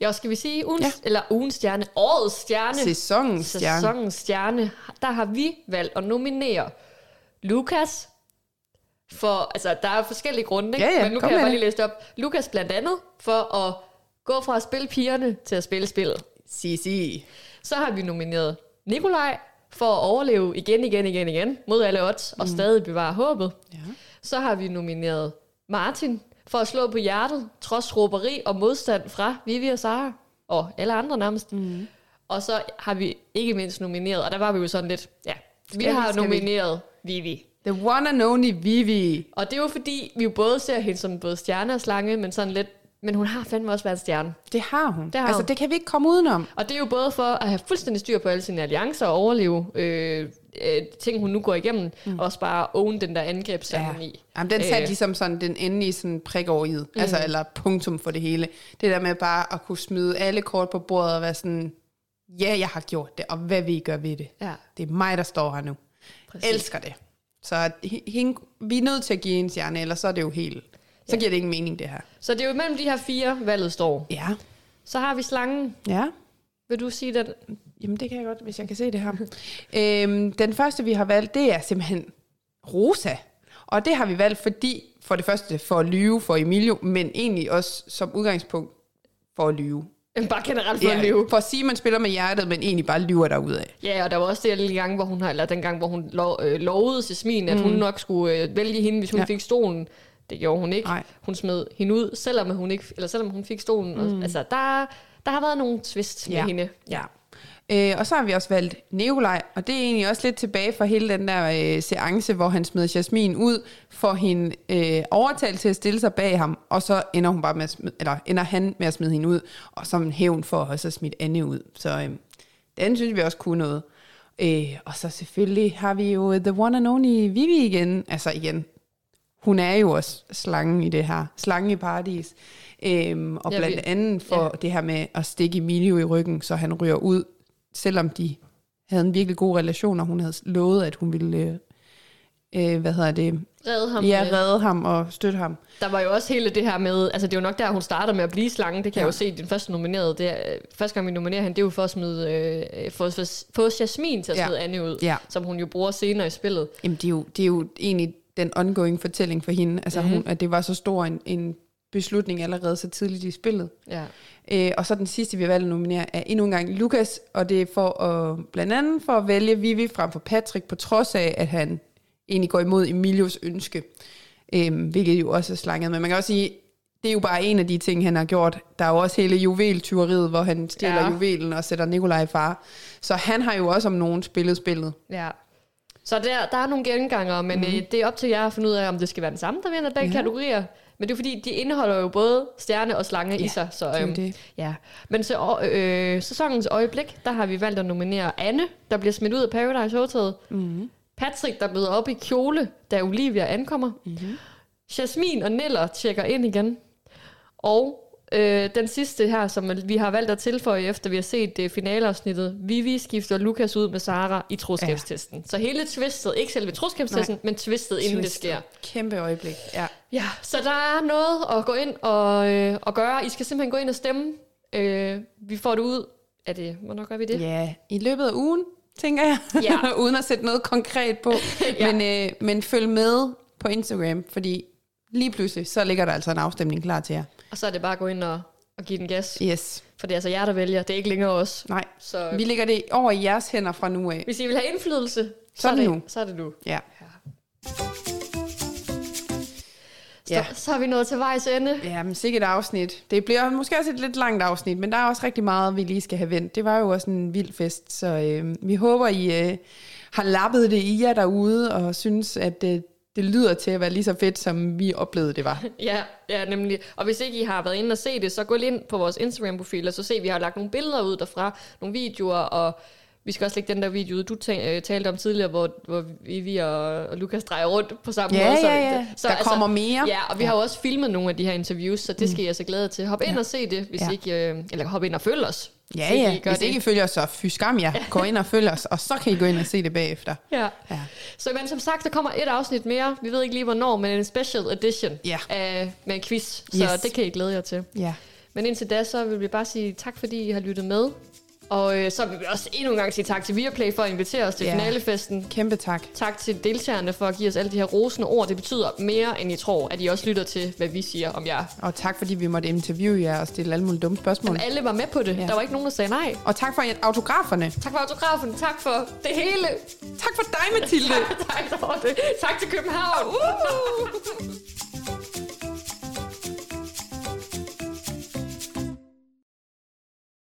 Ja, skal vi sige ugens, ja. eller ugens stjerne, årets stjerne, Sæsonens stjerne. sæsonens stjerne, der har vi valgt at nominere Lukas, for, altså der er forskellige grunde, ikke? Ja, ja, men nu kan jeg bare det. lige læse op. Lukas blandt andet for at gå fra at spille pigerne til at spille spillet. Sig, sig. Så har vi nomineret Nikolaj for at overleve igen, igen, igen, igen, mod alle odds, og Mm. stadig bevare håbet. Ja. Så har vi nomineret Martin for at slå på hjertet, trods råberi og modstand fra Vivi og Sara, og alle andre nærmest. Mm. Og så har vi ikke mindst nomineret, og der var vi jo sådan lidt, ja, vi har skal vi? nomineret Vivi. The one and only Vivi. Og det er jo fordi, vi jo både ser hende som både stjerne og slange, men sådan lidt, men hun har fandme også været stjerne. Det har hun. Det har altså, hun. det kan vi ikke komme udenom. Og det er jo både for at have fuldstændig styr på alle sine alliancer og overleve øh, øh, ting, hun nu går igennem, mm. og også bare own den der angrebsceremoni. Ja. Jamen, den satte Øh, ligesom sådan den endelige sådan prik over i, Mm. altså, eller punktum for det hele. Det der med bare at kunne smide alle kort på bordet og være sådan, ja, jeg har gjort det, og hvad vil I gøre ved det? Ja. Det er mig, der står her nu. Præcis. Elsker det. Så hende, vi er nødt til at give en stjerne, ellers så er det jo helt, så Ja. giver det ingen mening, det her. Så det er jo mellem de her fire, valget står. Ja. Så har vi slangen. Ja. Vil du sige det? Jamen, det kan jeg godt, hvis jeg kan se det her. øhm, den første, vi har valgt, det er simpelthen Rosa. Og det har vi valgt, fordi for det første for at lyve for Emilio, men egentlig også som udgangspunkt for at lyve. Bare generelt for at lyve. For at sige, at man spiller med hjertet, men egentlig bare lyver derudad. Ja, og der var også det lille gang, hvor hun eller den gang, hvor hun lov, øh, lovede Jasmin, at mm. hun nok skulle øh, vælge hende, hvis hun Ja. ja. fik stolen. Det gjorde hun ikke. Nej. Hun smed hende ud, selvom hun ikke, eller selvom hun fik stolen. Mm. Og, altså, der, der har været nogle twist med Ja. hende. Ja. Øh, og så har vi også valgt Nikolaj, og det er egentlig også lidt tilbage fra hele den der øh, seance, hvor han smed Jasmin ud, for hende øh, overtalt til at stille sig bag ham, og så ender, hun bare med at smide, eller ender han med at smide hende ud, og som en hævn for også at smide Anne ud. Så øh, den synes vi også kunne noget. Øh, og så selvfølgelig har vi jo The One and Only Vivi igen. Altså igen, hun er jo også slangen i det her. Slangen i paradis. Øhm, og blandt andet for ja. det her med at stikke Emilio i ryggen, så han ryger ud, selvom de havde en virkelig god relation, og hun havde lovet, at hun ville, øh, øh, hvad hedder det? Redde ham. Ja, øh, redde ham og støtte ham. Der var jo også hele det her med, altså det er jo nok der, hun starter med at blive slangen, det kan ja. Jeg jo se, den første nominerede, det er, øh, første gang vi nominerer hende, det er jo for at smide, øh, for, for, få Jasmin til at Ja. smide Anne ud, Ja. som hun jo bruger senere i spillet. Jamen, det er jo, det er jo egentlig den ongoing fortælling for hende, altså Mhm. hun, at det var så stor en, en beslutning allerede så tidligt i spillet. Ja. Øh, og så den sidste, vi har valgt at nominere, er endnu en gang Lukas, og det er for at, blandt andet for at vælge Vivi frem for Patrick, på trods af, at han egentlig går imod Emilios ønske, øh, hvilket jo også er slanget. Men man kan også sige, det er jo bare en af de ting, han har gjort. Der er jo også hele juveltyveriet, hvor han stjæler Ja. juvelen og sætter Nikolaj i far. Så han har jo også om nogen spillet spillet. Ja. Så der, der er nogle genganger, men mm. øh, det er op til jer at finde ud af, om det skal være den samme, der vinder begge ja. kategorier. Men det er fordi, de indeholder jo både stjerne og slange Ja, i sig. Så, øhm, det. Ja. Men så øh, sæsonens øjeblik, der har vi valgt at nominere Anne, der bliver smidt ud af Paradise Hotel. Mm-hmm. Patrick, der møder op i kjole, da Olivia ankommer. Mm-hmm. Jasmin og Niller tjekker ind igen. Og øh, den sidste her, som vi har valgt at tilføje, efter vi har set det finaleafsnittet. Vivi skifter Lukas ud med Sara i troskabstesten. Ja. Så hele twistet, ikke selve troskabstesten, men twistet, inden det Twistet. sker. Kæmpe øjeblik, ja. Ja, så der er noget at gå ind og, øh, og gøre. I skal simpelthen gå ind og stemme. Øh, vi får det ud. Er det, hvornår gør vi det? Ja, i løbet af ugen, tænker jeg. Ja. Uden at sætte noget konkret på. Ja. men, øh, men følg med på Instagram, fordi lige pludselig, så ligger der altså en afstemning klar til jer. Og så er det bare at gå ind og, og give den gas. Yes. For det er altså jer, der vælger. Det er ikke længere os. Nej, Så vi lægger det over i jeres hænder fra nu af. hvis I vil have indflydelse, så, Så er det nu. Så er det nu. Ja. Så, ja. så er vi nået til vejs ende. Ja, men sikkert et afsnit. Det bliver måske også et lidt langt afsnit, men der er også rigtig meget, vi lige skal have vendt. Det var jo også en vild fest, så øh, vi håber, I øh, har lappet det i jer derude, og synes, at øh, det lyder til at være lige så fedt, som vi oplevede det var. Ja, ja, nemlig. Og hvis ikke I har været inde og se det, så gå lige ind på vores Instagram-profil, og så se, at vi har lagt nogle billeder ud derfra, nogle videoer, og vi skal også lægge den der video ud, du øh, talte om tidligere, hvor, hvor Vivi og, og Lukas drejer rundt på samme Ja, måde. Så, ja, ja. Der kommer mere. Ja, og vi Ja. har jo også filmet nogle af de her interviews, så det skal I altså glæde til. Hop ind Ja. og se det, hvis Ja. ikke, øh, eller hop ind og følg os. Ja, hvis ja. I gør Hvis det. ikke I følger os, så fy skam jer. Gå ind og følg os, og så kan I gå ind og se det bagefter. Ja. ja. Så men som sagt, der kommer et afsnit mere. Vi ved ikke lige hvornår, men en special edition Ja. af, med en quiz. Så Yes. det kan I glæde jer til. Ja. Men indtil da, så vil vi bare sige tak, fordi I har lyttet med. Og øh, så vil vi også endnu en gang sige tak til Viaplay for at invitere os til Ja. finalefesten. Kæmpe tak. Tak til deltagerne for at give os alle de her rosende ord. Det betyder mere, end I tror, at I også lytter til, hvad vi siger om jer. Og tak, fordi vi måtte interviewe jer og stille alle mulige dumme spørgsmål. Men alle var med på det. Ja. Der var ikke nogen, der sagde nej. Og tak for autograferne. Tak for autografen. Tak for det hele. Tak for dig, Mathilde. tak for det. Tak til København. Uh!